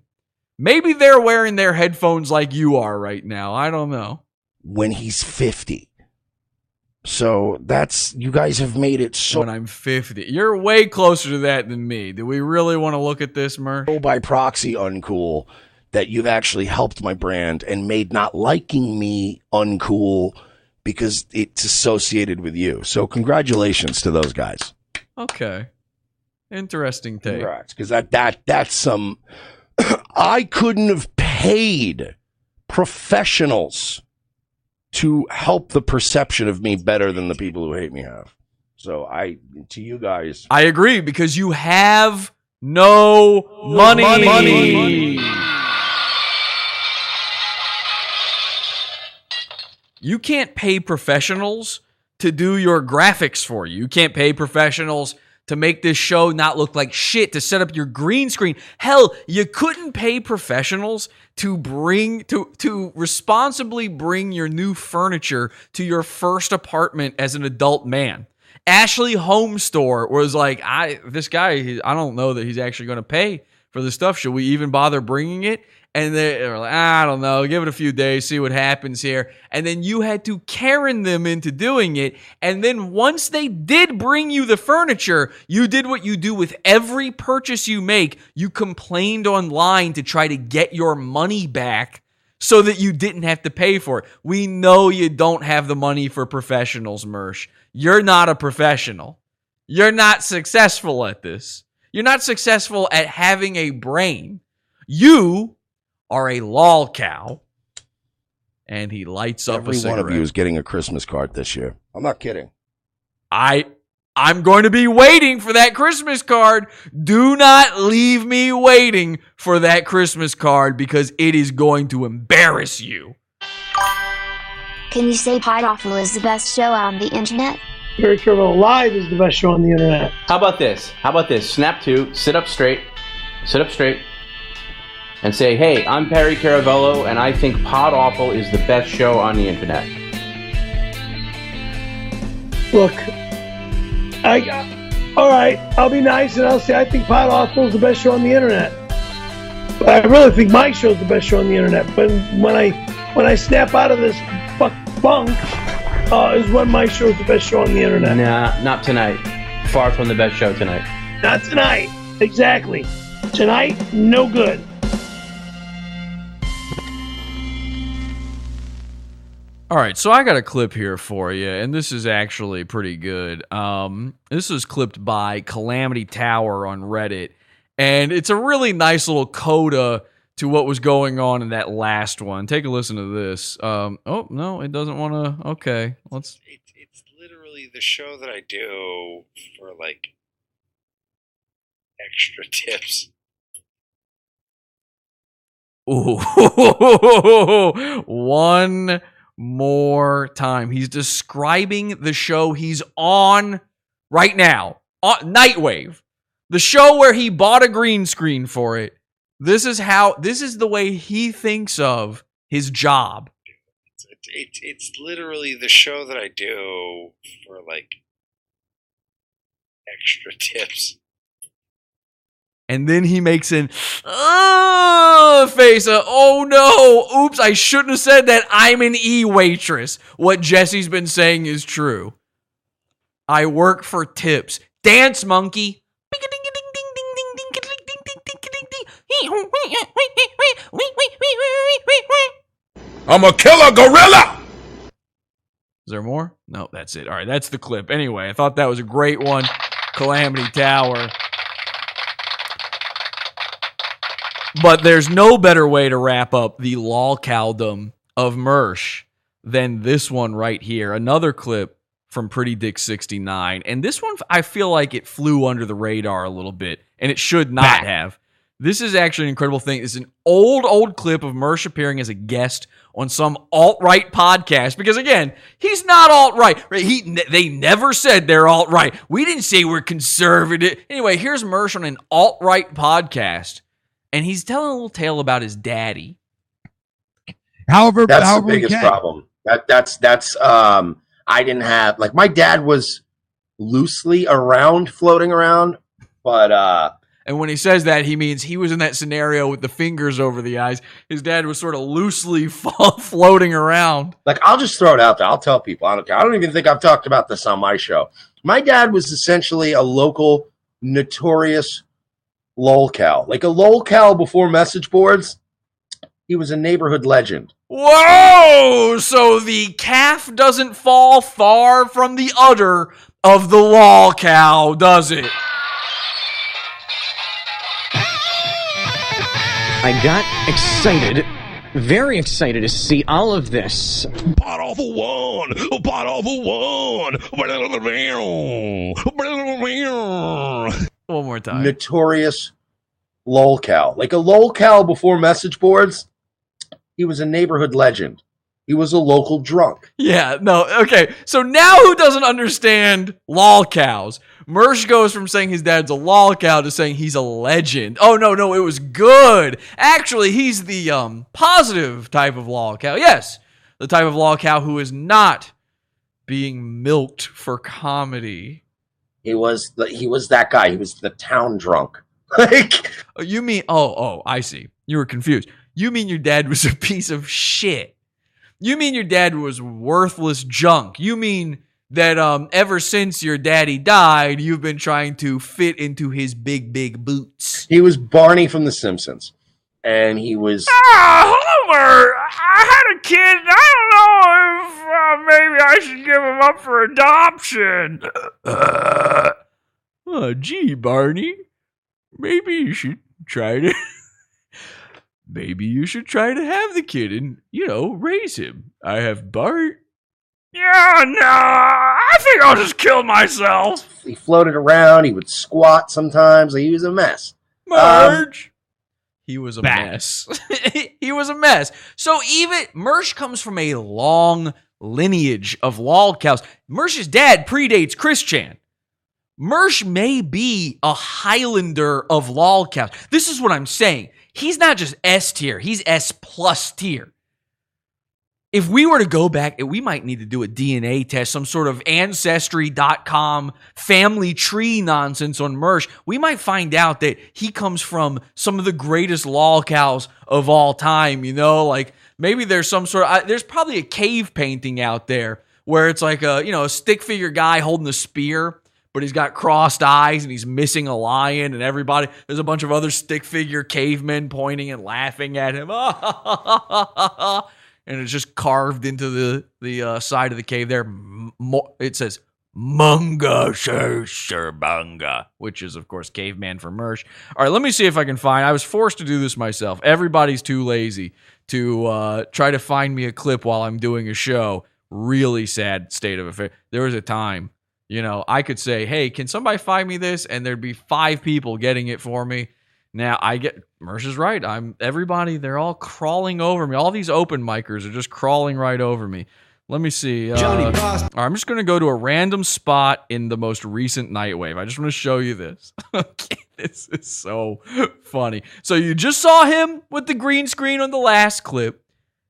Maybe they're wearing their headphones like you are right now. I don't know. when he's 50. So that's you guys have made it so when I'm 50. You're way closer to that than me. Do we really want to look at this, Mer? by proxy uncool that you've actually helped my brand and made not liking me uncool because it's associated with you. So congratulations to those guys. Okay. Interesting take. Congrats, because that that that's some. I couldn't have paid professionals to help the perception of me better than the people who hate me have. So I, to you guys, I agree because you have no money. money. You can't pay professionals to do your graphics for you. You can't pay professionals to make this show not look like shit, to set up your green screen. Hell, you couldn't pay professionals to bring to to responsibly bring your new furniture to your first apartment as an adult man. Ashley Home Store was like, I this guy, I don't know that he's actually going to pay for the stuff. Should we even bother bringing it? And they were like, I don't know, give it a few days, see what happens here. And then you had to Karen them into doing it. And then once they did bring you the furniture, you did what you do with every purchase you make. You complained online to try to get your money back so that you didn't have to pay for it. We know you don't have the money for professionals, Mersh. You're not a professional. You're not successful at this. You're not successful at having a brain. You are a lol cow. And he lights up every a one of you is getting a Christmas card this year. I'm not kidding. I I'm going to be waiting for that Christmas card. Do not leave me waiting for that Christmas card because it is going to embarrass you. Can you say Pod Awful is the best show on the internet? Perry Caravello Live is the best show on the internet. How about this? How about this? Snap two, sit up straight, sit up straight, and say, hey, I'm Perry Caravello, and I think Pod Awful is the best show on the internet. Look, I, all right, I'll be nice and I'll say I think Pod Awful is the best show on the internet. But I really think my show is the best show on the internet. But when I when I snap out of this fuck bunk, uh, is when my show is the best show on the internet. Nah, not tonight. Far from the best show tonight. Not tonight. Exactly. Tonight, no good. All right, so I got a clip here for you, and this is actually pretty good. Um, this was clipped by Calamity Tower on Reddit, and it's a really nice little coda to what was going on in that last one. Take a listen to this. Um, oh no, it doesn't want to. Okay, let's. it's literally the show that I do for like extra tips. Ooh, one more time. He's describing the show he's on right now. On Nightwave. The show where he bought a green screen for it. This is how this is the way he thinks of his job. It, it, it's literally the show that I do for like extra tips. And then he makes an uh, face. Uh, oh no! Oops! I shouldn't have said that. I'm an e waitress. What Jesse's been saying is true. I work for tips. Dance monkey. I'm a killer gorilla. Is there more? No, that's it. All right, that's the clip. Anyway, I thought that was a great one. Calamity Tower. But there's no better way to wrap up the lolcaldom of Mersh than this one right here. Another clip from Pretty Dick 69. And this one, I feel like it flew under the radar a little bit, and it should not have. This is actually an incredible thing. It's an old, old clip of Mersh appearing as a guest on some alt right podcast. Because again, he's not alt right. He they never said they're alt right. We didn't say we're conservative. Anyway, here's Mersh on an alt right podcast, and he's telling a little tale about his daddy. However, that's however the biggest problem. That that's that's um I didn't have like my dad was loosely around floating around, but uh And when he says that, he means he was in that scenario with the fingers over the eyes. His dad was sort of loosely floating around. Like, I'll just throw it out there. I'll tell people. I don't care. I don't even think I've talked about this on my show. My dad was essentially a local notorious lolcow. Like a lolcow before message boards, he was a neighborhood legend. Whoa! So the calf doesn't fall far from the udder of the lolcow, does it? I got excited, very excited to see all of this. Pod Awful one, Pod Awful one. One more time. Notorious lolcow. Like a lolcow before message boards, he was a neighborhood legend. He was a local drunk. Yeah, no, okay. So now who doesn't understand lolcows? Mersh goes from saying his dad's a lolcow to saying he's a legend. Oh no, no, it was good. Actually, he's the um positive type of lolcow. Yes, the type of lolcow who is not being milked for comedy. He was the, he was that guy. He was the town drunk. like Oh, you mean oh oh I see. You were confused. You mean your dad was a piece of shit. You mean your dad was worthless junk. You mean that um ever since your daddy died, you've been trying to fit into his big big boots. he was Barney from The Simpsons, and he was Ah, Homer! I had a kid. and I don't know if uh, maybe I should give him up for adoption. Uh, oh, gee, Barney. Maybe you should try to. maybe you should try to have the kid and, you know, raise him. I have Bart. Yeah, no, I think I'll just kill myself. he floated around. He would squat sometimes. He was a mess. Um, Marge. He was a mess. he was a mess. So even Mersh comes from a long lineage of lolcows. Mersh's dad predates Chris Chan. Mersh may be a Highlander of lolcows. This is what I'm saying. He's not just S tier, he's S plus tier. If we were to go back, we might need to do a DNA test, some sort of ancestry.com family tree nonsense on Mersh. We might find out that he comes from some of the greatest lolcows of all time, you know? Like maybe there's some sort of, I, there's probably a cave painting out there where it's like a, you know, a stick figure guy holding a spear, but he's got crossed eyes and he's missing a lion and everybody, there's a bunch of other stick figure cavemen pointing and laughing at him. and it's just carved into the the uh, side of the cave there. It says Munga Sir Bunga, which is of course caveman for Mersh. All right, let me see if I can find. I was forced to do this myself. Everybody's too lazy to uh, try to find me a clip while I'm doing a show. Really sad state of affair. There was a time, you know, I could say, "Hey, can somebody find me this?" and there'd be five people getting it for me. Now I get Mersh is right. I'm everybody. They're all crawling over me. All these open micers are just crawling right over me. Let me see. Uh, Johnny Boss. right, I'm just going to go to a random spot in the most recent Nightwave. I just want to show you this. okay, this is so funny. So you just saw him with the green screen on the last clip.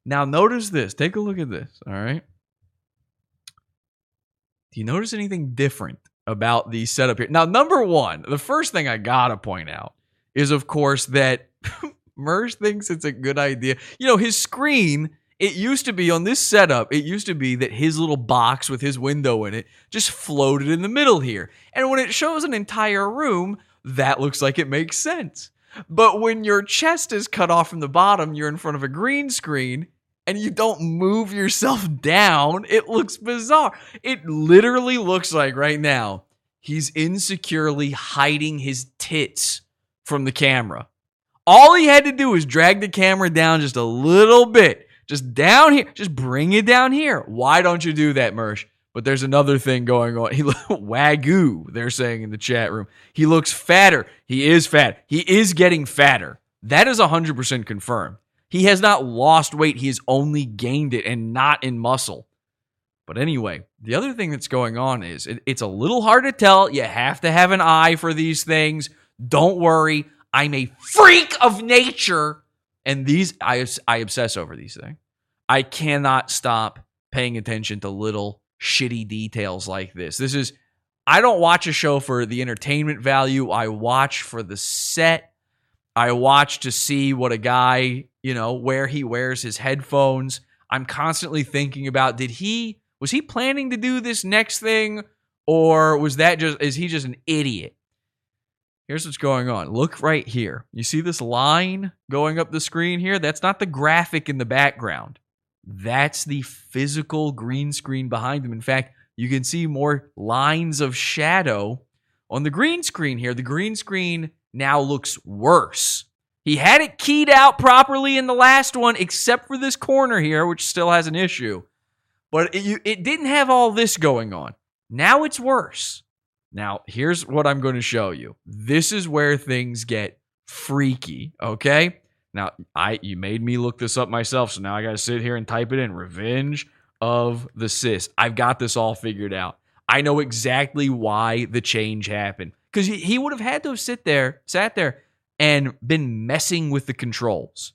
Now notice this. Take a look at this. All right. Do you notice anything different about the setup here? Now, number one, the first thing I gotta point out is, of course, that Mersh thinks it's a good idea. You know, his screen, it used to be on this setup, it used to be that his little box with his window in it just floated in the middle here. And when it shows an entire room, that looks like it makes sense. But when your chest is cut off from the bottom, you're in front of a green screen and you don't move yourself down, it looks bizarre. It literally looks like right now he's insecurely hiding his tits from the camera. All he had to do was drag the camera down just a little bit, just down here, just bring it down here. Why don't you do that, Mersh? But there's another thing going on. He wagyu, they're saying in the chat room. He looks fatter. He is fat. He is getting fatter. That is 100% confirmed. He has not lost weight. He has only gained it and not in muscle. But anyway, the other thing that's going on is it, it's a little hard to tell. You have to have an eye for these things. Don't worry. I'm a freak of nature. And these, I, I obsess over these things. I cannot stop paying attention to little shitty details like this. This is, I don't watch a show for the entertainment value. I watch for the set. I watch to see what a guy, you know, where he wears his headphones. I'm constantly thinking about did he was he planning to do this next thing or was that just is he just an idiot? Here's what's going on. Look right here. You see this line going up the screen here? That's not the graphic in the background. That's the physical green screen behind him. In fact, you can see more lines of shadow on the green screen here. The green screen now looks worse. He had it keyed out properly in the last one, except for this corner here, which still has an issue. But it, you- it didn't have all this going on. Now it's worse. Now, here's what I'm going to show you. This is where things get freaky, okay? Now, I you made me look this up myself, so now I got to sit here and type it in. Revenge of the Cis. I've got this all figured out. I know exactly why the change happened because he, he would have had to have sit there, sat there, and been messing with the controls.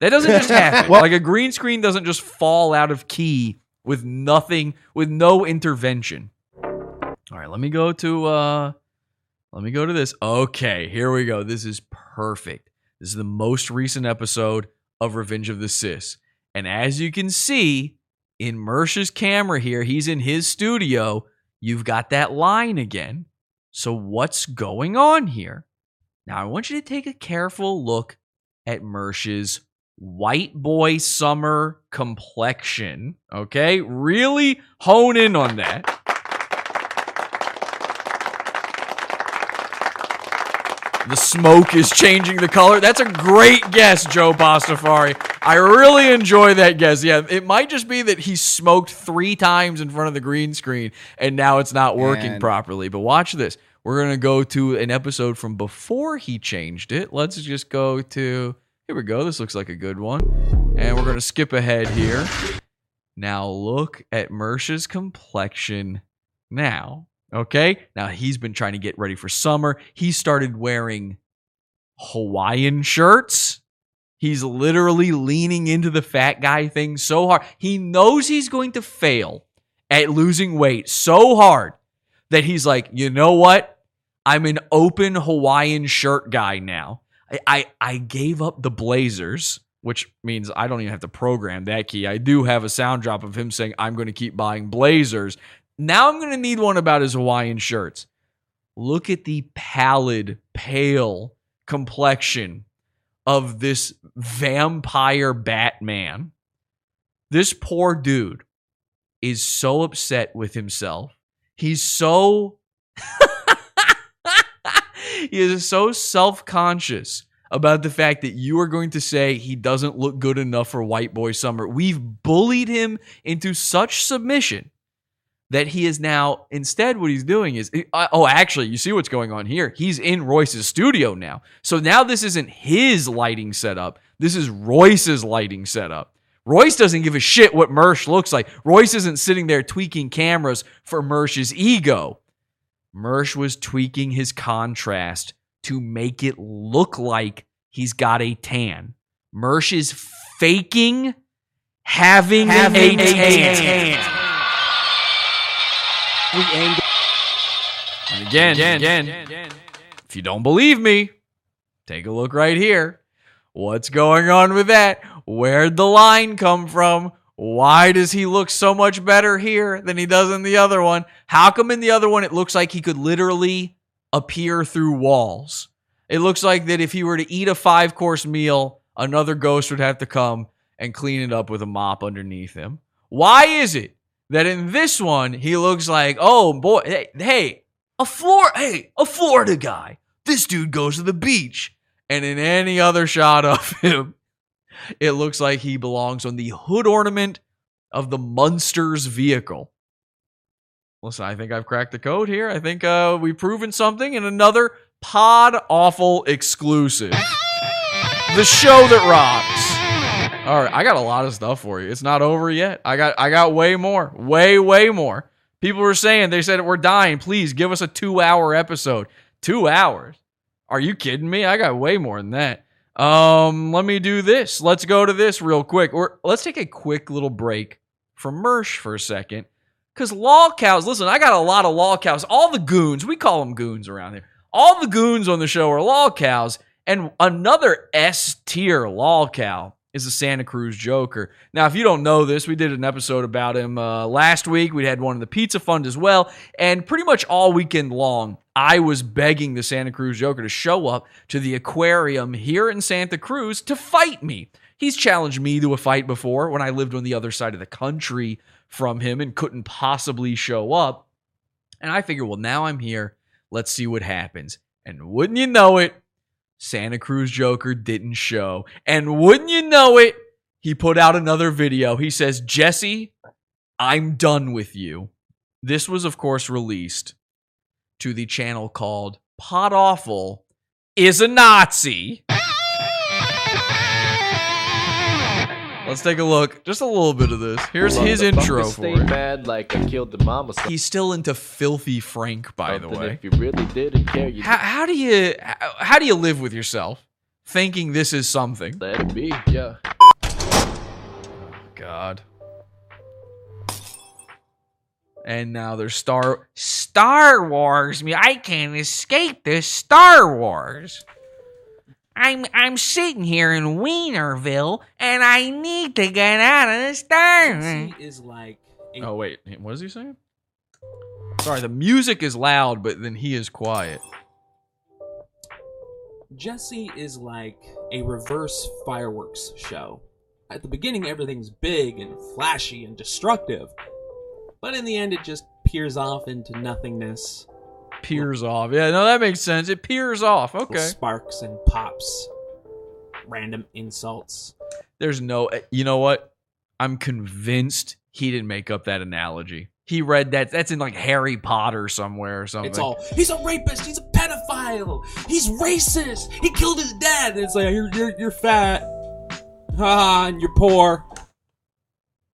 That doesn't just happen. Well- like a green screen doesn't just fall out of key with nothing, with no intervention. All right, let me go to uh let me go to this. Okay, here we go. This is perfect. This is the most recent episode of Revenge of the Cis. And as you can see in Mersh's camera here, he's in his studio. You've got that line again. So what's going on here? Now I want you to take a careful look at Mersh's white boy summer complexion. Okay? Really hone in on that. The smoke is changing the color. That's a great guess, Joe Pastafari. I really enjoy that guess. Yeah, it might just be that he smoked three times in front of the green screen and now it's not working And- properly. But watch this. We're going to go to an episode from before he changed it. Let's just go to, here we go. This looks like a good one. And we're going to skip ahead here. Now look at Mersh's complexion now. Okay. Now he's been trying to get ready for summer. He started wearing Hawaiian shirts. He's literally leaning into the fat guy thing so hard. He knows he's going to fail at losing weight so hard that he's like, you know what? I'm an open Hawaiian shirt guy now. I, I, I gave up the Blazers, which means I don't even have to program that key. I do have a sound drop of him saying, I'm going to keep buying Blazers. Now I'm going to need one about his Hawaiian shirts. Look at the pallid, pale complexion of this vampire Batman. This poor dude is so upset with himself. He's so he is so self-conscious about the fact that you are going to say he doesn't look good enough for white boy summer. We've bullied him into such submission that he is now instead what he's doing is oh actually you see what's going on here? He's in royce's studio now. So now this isn't his lighting setup. This is royce's lighting setup. Royce doesn't give a shit what mersh looks like. Royce isn't sitting there tweaking cameras for mersh's ego. Mersh was tweaking his contrast to make it look like he's got a tan. Mersh is faking having, Having a, a tan. tan. And again, again, if you don't believe me, take a look right here. What's going on with that? Where'd the line come from? Why does he look so much better here than he does in the other one? How come in the other one it looks like he could literally appear through walls? It looks like that if he were to eat a five course meal, another ghost would have to come and clean it up with a mop underneath him. Why is it that in this one he looks like, oh boy, hey, hey a Flor, hey, a Florida guy. This dude goes to the beach, and in any other shot of him, it looks like he belongs on the hood ornament of the Munsters vehicle. Listen, I think I've cracked the code here. I think uh, we've proven something in another Pod Awful exclusive. the show that rocks. All right, I got a lot of stuff for you. It's not over yet. I got I got way more. Way way more. People were saying they said we're dying. Please give us a 2-hour episode. 2 hours. Are you kidding me? I got way more than that. Um, let me do this. Let's go to this real quick. Or let's take a quick little break from Mersh for a second Because lolcows, listen, I got a lot of lolcows. All the goons, we call them goons around here. All the goons on the show are lolcows. And another S tier lolcow is the Santa Cruz Joker. Now, if you don't know this, we did an episode about him uh, last week. We had one in the Pizza Fund as well. And pretty much all weekend long, I was begging the Santa Cruz Joker to show up to the aquarium here in Santa Cruz to fight me. He's challenged me to a fight before when I lived on the other side of the country from him and couldn't possibly show up. And I figured, well, now I'm here. Let's see what happens. And wouldn't you know it, Santa Cruz Joker didn't show. And wouldn't you know it, he put out another video. He says, Jesse, I'm done with you. This was, of course, released to the channel called Pod Awful is a Nazi. Let's take a look. Just a little bit of this. Here's his intro for it. mad like I killed the mama. He's still into filthy Frank, by the way. If you really didn't care, you How, how do you how, how do you live with yourself thinking this is something? let it be. Yeah. Oh, God. And now there's Star Star Wars. Me, I can't escape this Star Wars. I'm I'm sitting here in Weinerville, and I need to get out of this Star. Jesse is like a Oh wait, what is he saying? Sorry, the music is loud, but then he is quiet. Jesse is like a reverse fireworks show. At the beginning, everything's big and flashy and destructive, but in the end, it just peers off into nothingness. Peers off. Yeah, no, that makes sense. It peers off. Okay. Sparks and pops, random insults. There's no, eh, you know what? I'm convinced he didn't make up that analogy. He read that. That's in like Harry Potter somewhere or something. It's all he's a rapist, he's a pedophile, he's racist, he killed his dad. And it's like you're you're, you're fat, ah, and you're poor.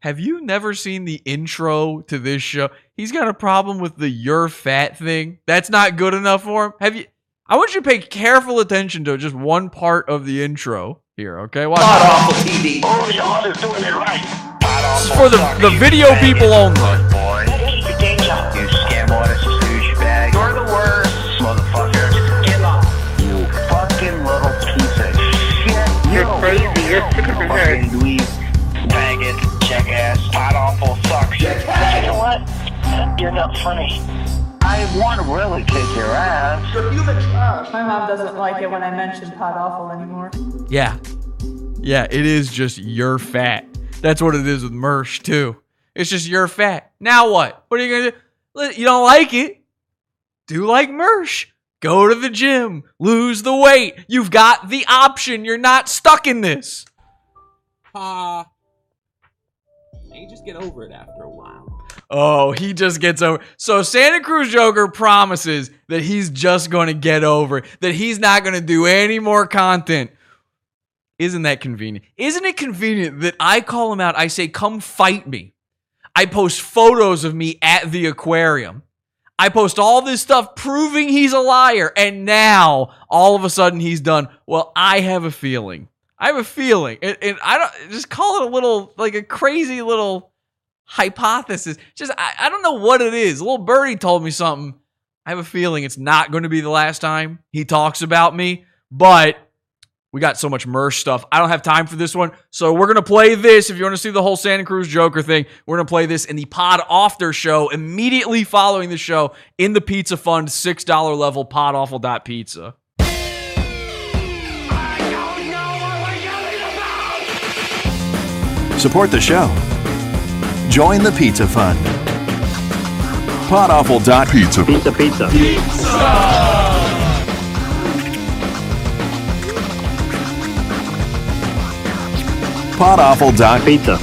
Have you never seen the intro to this show? He's got a problem with the "you're fat" thing. That's not good enough for him. Have you? I want you to pay careful attention to just one part of the intro here. Okay, watch. Awful TV. Oh, y'all is doing it right. This is for the the video people only. You scam artist, douchebag. You're the worst, motherfucker. Get off. You fucking little piece of shit. You're crazy. You're sick of your head. Dweeb, faggot, jackass, Pod Awful, suck shit. You know what? You're not funny. I want to really kick your ass. You the trash. My mom doesn't like it when I mention Pod Awful anymore. Yeah, yeah. It is just you're fat. That's what it is with Mersh too. It's just you're fat. Now what? What are you gonna do? You don't like it? Do like Mersh. Go to the gym. Lose the weight. You've got the option. You're not stuck in this. Ah, and you just get over it after a while. Oh, he just gets over. So Santa Cruz Joker promises that he's just going to get over that he's not going to do any more content. Isn't that convenient? Isn't it convenient that I call him out? I say, come fight me. I post photos of me at the aquarium. I post all this stuff proving he's a liar. And now all of a sudden he's done. Well, I have a feeling. I have a feeling. And, and I don't just call it a little, like a crazy little hypothesis. Just, I, I don't know what it is. A little birdie told me something. I have a feeling it's not going to be the last time he talks about me, but we got so much merch stuff. I don't have time for this one. So we're going to play this. If you want to see the whole Santa Cruz Joker thing, we're going to play this in the Pod Awfter show immediately following the show in the Pizza Fund $6 level podawful.pizza. Pizza. Support the show. Join the Pizza Fund. Podawful.pizza. Pizza, pizza. Podawful.pizza.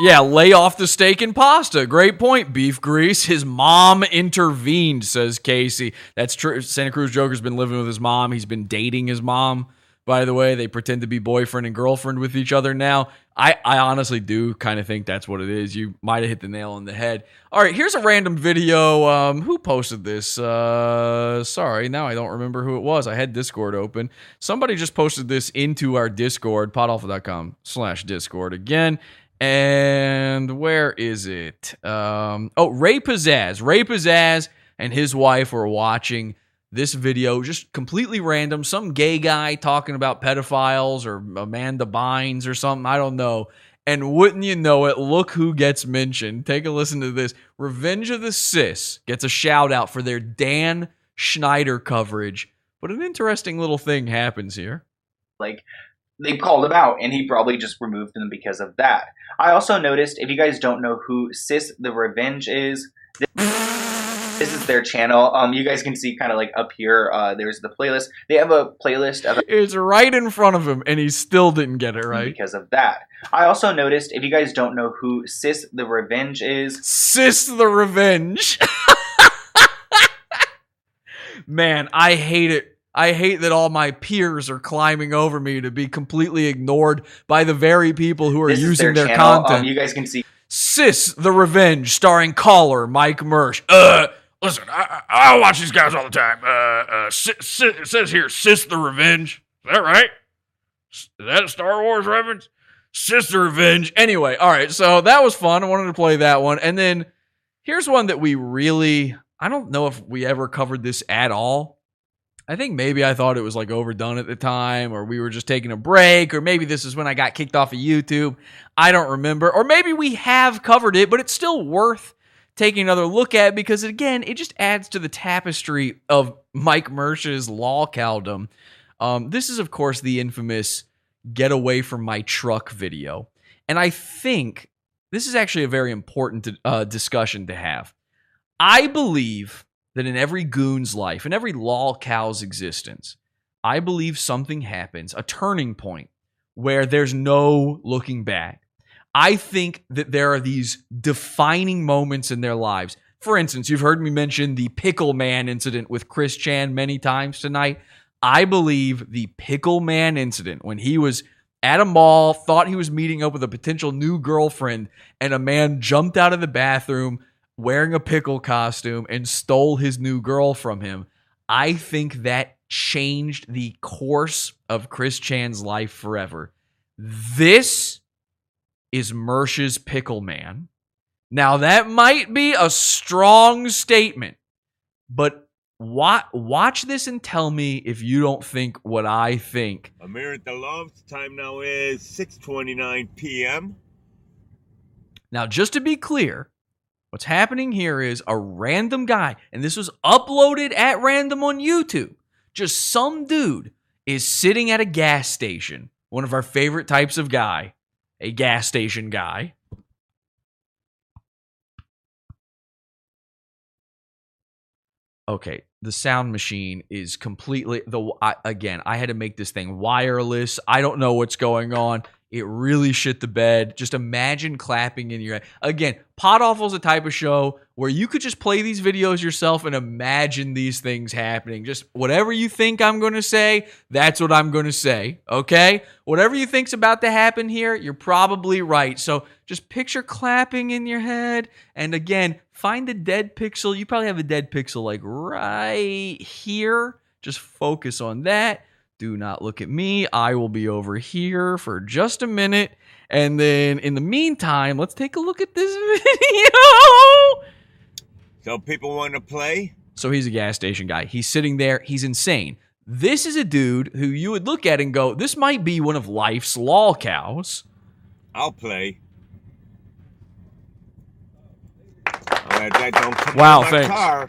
Yeah, lay off the steak and pasta. Great point. Beef grease. His mom intervened, says Casey. That's true. Santa Cruz Joker's been living with his mom. He's been dating his mom By the way, they pretend to be boyfriend and girlfriend with each other now. I, I honestly do kind of think that's what it is. You might have hit the nail on the head. All right, here's a random video. Um, who posted this? Uh, sorry, now I don't remember who it was. I had Discord open. Somebody just posted this into our Discord, podawful.com slash Discord again. And where is it? Um, oh, Ray Pizzazz. Ray Pizzazz and his wife were watching this video, just completely random. Some gay guy talking about pedophiles or Amanda Bynes or something. I don't know. And wouldn't you know it, look who gets mentioned. Take a listen to this. Revenge of the Cis gets a shout out for their Dan Schneider coverage. But an interesting little thing happens here. Like, they called him out, and he probably just removed them because of that. I also noticed, if you guys don't know who Cis the Revenge is, this, this is their channel. Um, you guys can see kind of like up here. Uh, there's the playlist. They have a playlist of It's right in front of him, and he still didn't get it right. because of that. I also noticed, if you guys don't know who Cis the Revenge is, Cis the Revenge. Man, I hate it. I hate that all my peers are climbing over me to be completely ignored by the very people who are this using their, their, content. Um, you guys can see. Cis the Revenge, starring caller Mike Mersh. Uh, listen, I, I I watch these guys all the time. Uh, uh, Sis, Sis, it says here, Cis the Revenge. Is that right? Is that a Star Wars reference? Cis the Revenge. Anyway, all right. So that was fun. I wanted to play that one, and then here's one that we really. I don't know if we ever covered this at all. I think maybe I thought it was like overdone at the time, or we were just taking a break, or maybe this is when I got kicked off of YouTube. I don't remember. Or maybe we have covered it, but it's still worth taking another look at because, again, it just adds to the tapestry of Mike Mersh's law caldom. Um, this is, of course, the infamous Get Away from My Truck video. And I think this is actually a very important uh, discussion to have. I believe that in every goon's life, in every lolcow's existence, I believe something happens, a turning point where there's no looking back. I think that there are these defining moments in their lives. For instance, you've heard me mention the Pickle Man incident with Chris Chan many times tonight. I believe the Pickle Man incident when he was at a mall, thought he was meeting up with a potential new girlfriend, and a man jumped out of the bathroom wearing a pickle costume and stole his new girl from him. I think that changed the course of Chris Chan's life forever. This is Mersh's Pickle Man. Now, that might be a strong statement, but wa- watch this and tell me if you don't think what I think. I'm here at the loft. Time now is 6:29 p.m. Now, just to be clear, what's happening here is a random guy, and this was uploaded at random on YouTube. Just some dude is sitting at a gas station, one of our favorite types of guy, a gas station guy. Okay, the sound machine is completely the I, again. I had to make this thing wireless. I don't know what's going on. It really shit the bed. Just imagine clapping in your head. Again, Pod Awful's a type of show where you could just play these videos yourself and imagine these things happening. Just whatever you think I'm going to say, that's what I'm going to say. Okay? Whatever you think's about to happen here, you're probably right. So just picture clapping in your head. And again, find the dead pixel. You probably have a dead pixel like right here. Just focus on that. Do not look at me. I will be over here for just a minute. And then in the meantime, let's take a look at this video. So people want to play? So he's a gas station guy. He's sitting there. He's insane. This is a dude who you would look at and go, this might be one of life's lolcows. I'll play. All right, Dad, don't come Wow, thanks. car.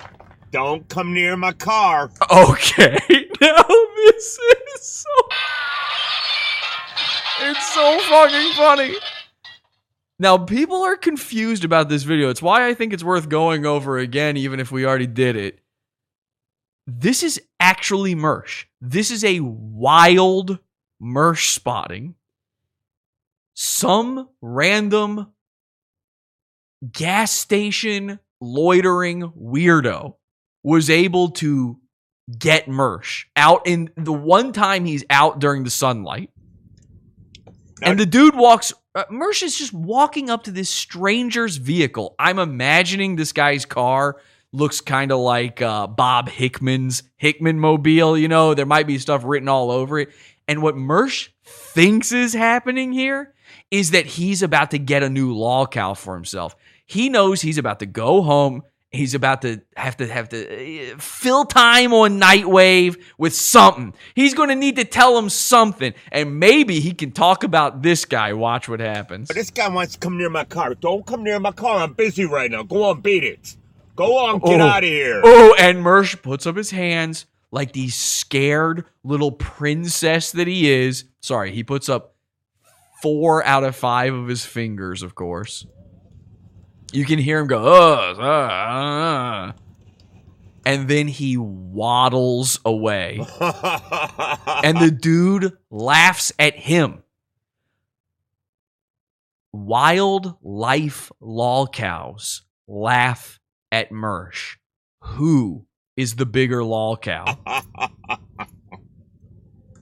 Don't come near my car. Okay. Now this is so. It's so fucking funny. Now, people are confused about this video. It's why I think it's worth going over again, even if we already did it. This is actually Mersh. This is a wild Mersh spotting. Some random gas station loitering weirdo was able to get Mersh out in the one time he's out during the sunlight. And the dude walks, uh, Mersh is just walking up to this stranger's vehicle. I'm imagining this guy's car looks kind of like uh, Bob Hickman's Hickman mobile. You know, there might be stuff written all over it. And what Mersh thinks is happening here is that he's about to get a new lolcow for himself. He knows he's about to go home. He's about to have to have to uh, fill time on Nightwave with something. He's going to need to tell him something, and maybe he can talk about this guy. Watch what happens. This guy wants to come near my car. Don't come near my car. I'm busy right now. Go on, beat it. Go on, get Oh. out of here. Oh, and Mersh puts up his hands like the scared little princess that he is. Sorry, he puts up four out of five of his fingers, of course. You can hear him go, "Ugh, uh, uh," and then he waddles away. and the dude laughs at him. Wildlife lolcows laugh at Mersh. Who is the bigger lolcow?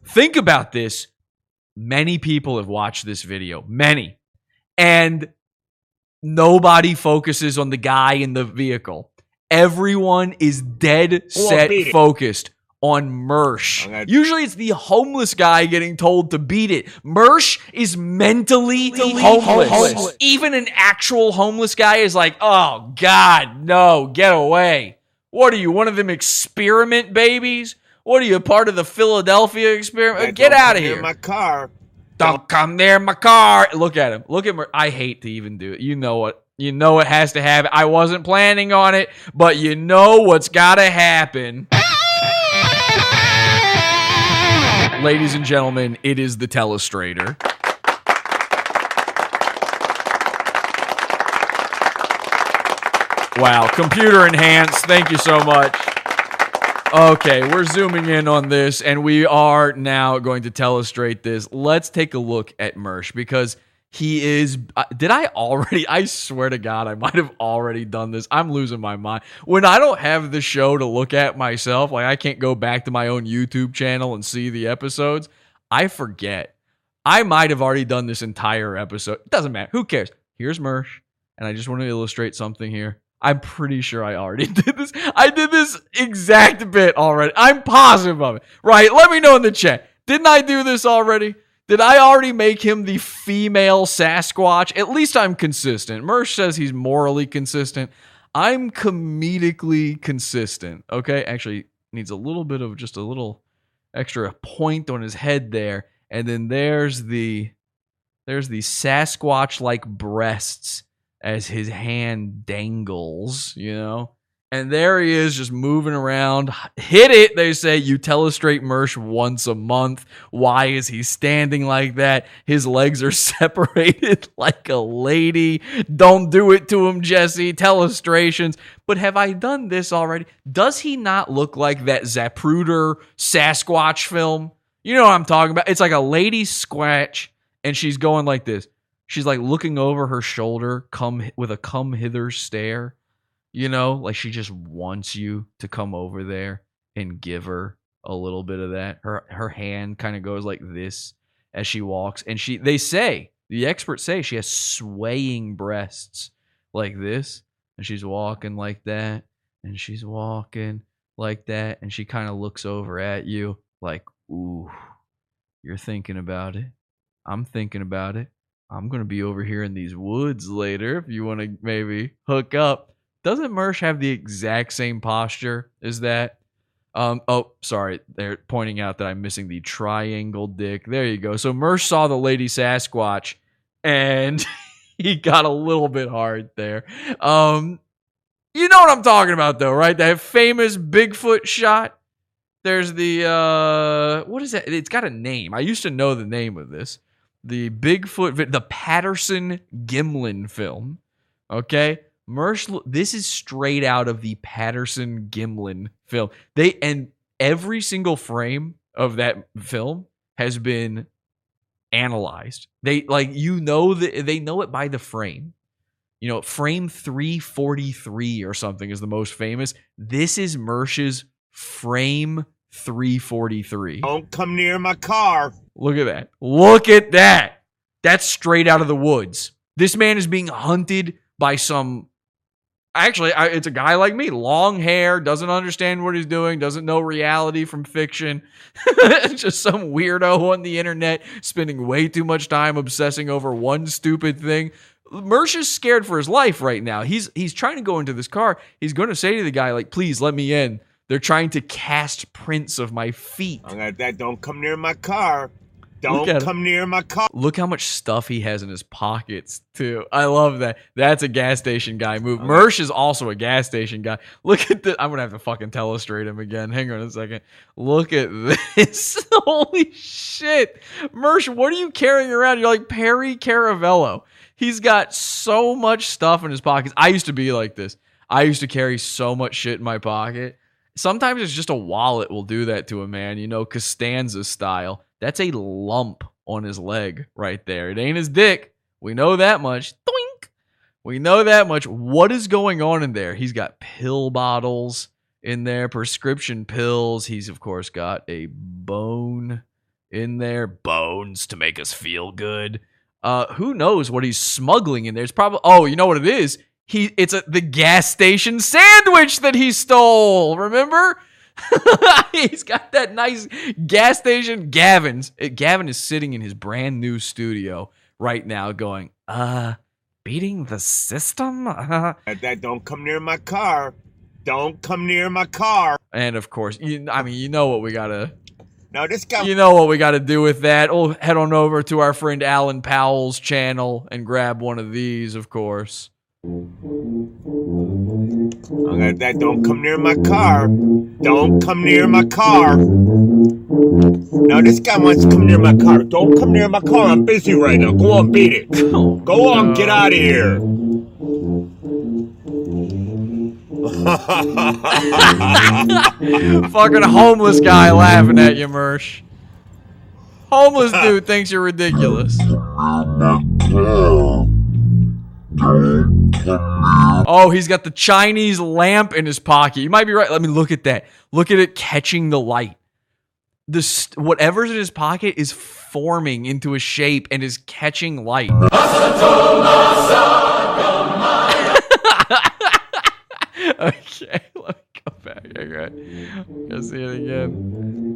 Think about this. Many people have watched this video. Many. And nobody focuses on the guy in the vehicle. Everyone is dead set beat focused on Mersh. Usually it's the homeless guy getting told to beat it. Mersh is mentally homeless. homeless. Even an actual homeless guy is like, oh God, no, get away. What are you, one of them experiment babies? What are you, part of the Philadelphia experiment? Hey, get out of near here. my car. Don't come near my car. Look at him. Look at Mer- I hate to even do it. You know what? You know it has to happen. I wasn't planning on it, but you know what's got to happen. Ladies and gentlemen, it is the telestrator. Wow, computer enhanced. Thank you so much. Okay, we're zooming in on this, and we are now going to telestrate this. Let's take a look at Mersh because he is. uh, Did I already? I swear to God, I might have already done this. I'm losing my mind. When I don't have the show to look at myself, like I can't go back to my own YouTube channel and see the episodes, I forget. I might have already done this entire episode. It doesn't matter. Who cares? Here's Mersh, and I just want to illustrate something here. I'm pretty sure I already did this. I did this exact bit already. I'm positive of it. Right? Let me know in the chat. Didn't I do this already? Did I already make him the female Sasquatch? At least I'm consistent. Mersh says he's morally consistent. I'm comedically consistent. Okay? Actually, needs a little bit of just a little extra point on his head there. And then there's the there's the Sasquatch like breasts as his hand dangles, you know? And there he is just moving around. Hit it, they say. You telestrate Mersh once a month. Why is he standing like that? His legs are separated like a lady. Don't do it to him, Jesse. Telestrations. But have I done this already? Does he not look like that Zapruder Sasquatch film? You know what I'm talking about? It's like a lady squatch, and she's going like this. She's like looking over her shoulder, come with a come hither stare. You know, like she just wants you to come over there and give her a little bit of that. Her her hand kind of goes like this as she walks, and she they say the experts say she has swaying breasts like this, and she's walking like that, and she's walking like that, and she kind of looks over at you like, ooh, you're thinking about it. I'm thinking about it. I'm gonna be over here in these woods later if you want to maybe hook up. Doesn't Mersh have the exact same posture as that? Um, oh, sorry, they're pointing out that I'm missing the triangle dick. There you go. So Mersh saw the lady Sasquatch, and he got a little bit hard there. Um, you know what I'm talking about, though, right? That famous Bigfoot shot. There's the uh, what is that? It's got a name. I used to know the name of this. The Bigfoot, the Patterson Gimlin film. Okay, Mersh. This is straight out of the Patterson Gimlin film. They and every single frame of that film has been analyzed. They like you know that they know it by the frame. You know, frame 343 or something is the most famous. This is Mersh's frame 343. Don't come near my car. Look at that. Look at that. That's straight out of the woods. This man is being hunted by some. Actually, I, it's a guy like me, long hair, doesn't understand what he's doing, doesn't know reality from fiction. Just some weirdo on the internet spending way too much time obsessing over one stupid thing. Mersh is scared for his life right now. He's he's trying to go into this car. He's going to say to the guy like, "Please let me in." They're trying to cast prints of my feet. I'm like, that don't come near my car. Don't come near my car. Look how much stuff he has in his pockets too. I love that. That's a gas station guy move. Oh. Mersh is also a gas station guy. Look at this. I'm gonna have to fucking telestrate him again. Hang on a second. Look at this. Holy shit, Mersh. What are you carrying around? You're like Perry Caravello. He's got so much stuff in his pockets. I used to be like this. I used to carry so much shit in my pocket. Sometimes it's just a wallet will do that to a man, you know, Costanza style. That's a lump on his leg right there. It ain't his dick. We know that much. Doink. We know that much. What is going on in there? He's got pill bottles in there, prescription pills. He's, of course, got a bone in there. Bones to make us feel good. Uh, who knows what he's smuggling in there? It's probably, oh, you know what it is? He, it's a, the gas station sandwich that he stole. Remember? He's got that nice gas station. Gavin's uh, Gavin is sitting in his brand new studio right now, going, "Uh, beating the system." Uh, That, don't come near my car. Don't come near my car. and of course, you, I mean, you know what we gotta, Now this guy. you know what we gotta do with that. We'll head on over to our friend Alan Powell's channel and grab one of these, of course. I'm like, that don't come near my car. Don't come near my car. Now this guy wants to come near my car. Don't come near my car. I'm busy right now. Go on, beat it. Go on, get out of here. Fucking homeless guy laughing at you, Mersh. Homeless dude thinks you're ridiculous. Oh, he's got the Chinese lamp in his pocket. You might be right. Let me look at that. Look at it catching the light. This whatever's in his pocket is forming into a shape and is catching light. okay, let me go back. Okay, go see it again.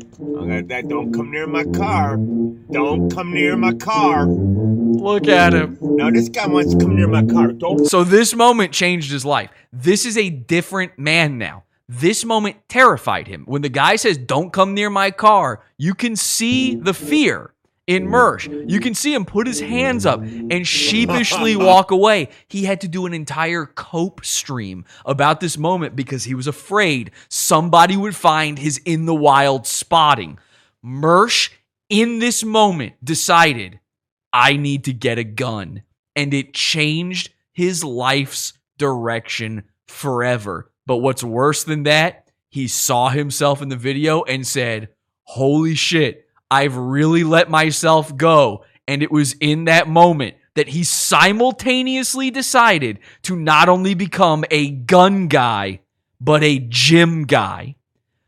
That don't come near my car. Don't come near my car. Look at him. Now this guy wants to come near my car. Don't. So this moment changed his life. This is a different man now. This moment terrified him. When the guy says, Don't come near my car, you can see the fear in Mersh. You can see him put his hands up and sheepishly walk away. He had to do an entire cope stream about this moment because he was afraid somebody would find his in the wild spotting. Mersh, in this moment, decided, I need to get a gun. And it changed his life's direction forever. But what's worse than that, he saw himself in the video and said, Holy shit, I've really let myself go. And it was in that moment that he simultaneously decided to not only become a gun guy, but a gym guy.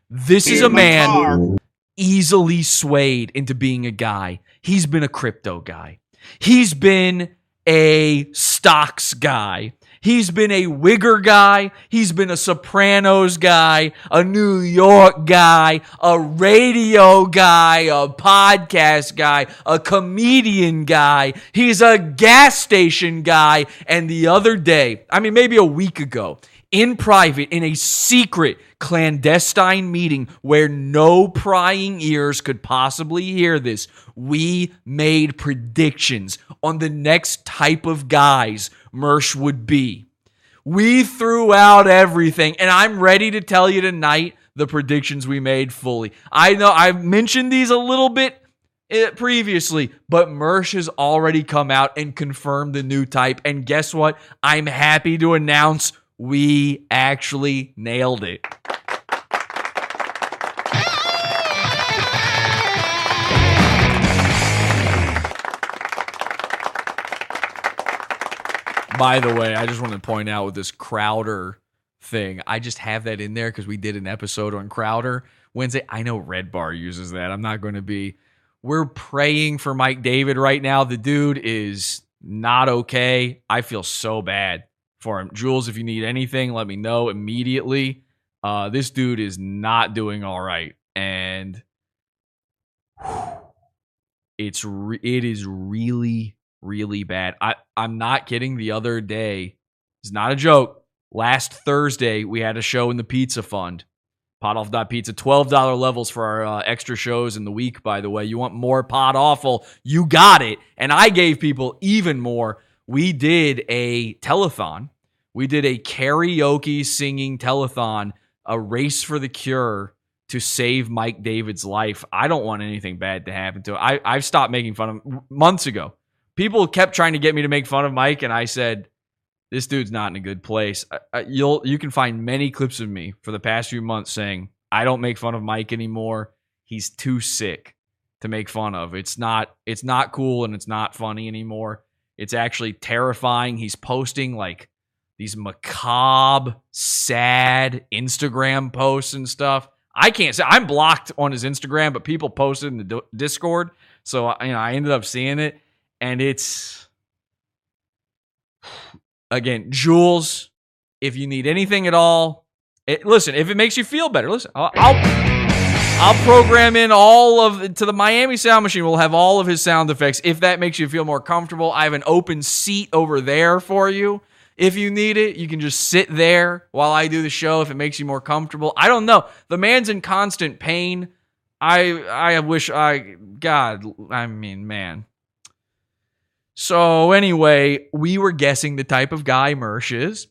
This is a man easily swayed into being a guy. He's been a crypto guy. He's been a stocks guy. He's been a Wigger guy. He's been a Sopranos guy, a New York guy, a radio guy, a podcast guy, a comedian guy. He's a gas station guy. And the other day, I mean, maybe a week ago, in private, in a secret, clandestine meeting where no prying ears could possibly hear this, we made predictions on the next type of guys Mersh would be. We threw out everything, and I'm ready to tell you tonight the predictions we made fully. I know I've mentioned these a little bit eh, previously, but Mersh has already come out and confirmed the new type. And guess what? I'm happy to announce we actually nailed it. By the way, I just want to point out with this Crowder thing. I just have that in there because we did an episode on Crowder Wednesday. I know Red Bar uses that. I'm not going to be. We're praying for Mike David right now. The dude is not okay. I feel so bad for him. Jules, if you need anything, let me know immediately. Uh, this dude is not doing all right, and it's re- it is really really bad. I I'm not kidding. The other day, it's not a joke. Last Thursday, we had a show in the Pizza Fund. Pot Pizza, twelve dollar levels for our uh, extra shows in the week. By the way, you want more Pod Awful? You got it. And I gave people even more. We did a telethon. We did a karaoke singing telethon, a race for the cure to save Mike David's life. I don't want anything bad to happen to it. I, I've stopped making fun of him months ago. People kept trying to get me to make fun of Mike, and I said, this dude's not in a good place. I, I, you'll you can find many clips of me for the past few months saying I don't make fun of Mike anymore. He's too sick to make fun of. It's not it's not cool and it's not funny anymore. It's actually terrifying. He's posting like these macabre, sad Instagram posts and stuff. I can't say I'm blocked on his Instagram, but people posted in the Discord, so you know I ended up seeing it, and it's again, Jules. If you need anything at all, it, listen. If it makes you feel better, listen. I'll, I'll I'll program in all of to the Miami Sound Machine. We'll have all of his sound effects. If that makes you feel more comfortable, I have an open seat over there for you. If you need it, you can just sit there while I do the show. If it makes you more comfortable, I don't know. The man's in constant pain. I I wish I God. I mean, man. So anyway, we were guessing the type of guy Mersh is,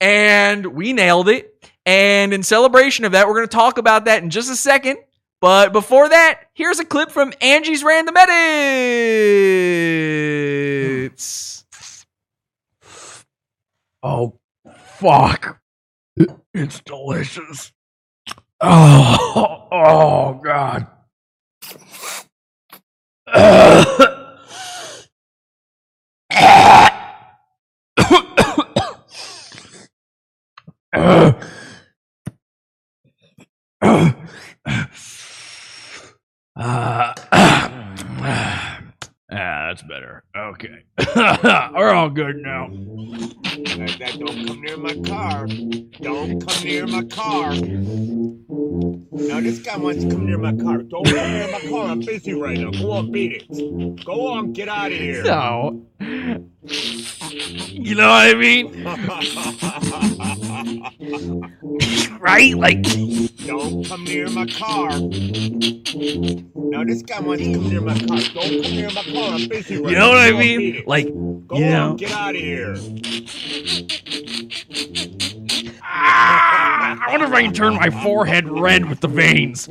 and we nailed it. And in celebration of that, we're going to talk about that in just a second. But before that, here's a clip from Angie's Random Edits. Oh, fuck. It's delicious. Oh, oh God. Uh, ah, that's better. Okay. We're all good now. That, that don't come near my car. Don't come near my car. Now this guy wants to come near my car. Don't come near my car. I'm busy right now. Go on, beat it. Go on, get out of here. No. You know what I mean? right? Like. Don't come near my car. Now this guy wants to come near my car. Don't come near my car. I'm busy right You know what. I mean? Like, Go you on, know. get out of here. Ah, I wonder if I can turn my forehead red with the veins.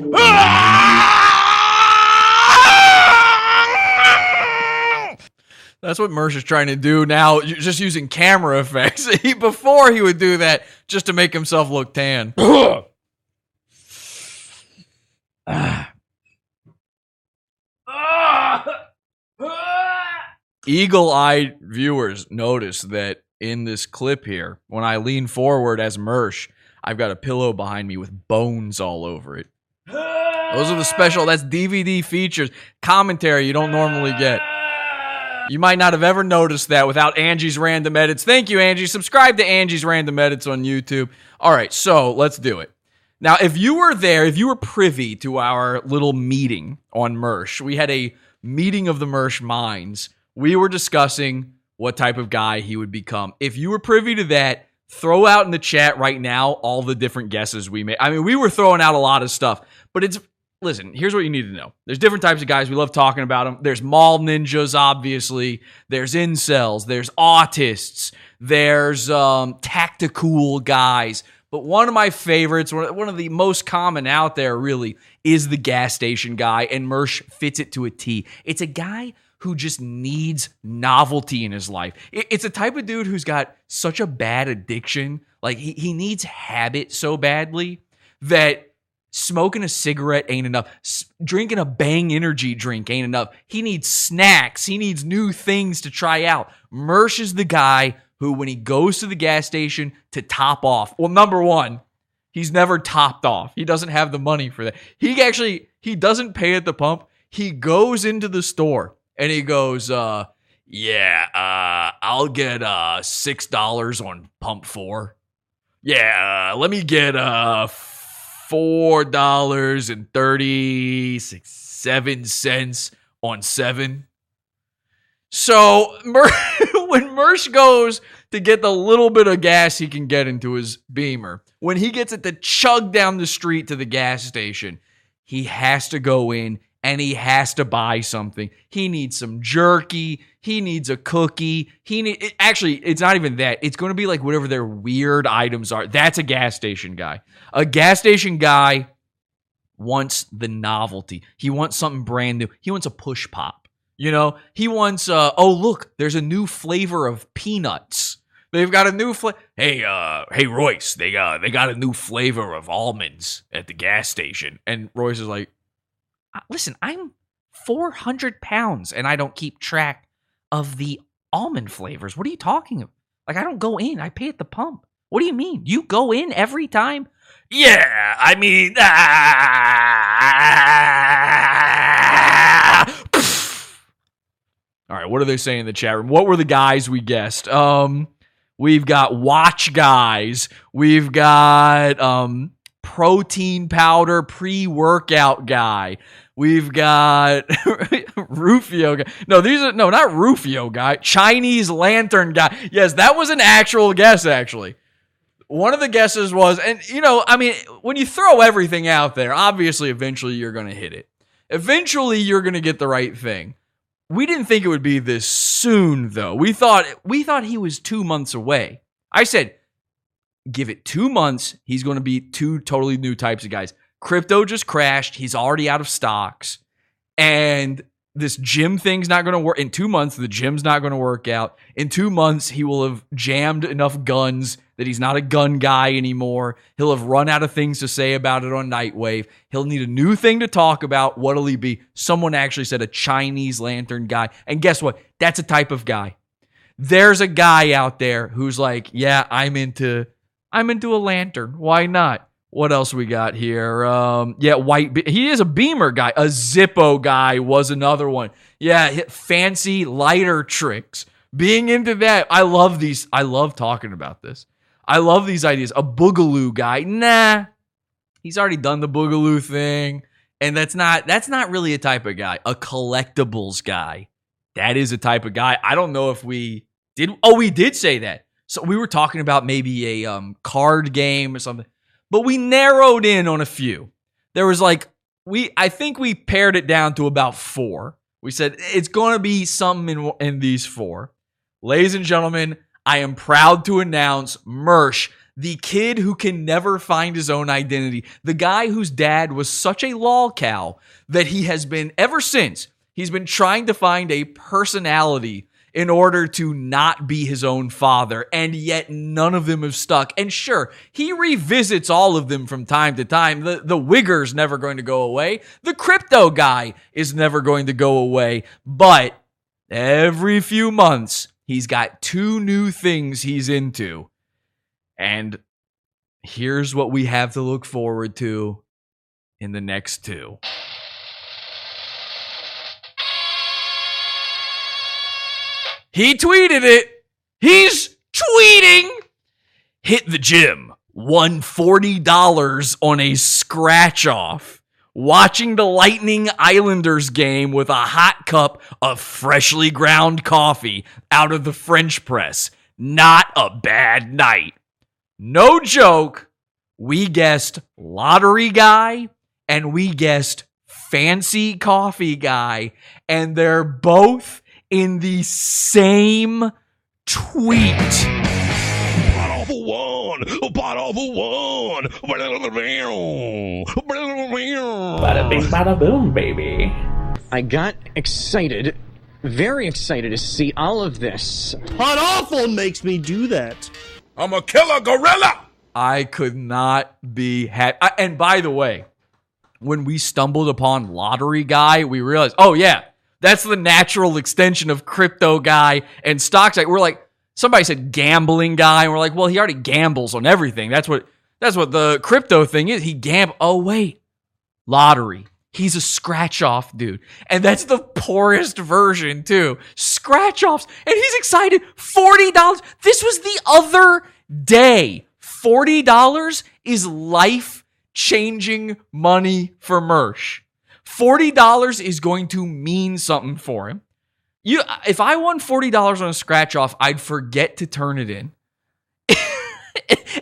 That's what Mersh is trying to do now, just using camera effects. He, before he would do that just to make himself look tan. Eagle eyed viewers notice that in this clip here, when I lean forward as Mersh, I've got a pillow behind me with bones all over it. Those are the special, that's DVD features, commentary you don't normally get. You might not have ever noticed that without Angie's Random Edits. Thank you, Angie. Subscribe to Angie's Random Edits on YouTube. All right, so let's do it. Now, if you were there, if you were privy to our little meeting on Mersh, we had a meeting of the Mersh minds. We were discussing what type of guy he would become. If you were privy to that, throw out in the chat right now all the different guesses we made. I mean, we were throwing out a lot of stuff, but it's listen, here's what you need to know. There's different types of guys. We love talking about them. There's mall ninjas, obviously. There's incels. There's autists. There's um, tactical guys. But one of my favorites, one of the most common out there, really, is the gas station guy, and Mersh fits it to a T. It's a guy who just needs novelty in his life. It's a type of dude who's got such a bad addiction. Like he, he needs habit so badly that Smoking a cigarette ain't enough. S- drinking a Bang energy drink ain't enough. He needs snacks. He needs new things to try out. Mersh is the guy who, when he goes to the gas station to top off, well, number one, he's never topped off. He doesn't have the money for that. He actually he doesn't pay at the pump. He goes into the store and he goes, uh, yeah, uh, I'll get uh six dollars on pump four. Yeah, uh, let me get uh four dollars and thirty six seven cents on seven. So Mer- when Mersh goes to get the little bit of gas he can get into his Beamer, when he gets it to chug down the street to the gas station, he has to go in and he has to buy something. He needs some jerky. He needs a cookie. He need it- actually. It's not even that. It's going to be like whatever their weird items are. That's a gas station guy. A gas station guy wants the novelty. He wants something brand new. He wants a push pop. You know, he wants. Uh, oh, look, there's a new flavor of peanuts. They've got a new flavor. Hey, uh, hey, Royce, they got they got a new flavor of almonds at the gas station. And Royce is like, "Uh, listen, I'm 400 pounds and I don't keep track of the almond flavors. What are you talking about? Like, I don't go in. I pay at the pump. What do you mean? You go in every time? Yeah, I mean, ah, all right, what are they saying in the chat room? What were the guys we guessed? Um, we've got watch guys. We've got um protein powder pre-workout guy. We've got Rufio guy. No, these are no, not Rufio guy. Chinese lantern guy. Yes, that was an actual guess actually. One of the guesses was, and you know, I mean, when you throw everything out there, obviously eventually you're going to hit it. Eventually you're going to get the right thing. We didn't think it would be this soon though. We thought we thought he was 2 months away. I said give it 2 months, he's going to be two totally new types of guys. Crypto just crashed, he's already out of stocks. And this gym thing's not going to work in 2 months, the gym's not going to work out. In 2 months he will have jammed enough guns that he's not a gun guy anymore. He'll have run out of things to say about it on Nightwave. He'll need a new thing to talk about. What'll he be? Someone actually said a Chinese lantern guy. And guess what? That's a type of guy. There's a guy out there who's like, yeah, I'm into I'm into a lantern. Why not? What else we got here? Um, yeah, white. He is a Beamer guy. A Zippo guy was another one. Yeah, fancy lighter tricks. Being into that, I love these. I love talking about this. I love these ideas. A Boogaloo guy, nah, he's already done the Boogaloo thing, and that's not that's not really a type of guy. A collectibles guy, that is a type of guy. I don't know if we did. Oh, we did say that. So we were talking about maybe a um, card game or something, but we narrowed in on a few. There was like we, I think we pared it down to about four. We said it's going to be something in in these four. Ladies and gentlemen, I am proud to announce Mersh, the kid who can never find his own identity, the guy whose dad was such a lolcow that he has been ever since. He's been trying to find a personality in order to not be his own father, and yet none of them have stuck. And sure, he revisits all of them from time to time. The the Wigger's never going to go away. The crypto guy is never going to go away. But every few months, he's got two new things he's into. And here's what we have to look forward to in the next two. He tweeted it. He's tweeting. Hit the gym. Won $40 on a scratch off. Watching the Lightning Islanders game with a hot cup of freshly ground coffee out of the French press. Not a bad night. No joke. We guessed lottery guy and we guessed fancy coffee guy, and they're both in the same tweet. Pot off a one, pot a one. Bada bing, bada boom, baby. I got excited, very excited to see all of this. Pod Awful makes me do that. I'm a killer gorilla. I could not be happy. And by the way, when we stumbled upon lottery guy, we realized, oh yeah, that's the natural extension of crypto guy and stocks. We're like somebody said gambling guy, and we're like, well, he already gambles on everything. That's what that's what the crypto thing is. He gamble. Oh wait, lottery. He's a scratch off dude. And that's the poorest version, too. Scratch offs. And he's excited. $40. This was the other day. $40 is life changing money for Mersh. $40 is going to mean something for him. You, if I won $40 on a scratch off, I'd forget to turn it in.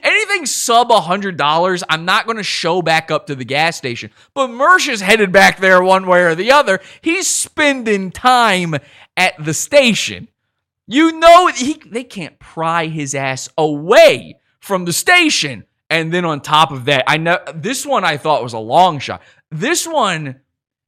Anything sub $100, I'm not going to show back up to the gas station. But Mersh is headed back there one way or the other. He's spending time at the station. You know, he, they can't pry his ass away from the station. And then on top of that, I know this one I thought was a long shot. This one,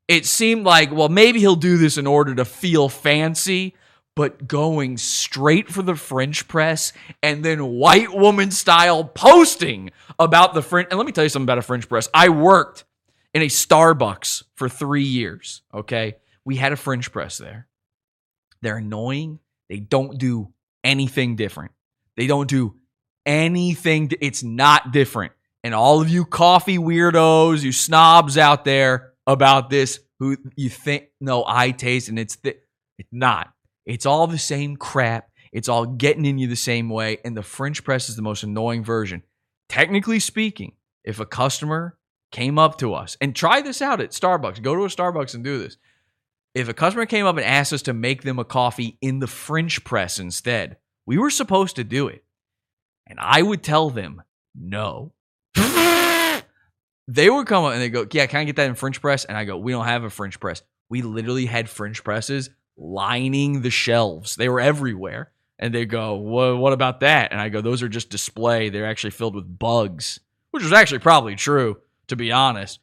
it seemed like, well, maybe he'll do this in order to feel fancy but going straight for the French press and then white woman style posting about the French. And let me tell you something about a French press. I worked in a Starbucks for three years. Okay. We had a French press there. They're annoying. They don't do anything different. They don't do anything. It's not different. And all of you coffee weirdos, you snobs out there about this, who you think, no, I taste and it's, th- it's not. It's all the same crap. It's all getting in you the same way. And the French press is the most annoying version. Technically speaking, if a customer came up to us and try this out at Starbucks, go to a Starbucks and do this. If a customer came up and asked us to make them a coffee in the French press instead, we were supposed to do it. And I would tell them no. they would come up and they go, Yeah, can I get that in French press? And I go, We don't have a French press. We literally had French presses lining the shelves. They were everywhere. And they go, well, what about that? And I go, those are just display. They're actually filled with bugs, which was actually probably true, to be honest.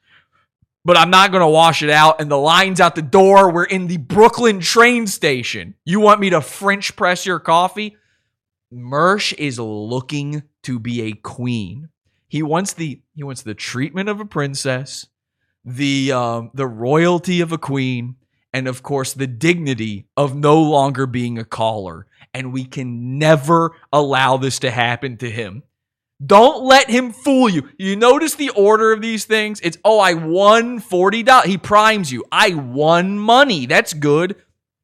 But I'm not going to wash it out. And the lines out the door We're in the Brooklyn train station. You want me to French press your coffee? Mersh is looking to be a queen. He wants the he wants the treatment of a princess, the um, the royalty of a queen, and of course the dignity of no longer being a caller. And we can never allow this to happen to him. Don't let him fool you. You notice the order of these things? It's, oh, I won $40. He primes you. I won money. That's good,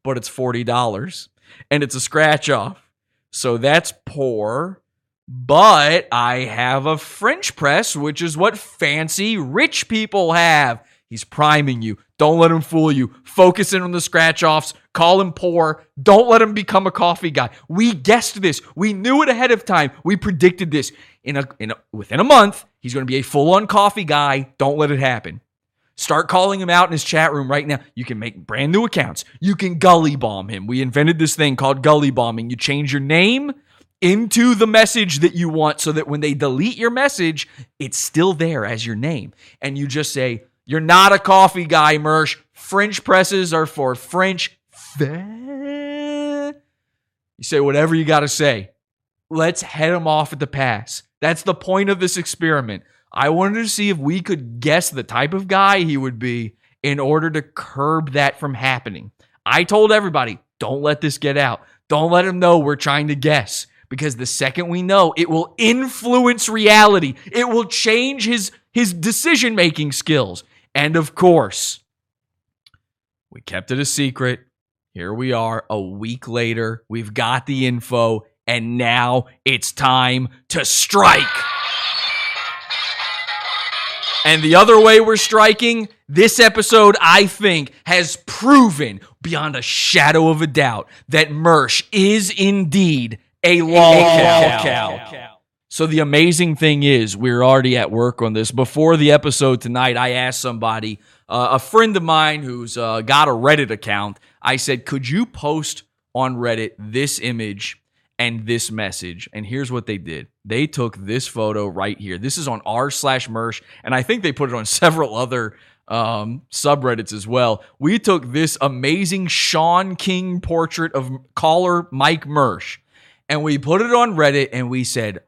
but it's $40 and it's a scratch off. So that's poor. But I have a French press, which is what fancy rich people have. He's priming you. Don't let him fool you. Focus in on the scratch offs. Call him poor. Don't let him become a coffee guy. We guessed this. We knew it ahead of time. We predicted this. In a, in a within a month, he's going to be a full on coffee guy. Don't let it happen. Start calling him out in his chat room right now. You can make brand new accounts. You can gully bomb him. We invented this thing called gully bombing. You change your name into the message that you want so that when they delete your message, it's still there as your name. And you just say, You're not a coffee guy, Mersh. French presses are for French. You say whatever you got to say. Let's head him off at the pass. That's the point of this experiment. I wanted to see if we could guess the type of guy he would be in order to curb that from happening. I told everybody, don't let this get out. Don't let him know we're trying to guess because the second we know, it will influence reality. It will change his his decision-making skills. And of course, we kept it a secret. Here we are a week later. We've got the info and now it's time to strike. And the other way we're striking, this episode, I think, has proven beyond a shadow of a doubt that Mersh is indeed a lolcow. So the amazing thing is, we're already at work on this. Before the episode tonight, I asked somebody, uh, a friend of mine who's uh, got a Reddit account, I said, could you post on Reddit this image and this message. And here's what they did. They took this photo right here. This is on r slash Mersh, and I think they put it on several other um, subreddits as well. We took this amazing Sean King portrait of caller Mike Mersh, and we put it on Reddit, and we said,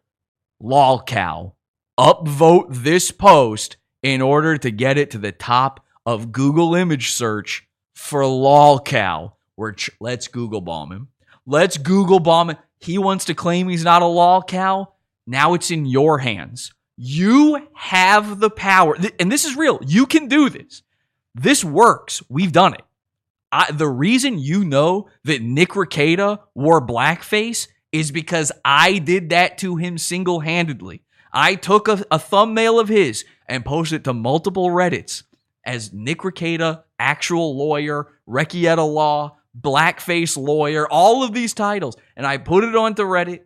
"Lolcow, upvote this post in order to get it to the top of Google image search for lolcow. We're ch- let's Google bomb him. Let's Google bomb him. He wants to claim he's not a lolcow. Now it's in your hands. You have the power, and this is real. You can do this. This works. We've done it. I, the reason you know that Nick Rekieta wore blackface is because I did that to him single handedly. I took a, a thumbnail of his and posted it to multiple Reddits as Nick Rekieta, actual lawyer, Rekieta Law, blackface lawyer, all of these titles. And I put it onto Reddit.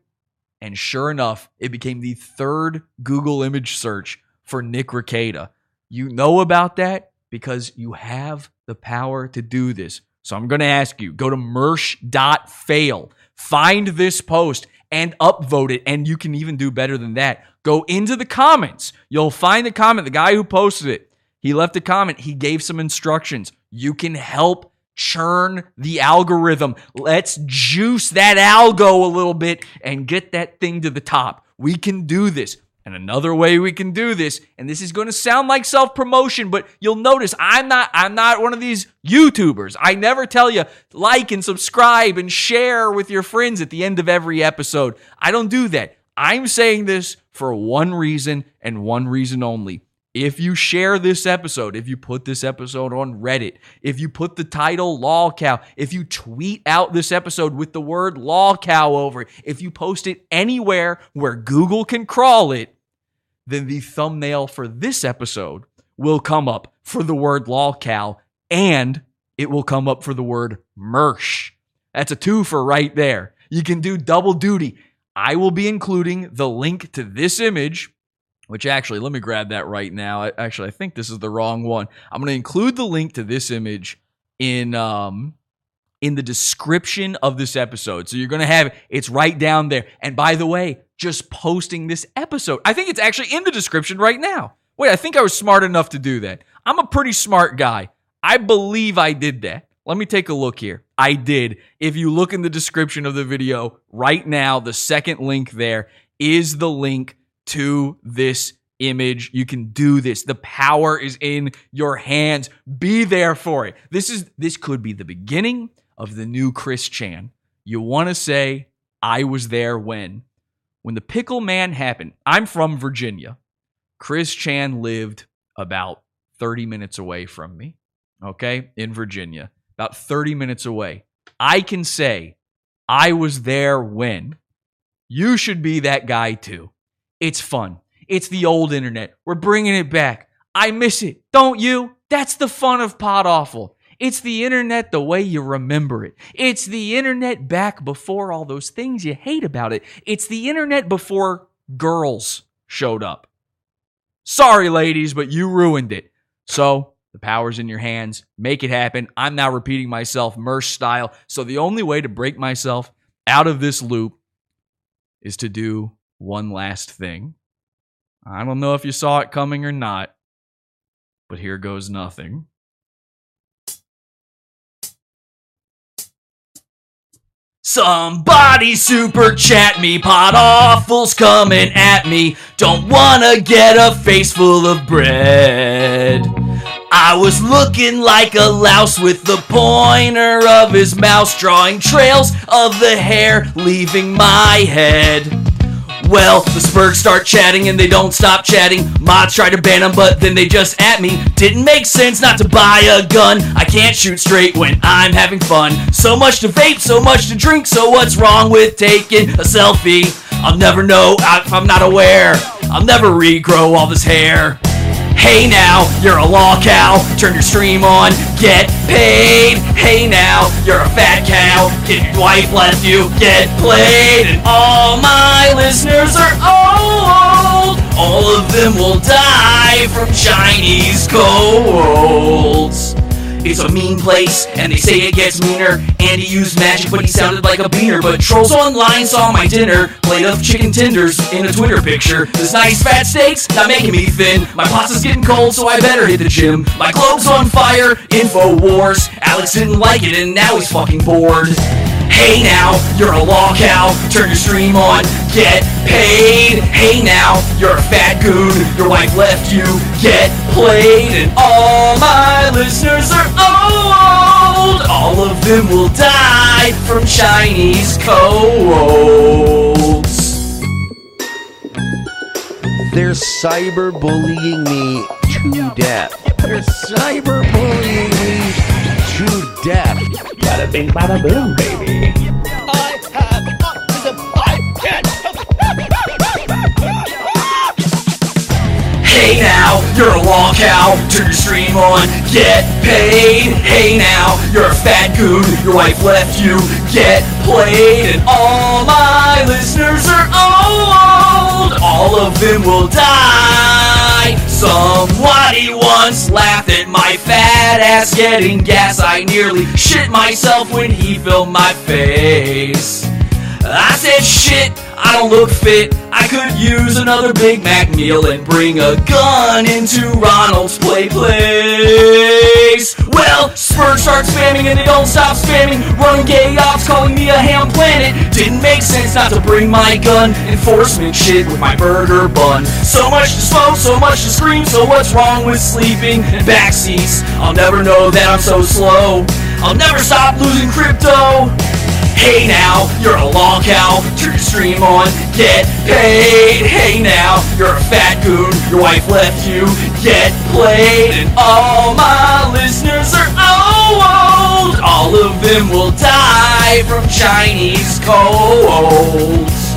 And sure enough, it became the third Google image search for Nick Rekieta. You know about that because you have the power to do this. So I'm going to ask you go to mersh.fail, find this post and upvote it. And you can even do better than that. Go into the comments. You'll find the comment. The guy who posted it, he left a comment. He gave some instructions. You can help churn the algorithm. Let's juice that algo a little bit and get that thing to the top. We can do this. And another way we can do this, and this is going to sound like self-promotion, but you'll notice I'm not I'm not one of these YouTubers. I never tell you like and subscribe and share with your friends at the end of every episode. I don't do that. I'm saying this for one reason and one reason only. If you share this episode, if you put this episode on Reddit, if you put the title lolcow, if you tweet out this episode with the word lolcow over it, if you post it anywhere where Google can crawl it, then the thumbnail for this episode will come up for the word lolcow and it will come up for the word Mersh. That's a two for right there. You can do double duty. I will be including the link to this image which actually let me grab that right now actually i think this is the wrong one i'm going to include the link to this image in um in the description of this episode so you're going to have it. it's right down there and by the way just posting this episode i think it's actually in the description right now wait i think i was smart enough to do that i'm a pretty smart guy i believe i did that let me take a look here. I did. If you look in the description of the video right now, the second link there is the link to this image. You can do this. The power is in your hands. Be there for it. This is this could be the beginning of the new Chris Chan. You want to say I was there when when the pickle man happened. I'm from Virginia. Chris Chan lived about 30 minutes away from me. Okay? In Virginia. About 30 minutes away. I can say I was there when you should be that guy too. It's fun. It's the old internet. We're bringing it back. I miss it. Don't you? That's the fun of Pod Awful. It's the internet the way you remember it. It's the internet back before all those things you hate about it. It's the internet before girls showed up. Sorry, ladies, but you ruined it. So the power's in your hands. Make it happen. I'm now repeating myself, Mersh style. So the only way to break myself out of this loop is to do one last thing. I don't know if you saw it coming or not, but here goes nothing. Somebody super chat me, Pod Awful's coming at me. Don't wanna get a face full of bread. I was looking like a louse with the pointer of his mouse, drawing trails of the hair leaving my head. Well, the Spurgs start chatting and they don't stop chatting. Mods try to ban them, but then they just at me. Didn't make sense not to buy a gun. I can't shoot straight when I'm having fun. So much to vape, so much to drink. So what's wrong with taking a selfie? I'll never know if I'm not aware. I'll never regrow all this hair. Hey now, you're a lolcow. Turn your stream on, get paid. Hey now, you're a fat cow. If your wife left you, get played. And all my listeners are old. All of them will die from Chinese colds. It's a mean place, and they say it gets meaner. Andy used magic, but he sounded like a beaner. But trolls online saw my dinner, plate of chicken tenders in a Twitter picture. This nice fat steaks not making me thin. My pasta's getting cold, so I better hit the gym. My globe's on fire, info wars. Alex didn't like it, and now he's fucking bored. Hey now, you're a lolcow. Turn your stream on, get paid. Hey now, you're a fat goon. Your wife left you, get played. And all my listeners are old. All of them will die from Chinese colds. They're cyberbullying me to death. They're cyberbullying me to death. Bada bing, bada boom, baby. Hey now, you're a lolcow. Turn your stream on, get paid. Hey now, you're a fat goon. Your wife left you, get played. And all my listeners are old. All of them will die. Somebody once laughed at my fat ass getting gas. I nearly shit myself when he filmed my face. I said shit, I don't look fit. I could use another Big Mac meal and bring a gun into Ronald's play place. Well, Spurs start spamming and they don't stop spamming. Running gay ops calling me a ham planet. Didn't make sense not to bring my gun. Enforcement shit with my burger bun. So much to smoke, so much to scream. So what's wrong with sleeping in back seats? I'll never know that I'm so slow. I'll never stop losing crypto. Hey now, you're a lolcow. Turn your stream on, get paid. Hey now, you're a fat goon. Your wife left you, get played. And all my listeners are old. All of them will die from Chinese colds.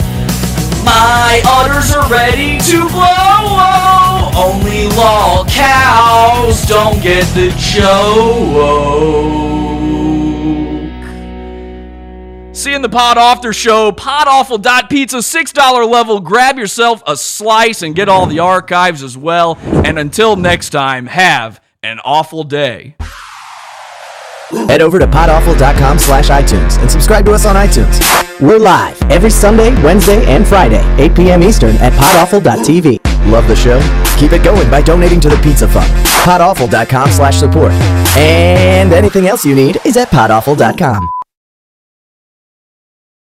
My udders are ready to blow. Only lolcows don't get the joke. Seeing the Pod Awfter Show, podawful.pizza, $6 level. Grab yourself a slice and get all the archives as well. And until next time, have an awful day. Head over to podawful.com slash iTunes and subscribe to us on iTunes. We're live every Sunday, Wednesday, and Friday, 8 p.m. Eastern at podawful.tv. Love the show? Keep it going by donating to the Pizza Fund. podawful.com slash support. And anything else you need is at podawful.com.